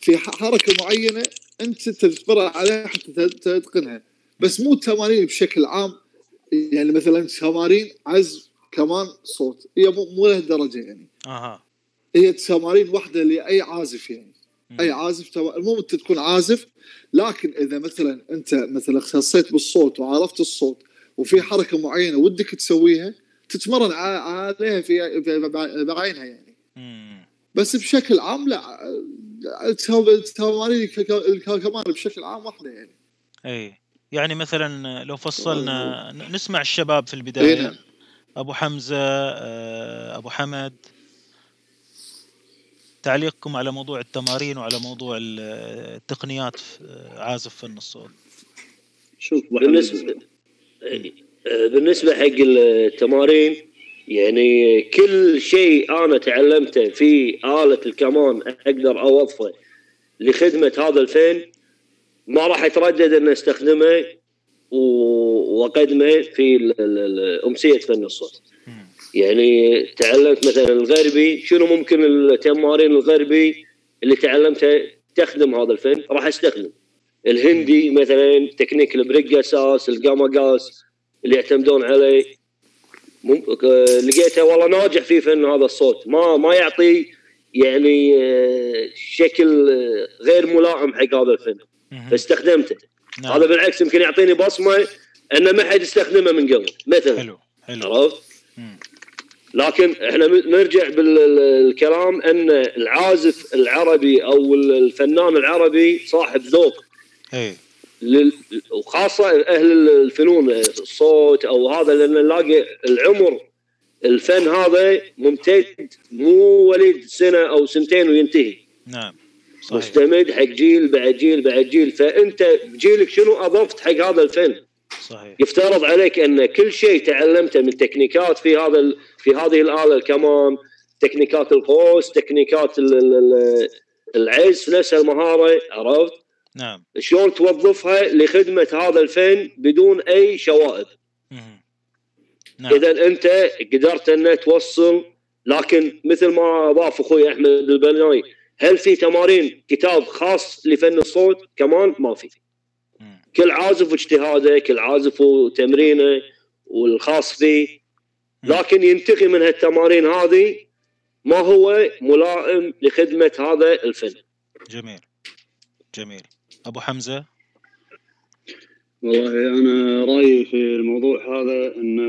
في حركة معينة أنت تتبرع عليها حتى تتقنها بس مو تمارين بشكل عام يعني مثلا تمارين عزف كمان صوت. هي مو مو لهالدرجة يعني.
أها.
هي تمارين واحدة لأي عازف يعني. أي عازف تم- المهم أنت تكون عازف لكن إذا مثلا أنت مثلا اختصيت بالصوت وعرفت الصوت وفي حركة معينة ودك تسويها تتمرن عليها في بعينها يعني.
مم.
بس بشكل عام لا التم- التمارين كمان بشكل عام واحدة يعني.
اي يعني مثلا لو فصلنا ن- نسمع الشباب في
اي
البداية
نعم.
أبو حمزة آه، أبو حمد. تعليقكم على موضوع التمارين وعلى موضوع ال- التقنيات في آه، عازف فن الصوت
شوف بالنسبة.
آه، بالنسبة حق التمارين يعني كل شيء أنا تعلمته في آلة الكمان أقدر أوظفه لخدمة هذا الفن ما راح اتردد ان استخدمه و- واقدمه في أمسية فن الصوت. يعني تعلمت مثلا الغربي شنو ممكن التمارين الغربي اللي تعلمتها تخدم هذا الفن؟ راح أستخدم. الهندي مثلا تكنيك البريك قصاص ال gamakas اللي يعتمدون عليه. مم- ك- لقيته والله ناجح في فن هذا الصوت. ما ما يعطي يعني آه، شكل آه، غير ملائم حق هذا الفن. فاستخدمته.
نعم.
هذا بالعكس يمكن يعطيني بصمة إنه ما حد يستخدمه من قبل مثلا.
حلو حلو.
عرفت. لكن إحنا نرجع بالكلام إن العازف العربي أو ال- الفنان العربي صاحب ذوق.
اي
لل... وخاصة أهل الفنون الصوت أو هذا لأن نلاقي العمر الفن هذا ممتد مو وليد سنة أو سنتين وينتهي.
نعم. صحيح
مستمد حق جيل بعد جيل بعد جيل فأنت بجيلك شنو أضفت حق هذا الفن؟
صحيح
يفترض عليك أن كل شيء تعلمته من تكنيكات في هذا ال- في هذه الآلة الكمان تكنيكات القوس تكنيكات ال- ال- ال- العزف نفس المهارة عرفت؟
نعم
شلون توظفها لخدمة هذا الفن بدون أي شوائب.
نعم
إذا أنت قدرت أن توصل لكن مثل ما اضاف أخوي أحمد البناي هل في تمارين كتاب خاص لفن الصوت؟ كمان ما في. كل عازف واجتهاده كل عازف وتمرينه والخاص فيه. لكن ينتقي من هالتمارين هذه ما هو ملائم لخدمة هذا الفن.
جميل. جميل. أبو حمزة؟
والله أنا رأيي في الموضوع هذا إن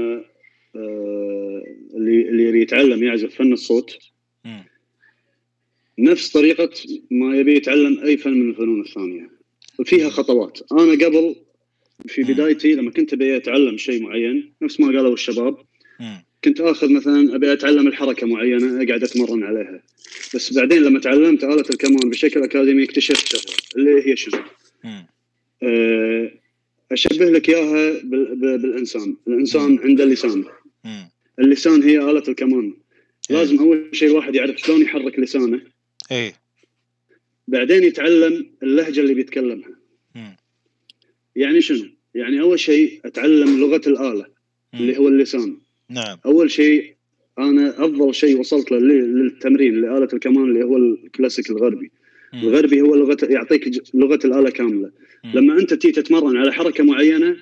آه، اللي اللي يتعلم يعزف فن الصوت. نفس طريقة ما يبي يتعلم أي فن من الفنون الثانية فيها خطوات أنا قبل في. بدايتي لما كنت أبي أتعلم شيء معين نفس ما قالوا الشباب. كنت آخذ مثلا أبي أتعلم الحركة معينة أقعد أتمرن عليها بس بعدين لما تعلمت آلة الكمان بشكل أكاديمي اكتشفت شغله اللي هي شنو؟ أه، أشبه لك إياها بالإنسان، الإنسان عنده لسان،. اللسان هي آلة الكمان،. لازم أول شيء الواحد يعرف شلون يحرك لسانه،
اي
بعدين يتعلم اللهجة اللي بيتكلمها،
مم.
يعني شنو؟ يعني أول شيء أتعلم لغة الآلة اللي
مم.
هو اللسان،
نعم
أول شيء أنا أفضل شيء وصلت له لل- للتمرين لآلة الكمان اللي هو الكلاسيك الغربي،
مم.
الغربي هو لغه يعطيك لغة الآلة كاملة
مم.
لما أنت تيجي تتمرن على حركة معينة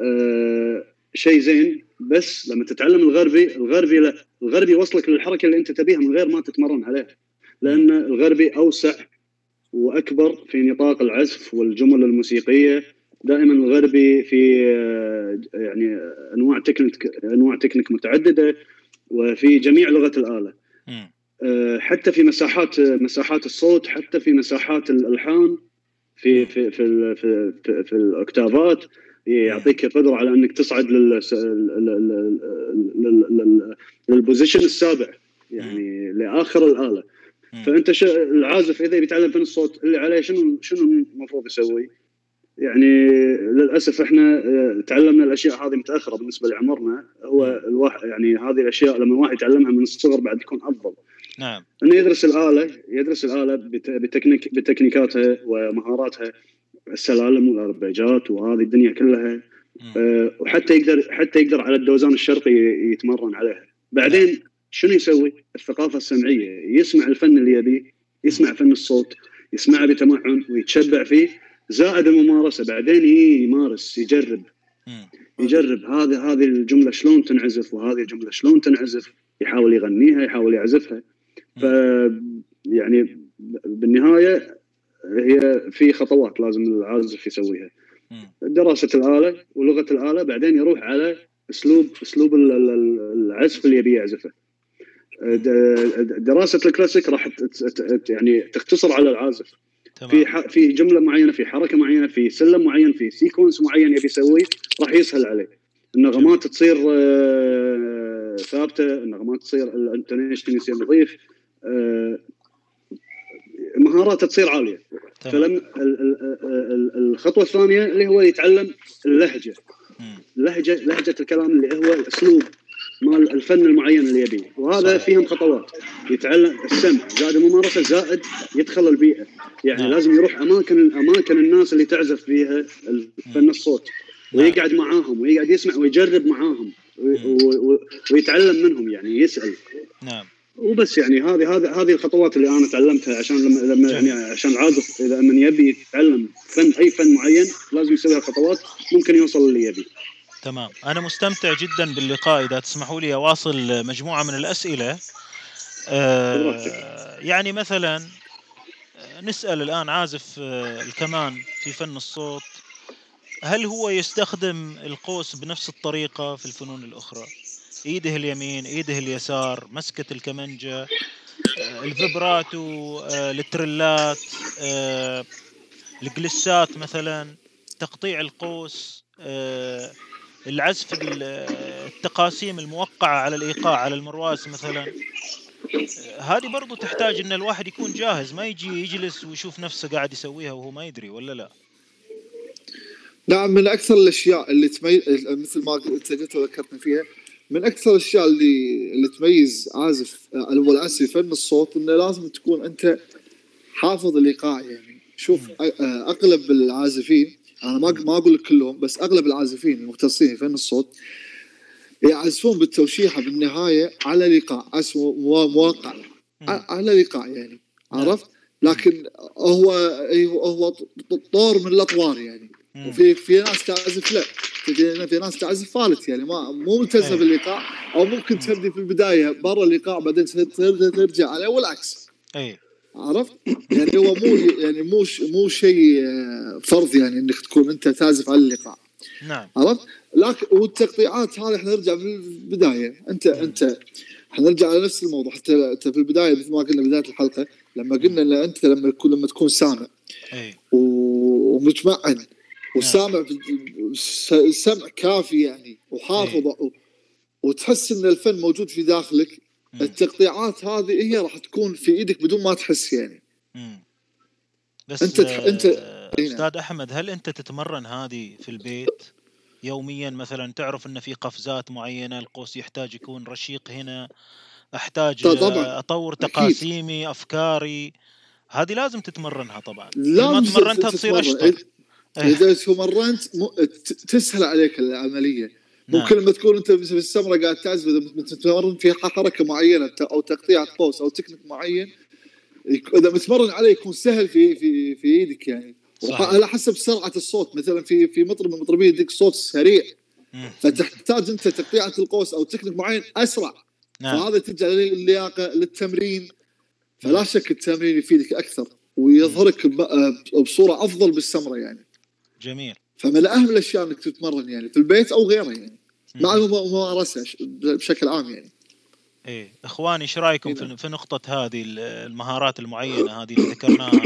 آه شيء زين بس لما تتعلم الغربي الغربي لا الغربي يوصلك للحركة اللي أنت تبيها من غير ما تتمرن عليها لأن الغربي أوسع وأكبر في نطاق العزف والجمل الموسيقية. دائما الغربي في آه، يعني أنواع تكنيك أنواع تكنيك متعددة وفي جميع لغة
الآلة.
آه، حتى في مساحات مساحات الصوت حتى في مساحات الألحان في في في في, في, في الاوكتافات يعطيك قدرة على أنك تصعد لل للبوزيشن السابع يعني لآخر
الآلة.
فأنت ش... العازف إذا بيتعلم فن الصوت اللي عليه شنو شنو المفروض يسوي؟ يعني للأسف إحنا آه، تعلمنا الأشياء هذه متأخرة بالنسبة لعمرنا. هو الواحد يعني هذه الأشياء لما الواحد يتعلمها من الصغر بعد يكون أفضل.
نعم.
إنه يدرس الآلة يدرس الآلة بت- بتكنيك بتكنيكاتها ومهاراتها. السلالم والاربيجات وهذه الدنيا كلها. أه وحتى يقدر حتى يقدر على الدوزان الشرقي يتمرن عليها. بعدين شنو يسوي؟ الثقافة السمعية. يسمع الفن اللي يبيه يسمع فن الصوت يسمعه بتمعن ويتشبع فيه. زائد الممارسة. بعدين يمارس يجرب. يجرب. هذه هذه الجملة شلون تنعزف؟ وهذه الجملة شلون تنعزف؟ يحاول يغنيها يحاول يعزفها. ف يعني بالنهاية هي في خطوات لازم العازف يسويها. دراسة الآلة ولغة الآلة. بعدين يروح على أسلوب أسلوب ال- ال- ال- العزف اللي يبي يعزفه. دراسة الكلاسيك راح يعني تختصر على العازف. في
تمام
ح- في جملة معينة في حركة معينة في سلم معين في sequence معين يبي يسويه راح يسهل عليه. النغمات تصير آه، ثابتة النغمات تصير الانتونيشن يصير نظيف آه، مهاراته تصير
عالية.
فلما ال- ال- ال- الخطوة الثانية اللي هو يتعلم اللهجة.
مم.
لهجه لهجة الكلام اللي هو الأسلوب. مال الفن المعين اللي يبيه. وهذا
صحيح.
فيهم خطوات. يتعلم السمع زائد الممارسه زائد يدخل البيئة. يعني
نعم.
لازم يروح اماكن أماكن الناس اللي تعزف فيها فن الصوت.
نعم.
ويقعد معاهم ويقعد يسمع ويجرب معاهم و- ويتعلم منهم يعني يسأل.
نعم.
وبس يعني هذه هذه هذه الخطوات اللي أنا تعلمتها عشان لما لما. يعني عشان عازف إذا من يبي يتعلم فن أي فن معين لازم يسوي خطوات ممكن يوصل اللي يبي.
تمام. أنا مستمتع جدا باللقاء. إذا تسمحوا لي أواصل مجموعة من الأسئلة. آه يعني مثلا آه، نسأل الآن عازف آه، الكمان في فن الصوت هل هو يستخدم القوس بنفس الطريقة في الفنون الأخرى؟ إيده اليمين إيده اليسار مسكة الكمنجه آه، الفبراتو آه، التريلات الجلسات مثلا تقطيع القوس العزف ال- التقاسيم الموقعة على الإيقاع على المرواس مثلا. هذه برضو تحتاج إن الواحد يكون جاهز ما يجي يجلس ويشوف نفسه قاعد يسويها وهو ما يدري ولا لا؟
نعم من أكثر الأشياء اللي تميز مثل ما إنت قلت وذكرتني فيها من أكثر الأشياء اللي اللي تميز عازف هو العزف فن الصوت إنه لازم تكون أنت حافظ الإيقاع يعني. شوف أغلب العازفين أنا ما ما أقول لك كلهم بس أغلب العازفين المختصين في فن الصوت يعزفون بالتوشيحة بالنهاية على الايقاع اسمه مو- موقع ع- على الايقاع يعني
نعم.
عرفت؟ لكن هو هو طور من الأطوار يعني. وفي في ناس تعزف لا. في, ناس تعزف فالت يعني ما مو ملتزمة
أي.
بالايقاع أو ممكن تبدي في البداية برا الايقاع بعدين ترجع ترجع عليه والعكس.
اي
عرفت؟ يعني هو مو يعني مو مو شيء آه، فرض يعني إنك تكون أنت تعزف على الايقاع
نعم.
عرفت؟ لكن والتقطيعات هذه إحنا نرجع في البداية. انت أنت حنرجع على نفس الموضوع. حتى في البداية مثل ما قلنا بداية الحلقة لما قلنا إن أنت لما تكون لما تكون سامع. ومتمعن وسامع ب- س- سمع كافي يعني وحافظ وتحس إن الفن موجود في داخلك. التقطيعات هذه هي راح تكون في إيدك بدون ما تحس يعني
مم. بس
أنت تح- أنت-
آه،
نعم.
أستاذ أحمد هل أنت تتمرن هذه في البيت يوميا مثلا تعرف إن في قفزات معينة القوس يحتاج يكون رشيق هنا أحتاج
طبعاً.
أطور
أكيد.
تقاسيمي أفكاري هذه لازم تتمرنها طبعا
لازم
تمرنتها تصير. أشطر.
اذا تمرنت تسهل عليك العملية
نعم.
كل ما تكون أنت في السمرة قاعد تعزف إذا تتمرن في حركة معينة أو تقطيع قوس أو تكنيك معين إذا متمرن عليه يكون سهل في في في إيدك يعني. على حسب سرعة الصوت مثلا في في مطرب من المطربين يديك صوت سريع. فتحتاج أنت تقطيعة القوس أو تكنيك معين أسرع.
نعم.
فهذا ترجع للياقه للتمرين. فلا شك التمرين يفيدك أكثر ويظهرك ب- بصورة أفضل بالسمرة يعني.
جميل.
فمن اهم الأشياء إنك تتمرن يعني في البيت أو غيره يعني مع
مم.
الممارسه بشكل عام يعني
إيه إخواني إيش رأيكم
إي
في. في نقطة هذه ال- المهارات المعينة هذه اللي ذكرناها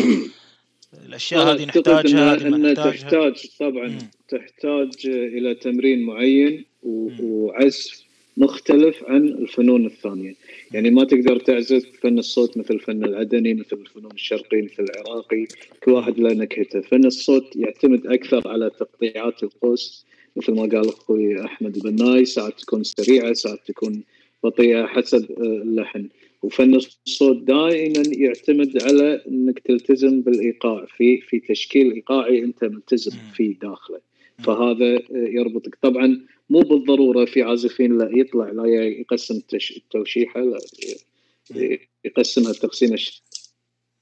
الأشياء
هذه نحتاجها
إن-
هذه
إن
نحتاجها
تحتاج طبعا
مم.
تحتاج إلى تمرين معين. وعزف مختلف عن الفنون الثانية. يعني ما تقدر تعزف فن الصوت مثل الفن العدني مثل الفنون الشرقي مثل العراقي كل واحد له نكهته. فن الصوت يعتمد أكثر على تقطيعات القوس مثل ما قال أخوي أحمد البناي ساعات تكون سريعة ساعات تكون بطيئة حسب آه، اللحن. وفن الصوت دائما يعتمد على إنك تلتزم بالإيقاع في في تشكيل إيقاعي أنت ملتزم. فيه داخله. فهذا آه، يربطك. طبعا مو بالضرورة في عازفين لا يطلع لا يقسم التوشيحة لا يقسمها تقسيمه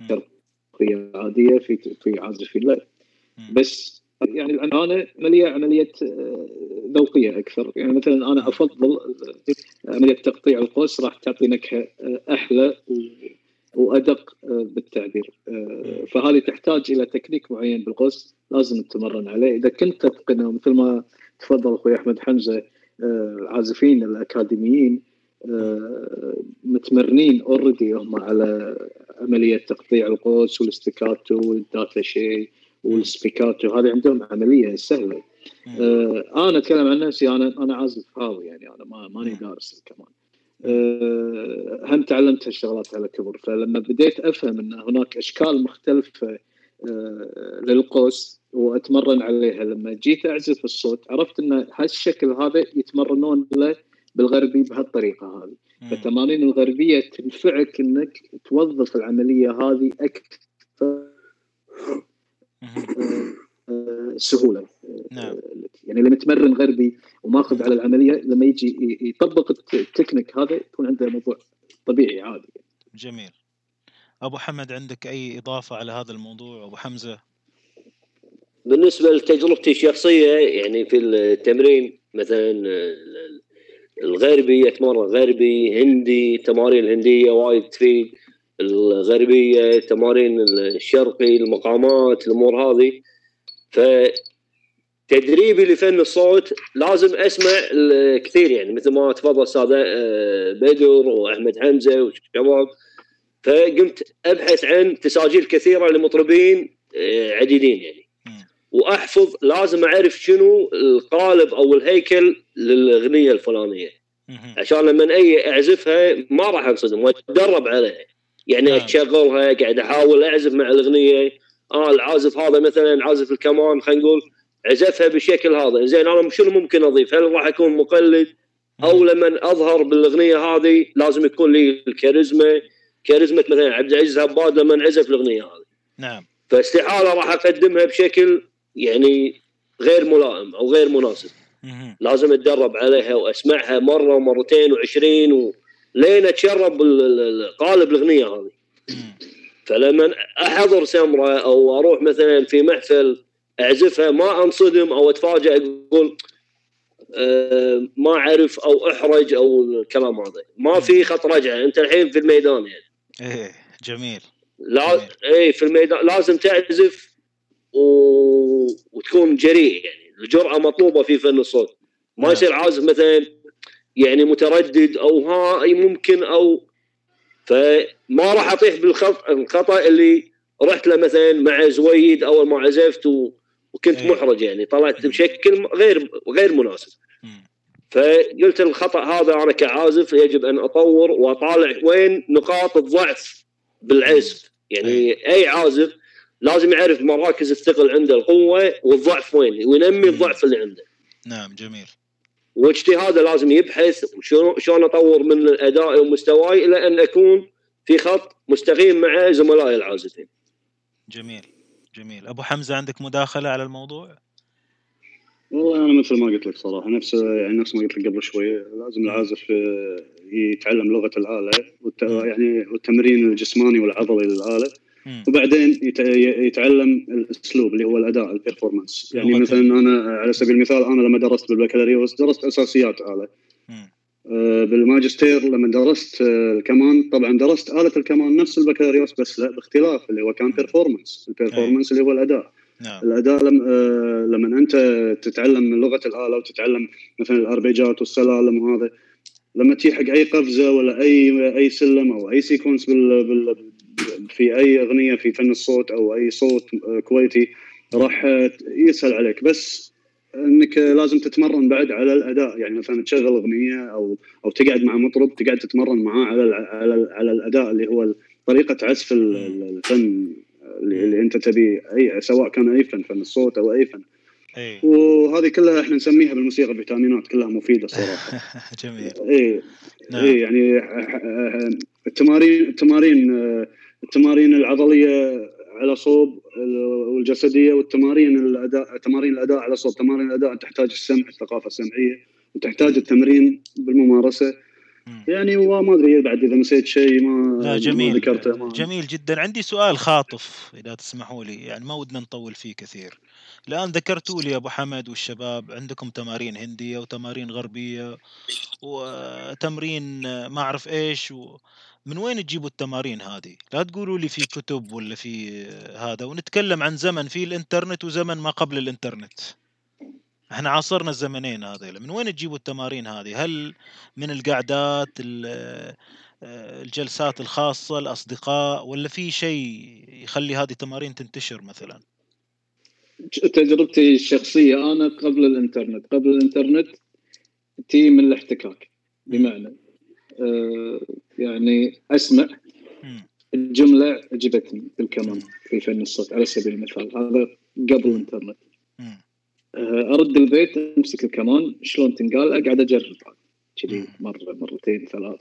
مم.
شرقيه عادية في في عازفين لا. بس يعني العنانه عمليه عملية آه، ذوقية أكثر. يعني مثلا أنا أفضل آه، عملية تقطيع القوس راح تعطي نكهة آه، أحلى وأدق بالتعبير. فهذه تحتاج إلى تكنيك معين بالقوس لازم تتمرن عليه. إذا كنت تتقنه مثل ما تفضل أخوي أحمد حمزة آه، العازفين الأكاديميين آه، متمرنين already هم على عملية تقطيع القوس وال staccato وال détaché وال spiccato هذه عندهم عملية
سهلة.
آه أنا أتكلم عن نفسي أنا أنا عازف هاوي يعني أنا ما ماني. دارس كمان آه هم تعلمت هالشغلات على كبر فلما بديت أفهم إن هناك أشكال مختلفة آه للقوس وأتمرن عليها. لما جيت أعزف الصوت عرفت إن هالشكل هذا يتمرنون له بالغربي بهالطريقة هذه. فالتمارين الغربية تنفعك إنك توظف العملية هذه أكثر سهولة.
نعم.
يعني اللي متمرن غربي وماخذ على العملية لما يجي يطبق الت- التكنيك هذا يكون عنده موضوع طبيعي عادي.
جميل. أبو حمد عندك أي إضافة على هذا الموضوع؟ أبو حمزة؟
بالنسبة لتجربتي الشخصية يعني في التمرين مثلا ال- الغربي أتمرن غربي هندي تمارين الهندية وايد تفيد. الغربية تمارين الشرقي المقامات الأمور هذه. ف تدريبي لفن الصوت لازم أسمع الكثير يعني مثل ما تفضل أستاذ آه، بدر وأحمد حمزة والشباب. فقمت أبحث عن تساجيل كثيرة لمطربين آه، عديدين يعني. وأحفظ لازم أعرف شنو القالب أو الهيكل للأغنية
الفلانية.
عشان لما أي أعزفها ما راح أنصدم وأتدرب عليها. يعني
نعم.
اشغلها قاعد أحاول أعزف مع الأغنية. آه العازف هذا مثلا عازف الكمان خلينا نقول. عزفها بالشكل هذا. زين أنا شنو ممكن أضيف؟ هل راح أكون مقلد؟ أو لما أظهر بالأغنية هذه لازم يكون لي الكاريزما. كاريزما مثلا عبد العزيز هباد لما عزف الأغنية هذه.
نعم.
فاستحالة راح أقدمها بشكل يعني غير ملائم أو غير مناسب. لازم أتدرب عليها وأسمعها مرة ومرتين وعشرين و... لين أتشرب قالب الأغنية هذه. فلما أحضر سمرة أو أروح مثلا في محفل أعزفها ما أنصدم أو اتفاجئ أقول آه، ما أعرف أو أحرج أو الكلام هذا. ما في خط رجعة. أنت الحين في الميدان يعني.
إيه جميل.
لا
جميل.
اي في الميدان. لازم تعزف و... وتكون جريء يعني. الجرأة مطلوبة في فن الصوت. ما
نعم.
يصير عازف مثلا يعني متردد أو ها اي ممكن أو فما راح أطيح بالخطا الخطأ اللي رحت له مثلا مع زويد أول ما عزفت و... وكنت
إيه.
محرج يعني. طلعت بشكل غير غير مناسب. فقلت الخطأ هذا أنا كعازف يجب أن أطور وأطالع وين نقاط الضعف بالعزف. يعني أي عازف لازم يعرف مراكز الثقل عنده القوة والضعف وين وينمي الضعف اللي عنده.
نعم جميل.
واجتهاده لازم يبحث شلون أطور من أدائي ومستواي إلى أن أكون في خط مستقيم مع زملائي العازفين.
جميل جميل. أبو حمزة عندك مداخلة على الموضوع؟
والله أنا مثل ما قلت لك صراحة نفس يعني نفس ما قلت لك قبل شوية لازم العازف آه، يتعلم لغة الآلة والت... يعني والتمرين الجسماني والعضلي
للآلة.
وبعدين يت... يتعلم الأسلوب اللي هو الأداء ال performance
يعني
مثلا أنا على سبيل المثال أنا لما درست بالبكالوريوس درست أساسيات
آلة.
آه، بالماجستير لما درست آه، الكمان طبعا درست آلة الكمان نفس البكالوريوس بس لا باختلاف اللي هو كان performance ال performance اللي هو الأداء.
نعم.
الأداء لم آه، لما أنت تتعلم من لغة الآلة وتتعلم مثلا الأربيجات والسلالم وهذا لما تجي حق أي قفزة ولا أي أي سلم أو أي sequence بال بال في أي أغنية في فن الصوت أو أي صوت آه، كويتي راح آه، يسهل عليك. بس إنك لازم تتمرن بعد على الأداء. يعني مثلا تشغل أغنية أو أو تقعد مع مطرب تقعد تتمرن معاه على على على الأداء اللي هو طريقة عزف ال- ال- الفن اللي, اللي أنت تبيه أي سواء كان أي فن فن الصوت أو أي فن.
أي.
وهذه كلها إحنا نسميها بالموسيقى فيتامينات كلها مفيدة صراحة. [laughs]
جميل.
اي
نعم.
اي يعني التمارين التمارين التمارين العضلية على صوب والجسدية والتمارين الاداء تمارين الأداء على صوب. تمارين الأداء تحتاج السمع الثقافة السمعية وتحتاج التمرين بالممارسة.
مم.
يعني وما أدري بعد إذا نسيت شيء ما
لا
ما
جميل.
ذكرته ما
جميل جدا. عندي سؤال خاطف إذا تسمحوا لي. يعني ما ودنا نطول فيه كثير. الآن ذكرتوا لي أبو حمد والشباب عندكم تمارين هندية وتمارين غربية وتمرين ما أعرف إيش و... من وين تجيبوا التمارين هذه؟ لا تقولوا لي في كتب ولا في هذا ونتكلم عن زمن في الإنترنت وزمن ما قبل الإنترنت. إحنا عاصرنا الزمنين هذيلا. من وين تجيبوا التمارين هذه؟ هل من القعدات ال- آه، الجلسات الخاصة الأصدقاء ولا في شيء يخلي هذه التمارين تنتشر مثلا؟
تجربتي الشخصية أنا قبل الإنترنت. قبل الإنترنت تي من الاحتكاك بمعنى يعني
أسمع.
الجملة عجبتني بالكمان في فن الصوت على سبيل المثال هذا قبل
الإنترنت.
آه، أرد البيت أمسك الكمان شلون تنقال أقعد أجرب كذي. مرة مرتين ثلاث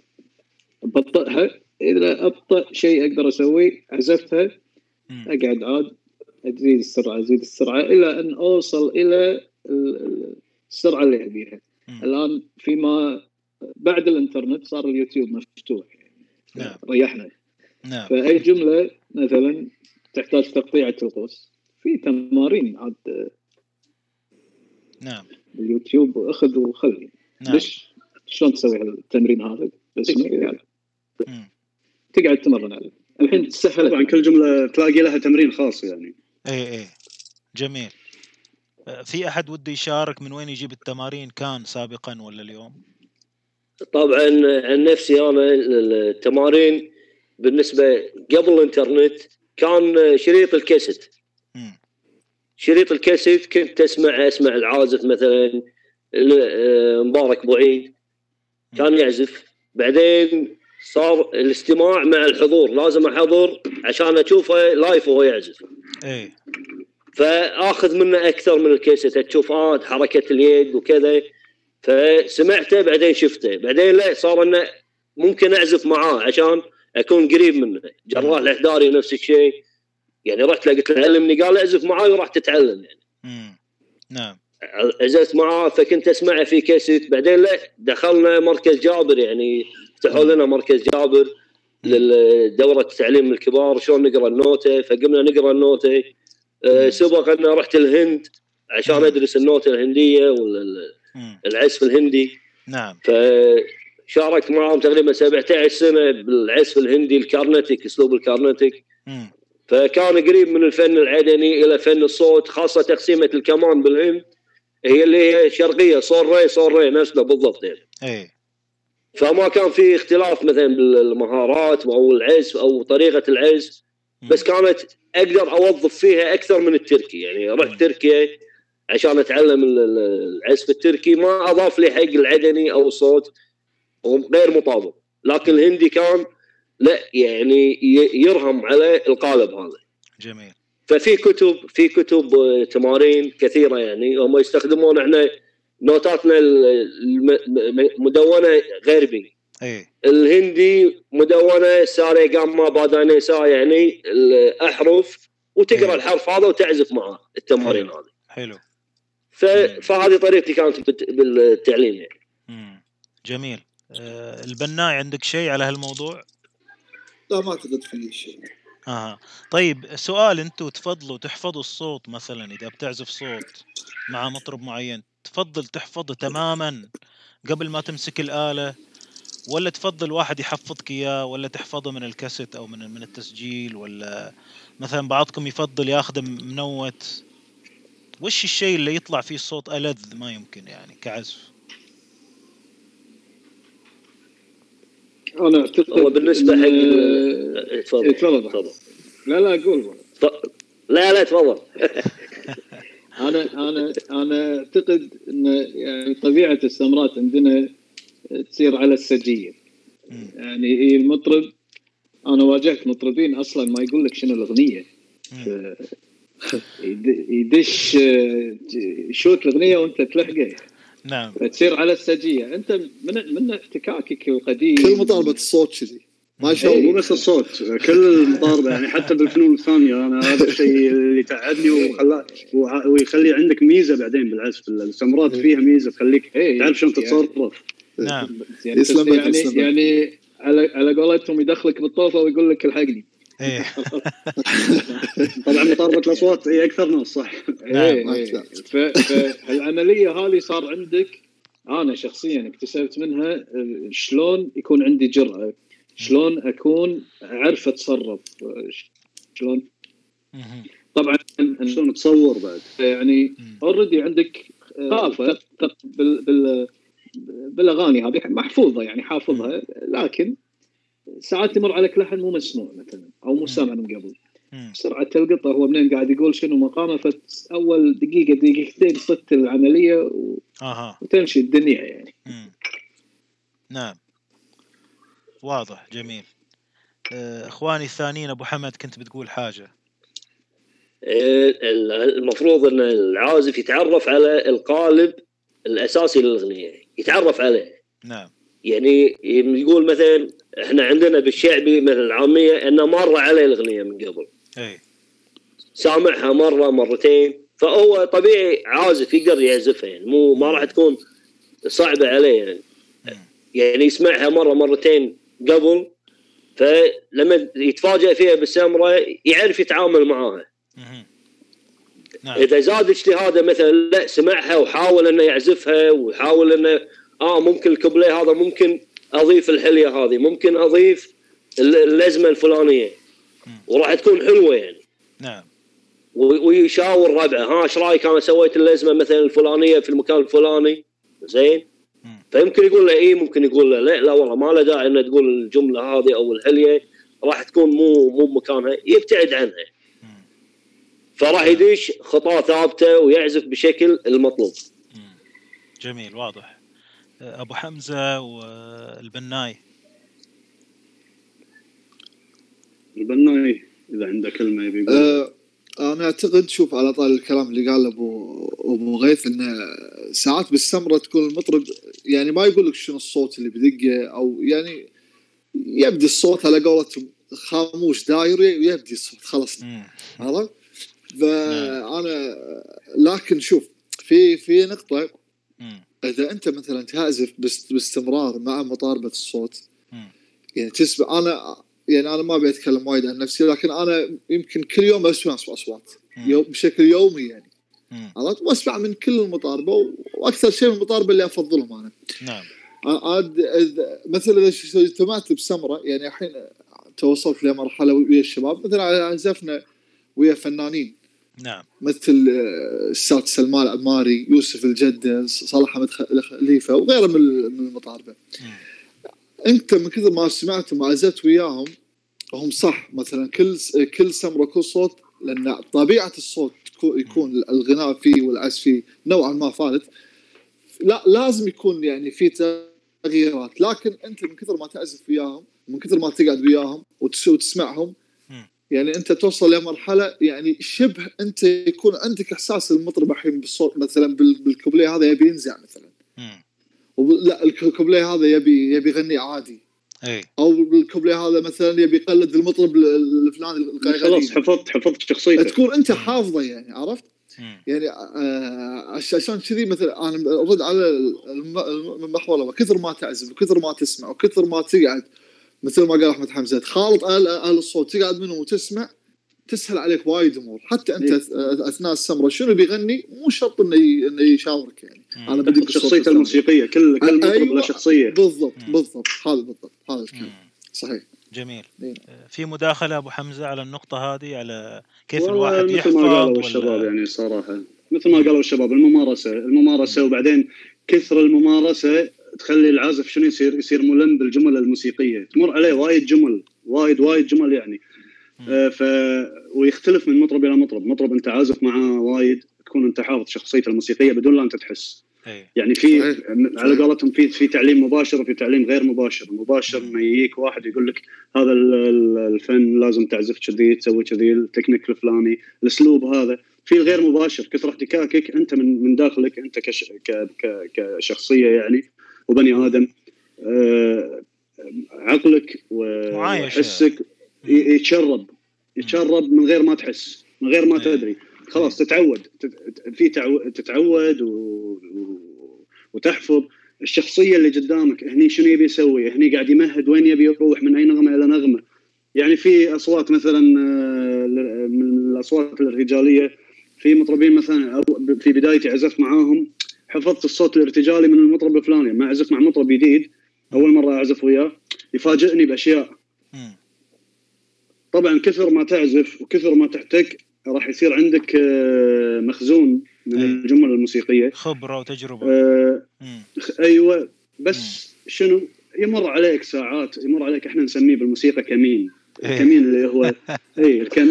بطئها إذا أبطأ شيء أقدر أسويه عزفتها. أقعد عاد أزيد السرعة أزيد السرعة إلى أن أوصل إلى ال- ال- السرعة اللي
أبيها.
الآن فيما بعد الانترنت صار اليوتيوب مفتوح
نعم.
ريحنا.
نعم.
فأي جملة مثلا تحتاج تقطيع القوس في تمارين عاد
نعم.
باليوتيوب أخذ وخلي.
نعم.
ليش؟ شلون تسوي التمرين هذا؟ بس يعني. تقعد تمرن عليه. الحين تسهل
طبعا كل جملة تلاقي لها تمرين خاص يعني.
اي اي جميل. آه، في أحد وده يشارك من وين يجيب التمارين؟ كان سابقا ولا اليوم؟
طبعا عن نفسي أنا التمارين بالنسبة قبل الإنترنت كان شريط الكاسيت. شريط الكاسيت كنت أسمع أسمع العازف مثلا آه، مبارك بوعيد كان يعزف. بعدين صار الاستماع مع الحضور. لازم أحضر عشان أشوفه live وهو يعزف.
اي
فأخذ منه أكثر من الكاسيت. أشوف آه حركة اليد وكذا. فسمعته بعدين شفته. بعدين لا صار إنه ممكن أعزف معاه عشان أكون قريب منه. جراح الاحداري نفس الشيء. يعني رحت له قلت له علمني. قال اعزف معاي وراح تتعلم يعني.
مم. نعم.
عزفت معاه فكنت أسمعه في كاسيت. بعدين لا دخلنا مركز جابر يعني. فتحوا لنا مركز جابر لدورة تعليم الكبار. شلون نقرأ النوتة؟ فقمنا نقرأ النوتة. آه، سبق ان رحت الهند عشان أدرس النوتة الهندية
مم.
والعزف الهندي.
نعم.
فشاركت معهم تقريبا 17 سنة بالعزف الهندي ال Carnatic أسلوب
ال Carnatic.
فكان قريب من الفن العدني إلى فن الصوت خاصة تقسيمة الكمان بالهند هي اللي هي شرقية صور ري صور ري نفسه بالضبط يعني.
اي
فما كان في اختلاف مثلا بالمهارات أو العزف أو طريقة العزف بس كانت أقدر أوظف فيها أكثر من التركي. يعني رحت تركيا عشان أتعلم ال- ال- العزف التركي ما أضاف لي حق العدني أو الصوت غير مطابق. لكن الهندي كان لا يعني يرهم على القالب هذا.
جميل.
ففي كتب في كتب آه، تمارين كثيرة يعني هم يستخدمون إحنا نوتاتنا الم- الم- مدونة غربي
إي.
الهندي مدونة ساري جاما باداني سا يعني الاحرف وتقرأ
إيه.
الحرف هذا وتعزف معاه التمارين. هذه.
حلو.
فهذه طريقتي كانت بالت- بالتعليم يعني.
جميل. البناي عندك شيء على هالموضوع؟
لا ما أعتقد في شيء.
أها طيب سؤال أنتوا تفضلوا تحفظوا الصوت مثلا إذا بتعزف صوت مع مطرب معين تفضل تحفظه تماما قبل ما تمسك الآلة ولا تفضل واحد يحفظك إياه ولا تحفظه من الكاسيت أو من من التسجيل ولا مثلا بعضكم يفضل ياخذه منوت؟ وش الشيء اللي يطلع فيه الصوت ألذ ما يمكن يعني كعزف؟
أنا اعتقد
هو بالنسبة حق ال- تفضل
تفضل. لا لا قول
لا لا تفضل. [laughs]
أنا أنا أنا أعتقد إن يعني طبيعة السمرات عندنا تصير على
السجية.
يعني هي المطرب أنا واجهت مطربين أصلا ما يقول لك شنو الأغنية. يدش آه، شوت الأغنية وأنت تلحقه.
نعم.
فتصير على السجية. أنت من من احتكاكك القديم؟
كل مطالبة الصوت كذي. ما شاء
مو
الله
بس الصوت كل المطاربه يعني حتى بالفنون الثانية أنا هذا الشيء اللي تعبني وخلا وع- ويخلي عندك ميزة بعدين بالعزف السمرات فيها ميزة تخليك
إيه،
تعرف شلون
يعني-
تتصرف.
نعم.
يعني
يسلم
يعني. يعني على على قولتهم يدخلك بالطوفة ويقول لك الحقني.
إيه [laughs]
طبعا مطاربه الأصوات هي أكثر ناس صح
نعم،
إيه، إيه. فالعمليه هذه صار عندك أنا شخصيا اكتسبت منها آه، شلون يكون عندي جرأة شلون أكون أعرف أتصرف شلون. طبعا
شلون تصور بعد
يعني. اوريدي عندك ثقافه بال بالأغاني هذه محفوظة يعني حافظها لكن ساعات تمر عليك لحن مو مسموع مثلا أو مو سامع من قبل.
مم.
بسرعة تلقطه هو منين قاعد يقول شنو مقامه فأول دقيقة دقيقتين صدت العملية و-
أها.
وتمشي الدنيا يعني.
مم. نعم. واضح جميل. آه، إخواني الثانيين أبو حمد كنت بتقول حاجة؟
ال- المفروض إن العازف يتعرف على القالب الأساسي للأغنية يتعرف عليه.
نعم.
يعني يقول مثلا إحنا عندنا بالشعبي مثل العامية إنه مر عليه الأغنية من قبل.
اي
سامعها مرة مرتين. فهو طبيعي عازف يقدر يعزفها يعني. مو ما راح تكون صعبة عليه يعني. يعني يسمعها مرة مرتين قبل. فلما يتفاجئ فيها بالسمرة يعرف يتعامل معاها.
نعم.
إذا زاد اجتهاده مثلا لا سمعها وحاول إنه يعزفها ويحاول إنه آه ممكن الكوبليه هذا ممكن أضيف الحلية هذه. ممكن أضيف ال- اللزمه
الفلانية.
وراح تكون حلوة يعني.
نعم.
ويشاور ربعه. ها إيش رأيك؟ أنا سويت اللزمه مثلا الفلانية في المكان الفلاني. زين. فيمكن يقول له إيه ممكن يقول له. لا لا والله ما له داعي إنه تقول الجملة هذه أو الحلية راح تكون مو مو بمكانها. يبتعد عنها. فراح يدش خطاه ثابتة ويعزف بشكل المطلوب.
جميل واضح. أبو حمزة والبناي
البناي إذا عنده كلمة يبي يقول
آه، أنا أعتقد شوف على طال الكلام اللي قال أبو أبو غيث إنه ساعات بالسمرة تكون المطرب يعني ما يقول لك شنو الصوت اللي بدقة أو يعني يبدي الصوت على قولتهم خاموش داير يبدي الصوت خلاص. عرفت؟ فأنا لكن شوف في في نقطة
مم.
إذا أنت مثلا تعزف باست- باستمرار مع مطاربة الصوت. يعني تسمع أنا يعني أنا ما أبي أتكلم وايد عن نفسي لكن أنا يمكن كل يوم أسمع
أصوات.
يوم بشكل يومي يعني. عرفت وأسمع من كل المطاربة وأكثر شيء من المطاربة اللي أفضلهم أنا
نعم
عاد مثلا إذا اجتمعت بسمرة يعني الحين توصلت لمرحلة ويا الشباب مثلا عزفنا ويا فنانين
نعم
مثل آه، الاستاذ سلمان العماري يوسف الجده صالح أحمد خليفه وغيره من من
المطاربة.
أنت من كثر ما سمعت وعزفت وياهم هم صح مثلا كل كل سمرة كل صوت لأن طبيعة الصوت يكون الغناء فيه والعزف فيه نوعا ما فالت لا لازم يكون يعني في تغييرات لكن أنت من كثر ما تعزف وياهم من كثر ما تقعد وياهم وتس- وتسمعهم. يعني أنت توصل لمرحله يعني شبه أنت يكون عندك إحساس المطرب الحين بالصوت مثلا بال- بالكوبليه هذا يبي ينزع مثلا. لا الكوبليه هذا يبي يبي يغني عادي.
إي.
أو بالكوبليه هذا مثلا يبي يقلد المطرب ال- الفلاني
خلاص حفظت حفظت شخصيته.
تكون أنت حافظه يعني عرفت؟ يعني آه عش- عشان كذي مثلا أنا أرد على الم- الم- المحور. كثر ما تعزف وكثر ما تسمع وكثر ما تقعد مثل ما قال أحمد حمزة تخالط أهل أهل الصوت تقعد منهم وتسمع تسهل عليك وايد أمور حتى أنت
إيه.
أثناء السمرة شنو بيغني مو شرط إنه ي- إنه يشاورك يعني
مم.
أنا بدي
شخصيته الموسيقية كل كل مطرب
أيوة.
له شخصية
بالضبط
مم.
بالضبط هذا بالضبط هذا الكلام. صحيح
جميل
إيه.
في مداخلة أبو حمزة على النقطة هذه على كيف
والله
الواحد
مثل
يحفظ
ما قالوا
ولا
الشباب يعني صراحة مثل ما قالوا الشباب الممارسة الممارسة وبعدين كثر الممارسة تخلي العازف شنو يصير؟ يصير ملم بالجمل الموسيقية. تمر عليه وايد جمل وايد وايد جمل يعني. آه ف ويختلف من مطرب إلى مطرب. مطرب أنت عازف معاه وايد تكون أنت حافظ شخصيته الموسيقية بدون لا أنت تحس.
إي.
يعني في
صحيح.
على قولتهم في في تعليم مباشر وفي تعليم غير مباشر، مباشر. انه يجيك واحد يقول لك هذا ال- ال- الفن لازم تعزف كذي تسوي كذي التكنيك الفلاني، الأسلوب هذا، في الغير مباشر كثر احتكاكك أنت من من داخلك أنت كش ك ك كشخصية يعني وبني آدم آه، عقلك. وحسك يتشرب يتشرب من غير ما تحس من غير ما
إيه.
تدري خلاص تتعود تت- في تعو- تتعود. وتحفظ الشخصية اللي قدامك هني شنو يبي يسوي هني قاعد يمهد وين يبي يروح من أي نغمة إلى نغمة يعني في أصوات مثلا آه، من الأصوات الرجالية في مطربين مثلا في بدايتي عزفت معاهم حفظت الصوت الارتجالي من المطرب الفلاني. ما أعزف مع مطرب جديد أول مرة أعزف وياه يفاجئني
بأشياء.
طبعا كثر ما تعزف وكثر ما تحتك راح يصير عندك آه، مخزون من. الجمل الموسيقية.
خبرة وتجربة.
آه،. أيوه. بس شنو؟ يمر عليك ساعات يمر عليك إحنا نسميه بالموسيقى كمين.
إيه.
الكمين اللي هو [laughs] اي الكم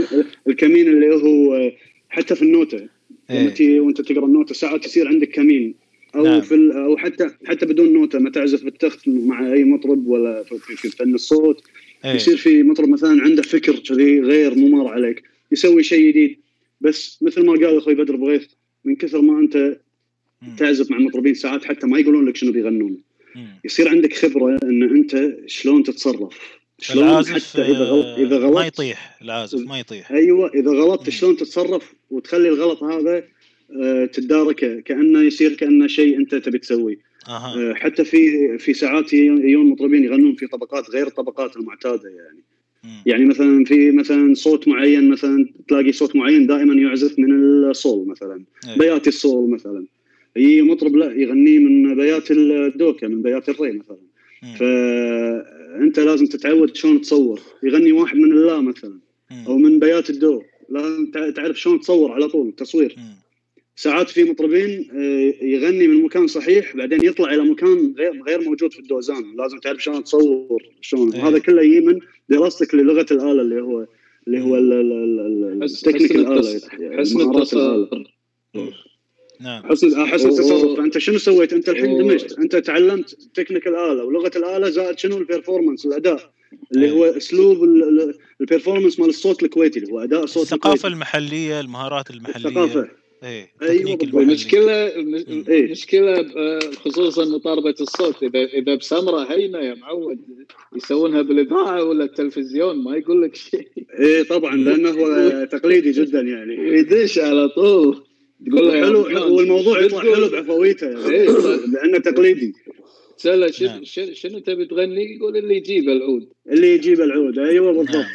الكمين اللي هو حتى في النوتة. لما
إيه.
تي وانت تقرأ النوتة ساعات يصير عندك كمين أو
نعم.
في أو حتى حتى بدون نوتة ما تعزف بالتخت مع أي مطرب ولا في, فن الصوت
إيه.
يصير في مطرب مثلا عنده فكر كذي غير ممر عليك يسوي شيء جديد بس مثل ما قال أخوي بدر بغيث من كثر ما
أنت.
تعزف مع مطربين ساعات حتى ما يقولون لك شنو بيغنون. يصير عندك خبرة إن أنت شلون تتصرف شلون
العازف
حتى إذا غلط إذا
آه، ما
غلط
يطيح العازف ما يطيح
أيوه إذا غلطت. شلون تتصرف وتخلي الغلط هذا آه، تتداركه كأنه يصير كأنه شيء أنت تبي تسويه آه، حتى في في ساعات يجون مطربين يغنون في طبقات غير الطبقات المعتادة يعني
مم.
يعني مثلا في مثلا صوت معين مثلا تلاقي صوت معين دائما يعزف من الصول مثلا
إيه.
بيات الصول مثلا يجي مطرب لا يغني من بيات الدوكة من بيات الري مثلا
مم.
فانت لازم تتعود شلون تصور يغني واحد من اللا مثلا. أو من بيات الدو لازم تع- تعرف شلون تصور على طول تصوير
مم.
ساعات في مطربين آه، يغني من مكان صحيح بعدين يطلع إلى مكان غير غير موجود في الدوزان لازم تعرف شلون تصور شلون
إيه.
وهذا كله يجي من دراستك للغة الآلة اللي هو اللي هو ال- ال- ال- ال-
حسن
التكنيك
حسن
الآلة
التص- حسن. التصرف
نعم.
حسن حسن
و-
التصرف فانت شنو سويت؟ أنت الحين دمجت أنت تعلمت تكنيك الاله ولغة الآلة زائد شنو؟ ال performance الأداء اللي
إيه.
هو أسلوب ال- ال- ال performance مال الصوت الكويتي اللي هو أداء الصوت
الثقافة
الكويتي
المحلية المهارات المحلية.
الثقافة.
إيه
أيوة
المشكلة
إيه.
المشكلة ب- خصوصا مطاربة الصوت. إذا إذا بسمرة هينة يا معود يسوونها بالإذاعة ولا التلفزيون ما يقول لك شيء.
إيه طبعا لأنه هو [laughs] تقليدي جدا يعني.
يدش على طول. تقول له
حلو
فلان،
والموضوع يطلع؟ حلو بعفويته يعني
إيه.
لأنه تقليدي
تسأله
نعم.
شنو شنو- شنو تبي تغني يقول اللي يجيب العود
اللي يجيب العود أيوه بالضبط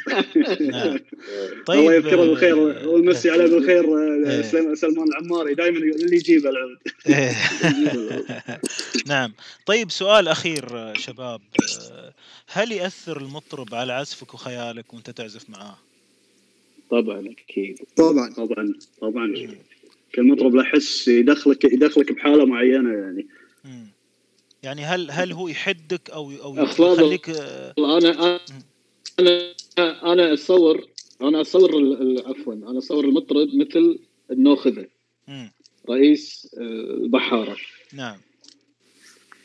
نعم. [laughs]
الله يذكره بالخير ويمسي عليه بالخير [laughs]
إيه.
آه، سلمان العماري دائما يقول اللي يجيب العود [laughs]
إيه. نعم طيب سؤال أخير آه، شباب آه، هل يأثر المطرب على عزفك وخيالك وأنت تعزف معاه؟
طبعا أكيد
طبعا
طبعا طبعا كل مطرب له حس يدخلك يدخلك بحالة معينة يعني
مم. يعني هل هل هو يحدك أو
أخلاق
يخليك آه،
أنا أنا أنا اتصور أنا اتصور عفوا أنا اتصور المطرب مثل النوخذه. رئيس آه، البحاره
نعم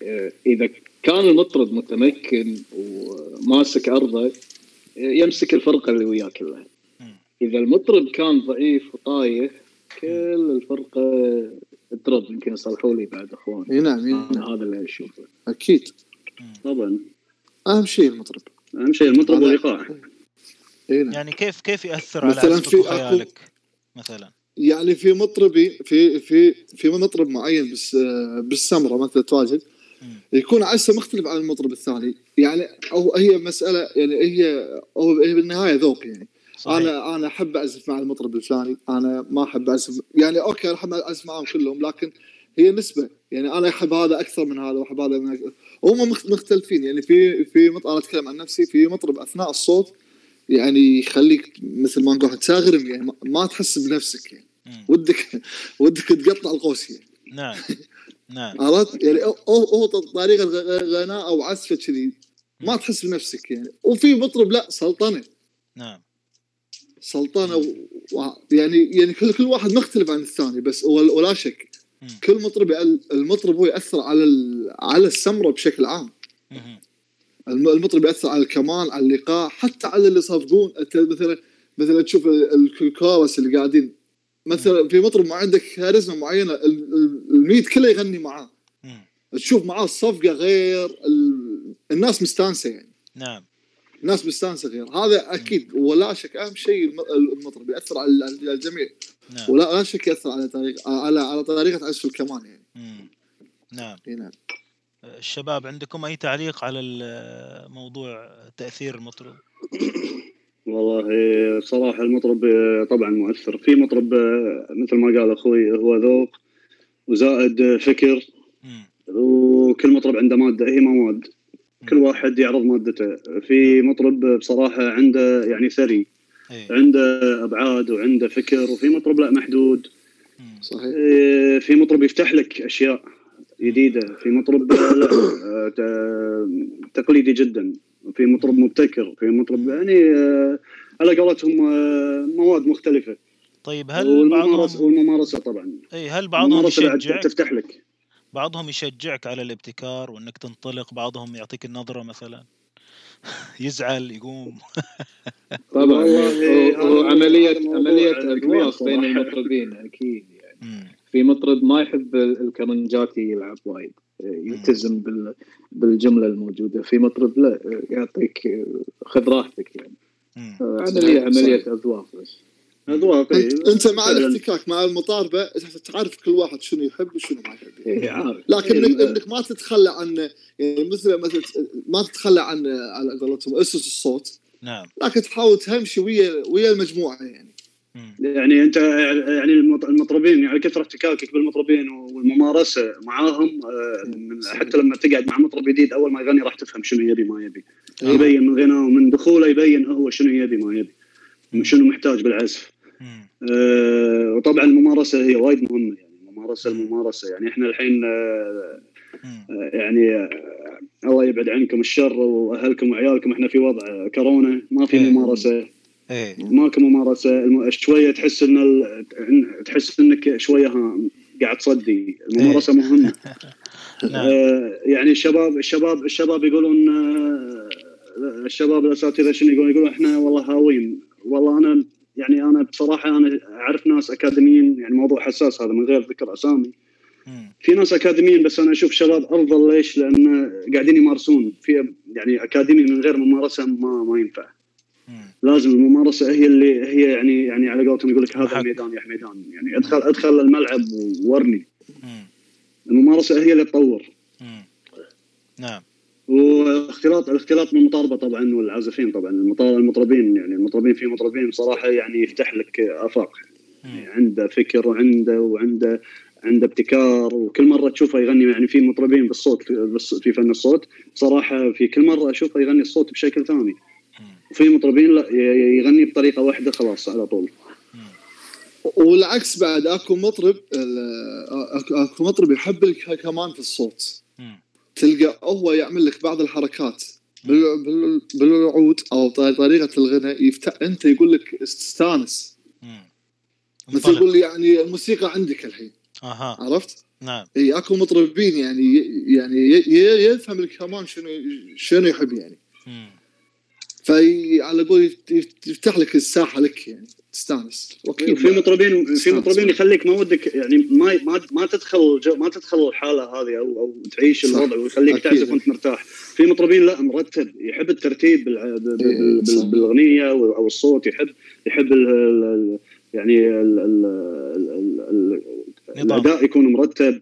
آه، إذا كان المطرب متمكن وماسك أرضه آه، يمسك الفرقة اللي وياه كلها. إذا المطرب كان ضعيف وطايح كل الفرقة تضرب يمكن يصلحوا لي بعد اخوان
إي نعم
أنا
نعم.
هذا اللي أشوفه.
أكيد.
طبعا.
أهم شيء المطرب.
أهم شيء المطرب والايقاع
إي نعم.
يعني كيف كيف على
مثلاً
عزفك
في
وخيالك مثلا؟
يعني في مطربي في في في مطرب معين بس بالسمرة مثلا تواجد. يكون عزفه مختلف عن المطرب الثاني. يعني أو هي مسألة يعني هي أو هي بالنهاية ذوق يعني.
صحيح.
أنا أنا أحب أعزف مع المطرب الفلاني. أنا ما أحب اعزف يعني أوكي أنا أحب أعزف معاهم كلهم لكن هي نسبة. يعني أنا أحب هذا أكثر من هذا وأحب هذا من أكثر. هم مخ- مختلفين. يعني في في مط... أنا أتكلم عن نفسي في مطرب أثناء الصوت يعني يخليك مثل ما نقول تاغرم يعني ما- تحس بنفسك يعني.
مم.
ودك ودك تقطع القوس يعني.
نعم. نعم. [laughs]
عرفت؟ يعني هو هو طريقة غناء أو عزفة كذي. ما تحس بنفسك يعني. وفي مطرب لا سلطنة.
نعم.
سلطنه و... و... يعني يعني كل كل واحد مختلف عن الثاني بس ولا ولا شك. كل مطرب المطرب هو يأثر على ال... على السمره بشكل عام. المطرب يأثر على الكمان على الايقاع حتى على اللي يصفقون. أنت مثلا مثلا تشوف ال- الكورس اللي قاعدين. مثلا في مطرب ما عندك كاريزما معينة ال- ال- الميت كله يغني معاه. تشوف معاه الصفقه غير ال... الناس مستانسة يعني.
نعم.
الناس مستانسة غير هذا أكيد ولا شك أهم شيء الم- المطرب يأثر على على الجميع.
نعم.
ولا لا شك يأثر على طريقه على على طريقة عزف الكمان يعني.
مم. نعم.
نعم.
الشباب عندكم أي تعليق على موضوع تأثير المطرب؟
والله صراحة المطرب طبعا مؤثر. في مطرب مثل ما قال أخوي هو ذوق وزائد فكر.
مم.
وكل مطرب عنده مادة هي مواد. كل واحد يعرض مادته. في مطرب بصراحة عنده يعني ثري
إيه.
عنده أبعاد وعنده فكر وفي مطرب لا محدود.
صحيح.
إيه، في مطرب يفتح لك أشياء جديدة. في مطرب آه، تقليدي جدا. في مطرب مبتكر. في مطرب يعني آه، على قولتهم آه، مواد مختلفة.
طيب هل
والممارسه
بعضهم
والممارسة طبعا.
اي هل بعضهم يشجعك؟
تفتح لك.
بعضهم يشجعك على الابتكار وإنك تنطلق بعضهم يعطيك النظرة مثلا [laughs] يزعل يقوم [laughs]
طبعا
والله
هو- عملية
عملية
اذواق بين. المطربين أكيد يعني. في مطرب ما يحب ال- الكمنجات يلعب وايد يلتزم بال بالجملة الموجودة في مطرب لا يعطيك خذ راحتك يعني. عملية
عملية.
اذواق بس
اذواق إيه.
انت, أنت مع. الاحتكاك مع المطاربه تعرف كل واحد شنو يحب وشنو ما يحب
إيه، عارف
لكن
إيه،
انك,
ما-
إنك ما تتخلى عن يعني مثل مثل ما تتخلى عن على قولتهم أسس الصوت
نعم
لكن تحاول تمشي ويا ويا المجموعة يعني
مم.
يعني أنت يعني المط- المطربين يعني كثر احتكاكك بالمطربين والممارسة معاهم آه، من- حتى لما تقعد مع مطرب جديد أول ما يغني راح تفهم شنو يبي ما يبي
آه.
يبين من غناه ومن دخوله يبين هو شنو يبي ما يبي شنو محتاج بالعزف. آه، وطبعا الممارسة هي وايد مهمة يعني الممارسه الممارسة. يعني إحنا الحين آه،. آه، يعني آه، الله يبعد عنكم الشر وأهلكم وعيالكم. إحنا في وضع كورونا ما في
إيه.
ممارسة.
إيه.
ماكو ممارسة. شوية تحس إن تحس إنك شوية ها قاعد تصدي. الممارسة مهمة. [laughs]
نعم.
آه يعني الشباب الشباب الشباب يقولون آه الشباب الأساتذة شنو يقولون؟ يقولون إحنا والله هاويين والله أنا يعني أنا بصراحة أنا أعرف ناس أكاديميين يعني موضوع حساس هذا من غير ذكر
أسامي.
في ناس أكاديميين بس أنا أشوف شباب أفضل ليش؟ لأن قاعدين يمارسون في يعني أكاديمي من غير ممارسة ما ما ينفع. لازم الممارسة هي اللي هي يعني يعني على قولتهم يقول لك هذا
محك.
الميدان يا حميدان يعني ادخل أدخل الملعب وورني
مم.
الممارسة هي اللي تطور.
نعم
واختلاط الاختلاط من المطاربه طبعا والعازفين طبعا المطربين يعني المطربين في مطربين صراحة يعني يفتح لك
آفاق.
يعني عنده فكر وعنده وعنده عنده ابتكار وكل مرة تشوفه يغني يعني في مطربين بالصوت بالص- في فن الصوت صراحة في كل مرة أشوفه يغني الصوت بشكل ثاني. وفي مطربين لا ي- يغني بطريقة واحدة خلاص على طول.
والعكس بعد أكو مطرب ال- أكو- أكو مطرب يحب الكمان في الصوت. تلقى هو يعمل لك بعض الحركات بال- بال- بالعود أو طريقة الغناء يفتح أنت يقول لك تستانس
مم.
مثل. يقول لي يعني الموسيقى عندك الحين
أها
عرفت؟
نعم
إي أكو مطربين يعني يعني يفهم الكمان شنو شنو يحب يعني
مم.
في على قول يفت- يفتح لك الساحة لك يعني تستانس واكيد
في مطربين في. مطربين يخليك ما ودك يعني ما ما ما تدخل جو ما تدخل الحالة هذه أو أو تعيش
صح.
الوضع ويخليك. تعزف وأنت مرتاح في مطربين لا مرتب يحب الترتيب
إيه،.
بالأغنية أو الصوت يحب يحب ال ال يعني ال ال ال ال. الأداء يكون مرتب.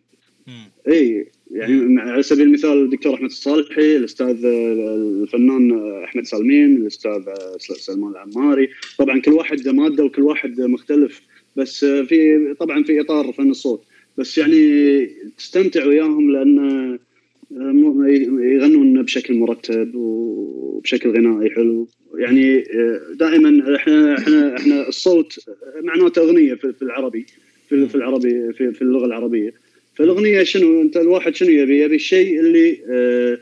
اي يعني على سبيل المثال الدكتور أحمد الصالحي الأستاذ الفنان أحمد سالمين الأستاذ سلمان العماري. طبعا كل واحد مادة وكل واحد مختلف بس في طبعا في إطار فن الصوت. بس يعني تستمتع وياهم لأن يغنون بشكل مرتب وبشكل غنائي حلو. يعني دائما إحنا إحنا إحنا الصوت معناته أغنية في العربي في العربي في اللغة العربية. فالأغنية شنو؟ أنت الواحد شنو يبي؟ يبي الشيء اللي آه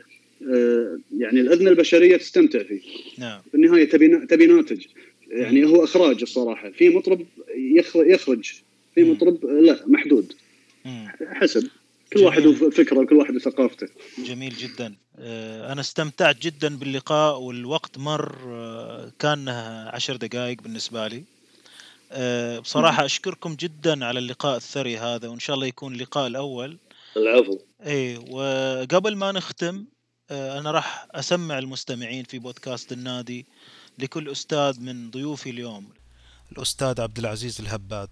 آه يعني الأذن البشرية تستمتع فيه.
نعم.
في النهاية تبي تبي ناتج. يعني هو إخراج الصراحة. في مطرب يخرج, في. مطرب لا محدود. حسب. كل
جميل.
واحد وفكره وكل واحد وثقافته.
جميل جدا. آه، أنا استمتعت جدا باللقاء والوقت مر كان عشر دقائق بالنسبة لي. آه، بصراحة أشكركم جدا على اللقاء الثري هذا وإن شاء الله يكون اللقاء الأول.
العفو.
إيه وقبل ما نختم آه، أنا راح أسمع المستمعين في بودكاست النادي لكل أستاذ من ضيوفي اليوم. الأستاذ عبد العزيز الهباد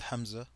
حمزة.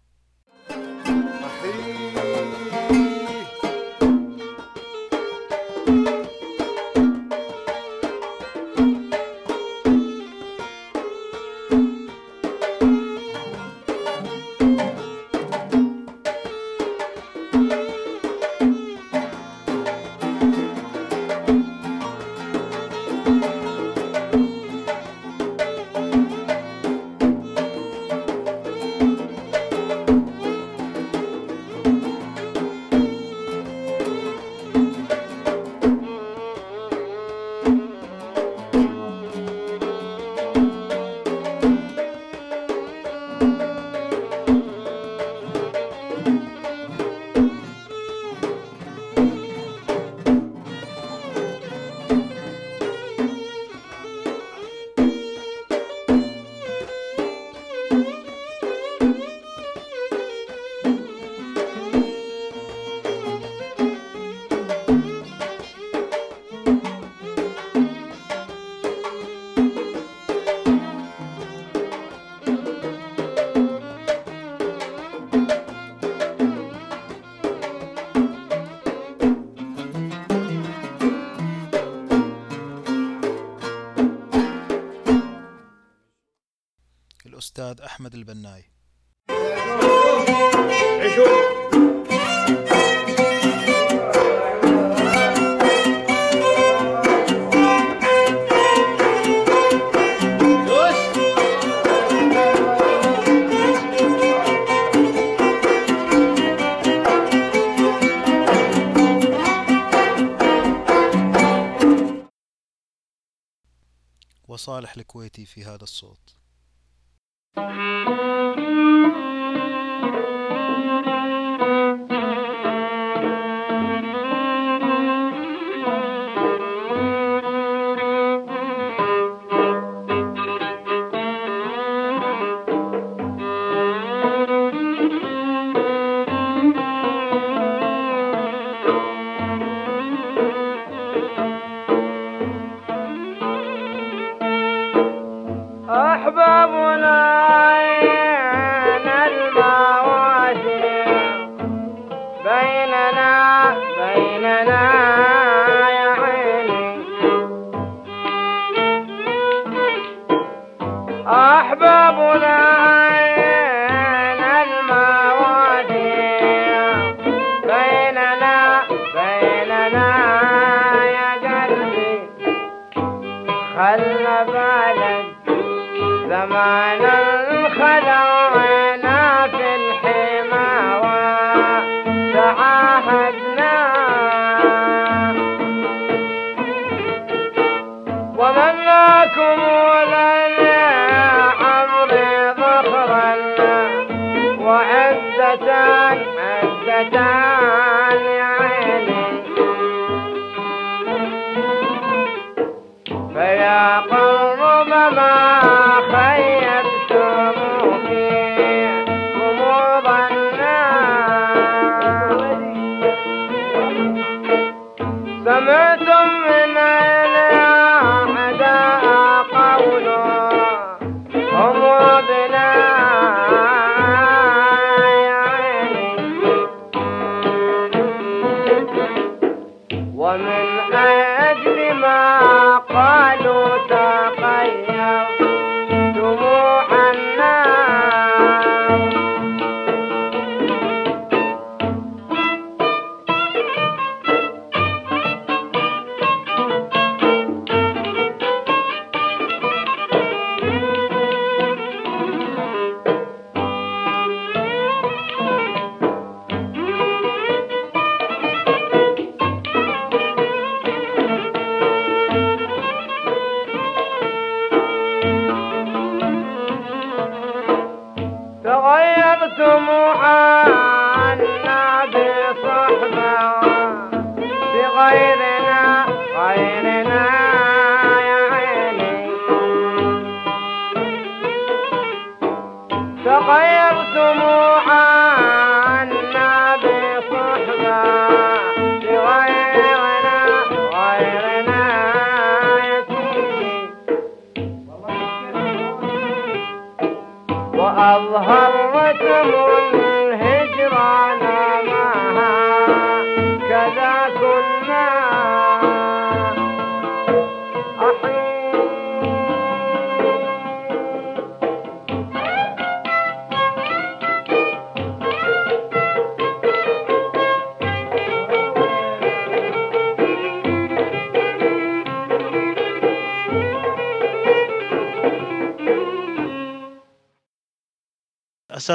أحمد البناي. وصالح الكويتي في هذا الصوت.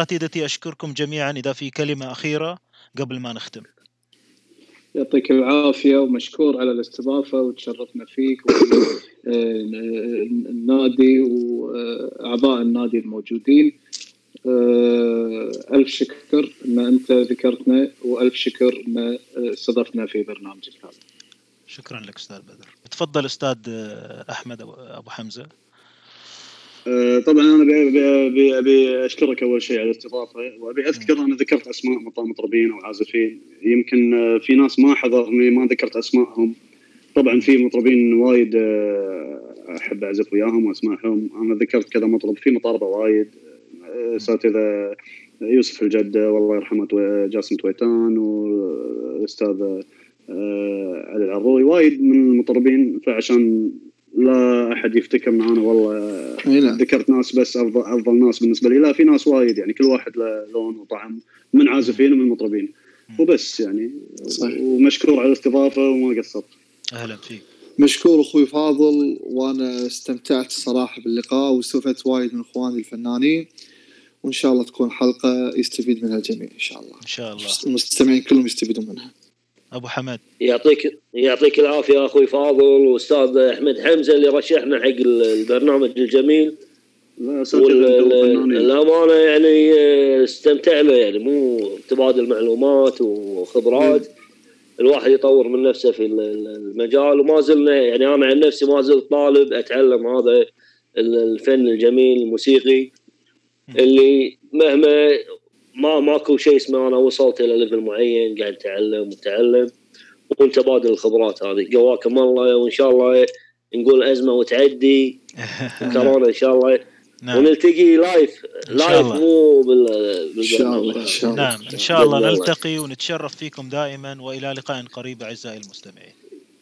اساتذتي أشكركم جميعا إذا في كلمة أخيرة قبل ما نختم.
يعطيك العافية ومشكور على الاستضافة وتشرفنا فيك والنادي وأعضاء النادي الموجودين. آه، ألف شكر ان أنت ذكرتنا وألف شكر ان استضفتنا في برنامجك هذا.
شكرا لك أستاذ بدر. تفضل أستاذ آه، أحمد أبو- حمزة.
آه، طبعا أنا ابي أبي أشكرك أول شيء على الاستضافة وأبي أذكر أنا ذكرت أسماء مط- مطربين أو عازفين يمكن آه، في ناس ما حضرني ما ذكرت أسمائهم. طبعا في مطربين وايد آه، أحب أعزف وياهم وأسمعهم. أنا ذكرت كذا مطرب في مطاربة وايد. اساتذه يوسف الجدة والله يرحمه جاسم تويتان والاستاذ علي العروي. وايد من المطربين فعشان لا أحد يفتكر ان أنا والله.
اي نعم
ذكرت ناس بس افضل أفضل ناس بالنسبة لي. لا في ناس وايد يعني. كل واحد له لون وطعم من عازفين ومن مطربين. وبس يعني.
صحيح.
ومشكور على الاستضافة وما قصرت.
أهلا فيك.
مشكور أخوي فاضل وأنا استمتعت الصراحه باللقاء واستفدت وايد من إخواني الفنانين. وإن شاء الله تكون حلقة يستفيد منها الجميع إن شاء الله.
إن شاء الله.
المستمعين كلهم يستفيدون منها.
أبو حمد.
يعطيك يعطيك العافية أخوي فاضل وأستاذ أحمد حمزة اللي رشحنا حق البرنامج الجميل. والامانه يعني آه، استمتعنا يعني مو تبادل معلومات وخبرات. الواحد يطور من نفسه في ال- ال- المجال وما زلنا يعني أنا عن نفسي ما زلت طالب أتعلم هذا ال- الفن الجميل الموسيقي اللي مهما ما ماكو شيء اسمه أنا وصلت إلى level معين قاعد أتعلم وأتعلم. ونتبادل الخبرات هذه. قواكم الله وإن شاء الله نقول أزمة وتعدي. [laughs] كورونا إن شاء الله.
نعم.
ونلتقي live
live.
مو بال
إن شاء الله إن شاء الله.
نعم إن شاء الله
بإذن الله.
نلتقي ونتشرف فيكم دائما وإلى لقاء قريب أعزائي المستمعين.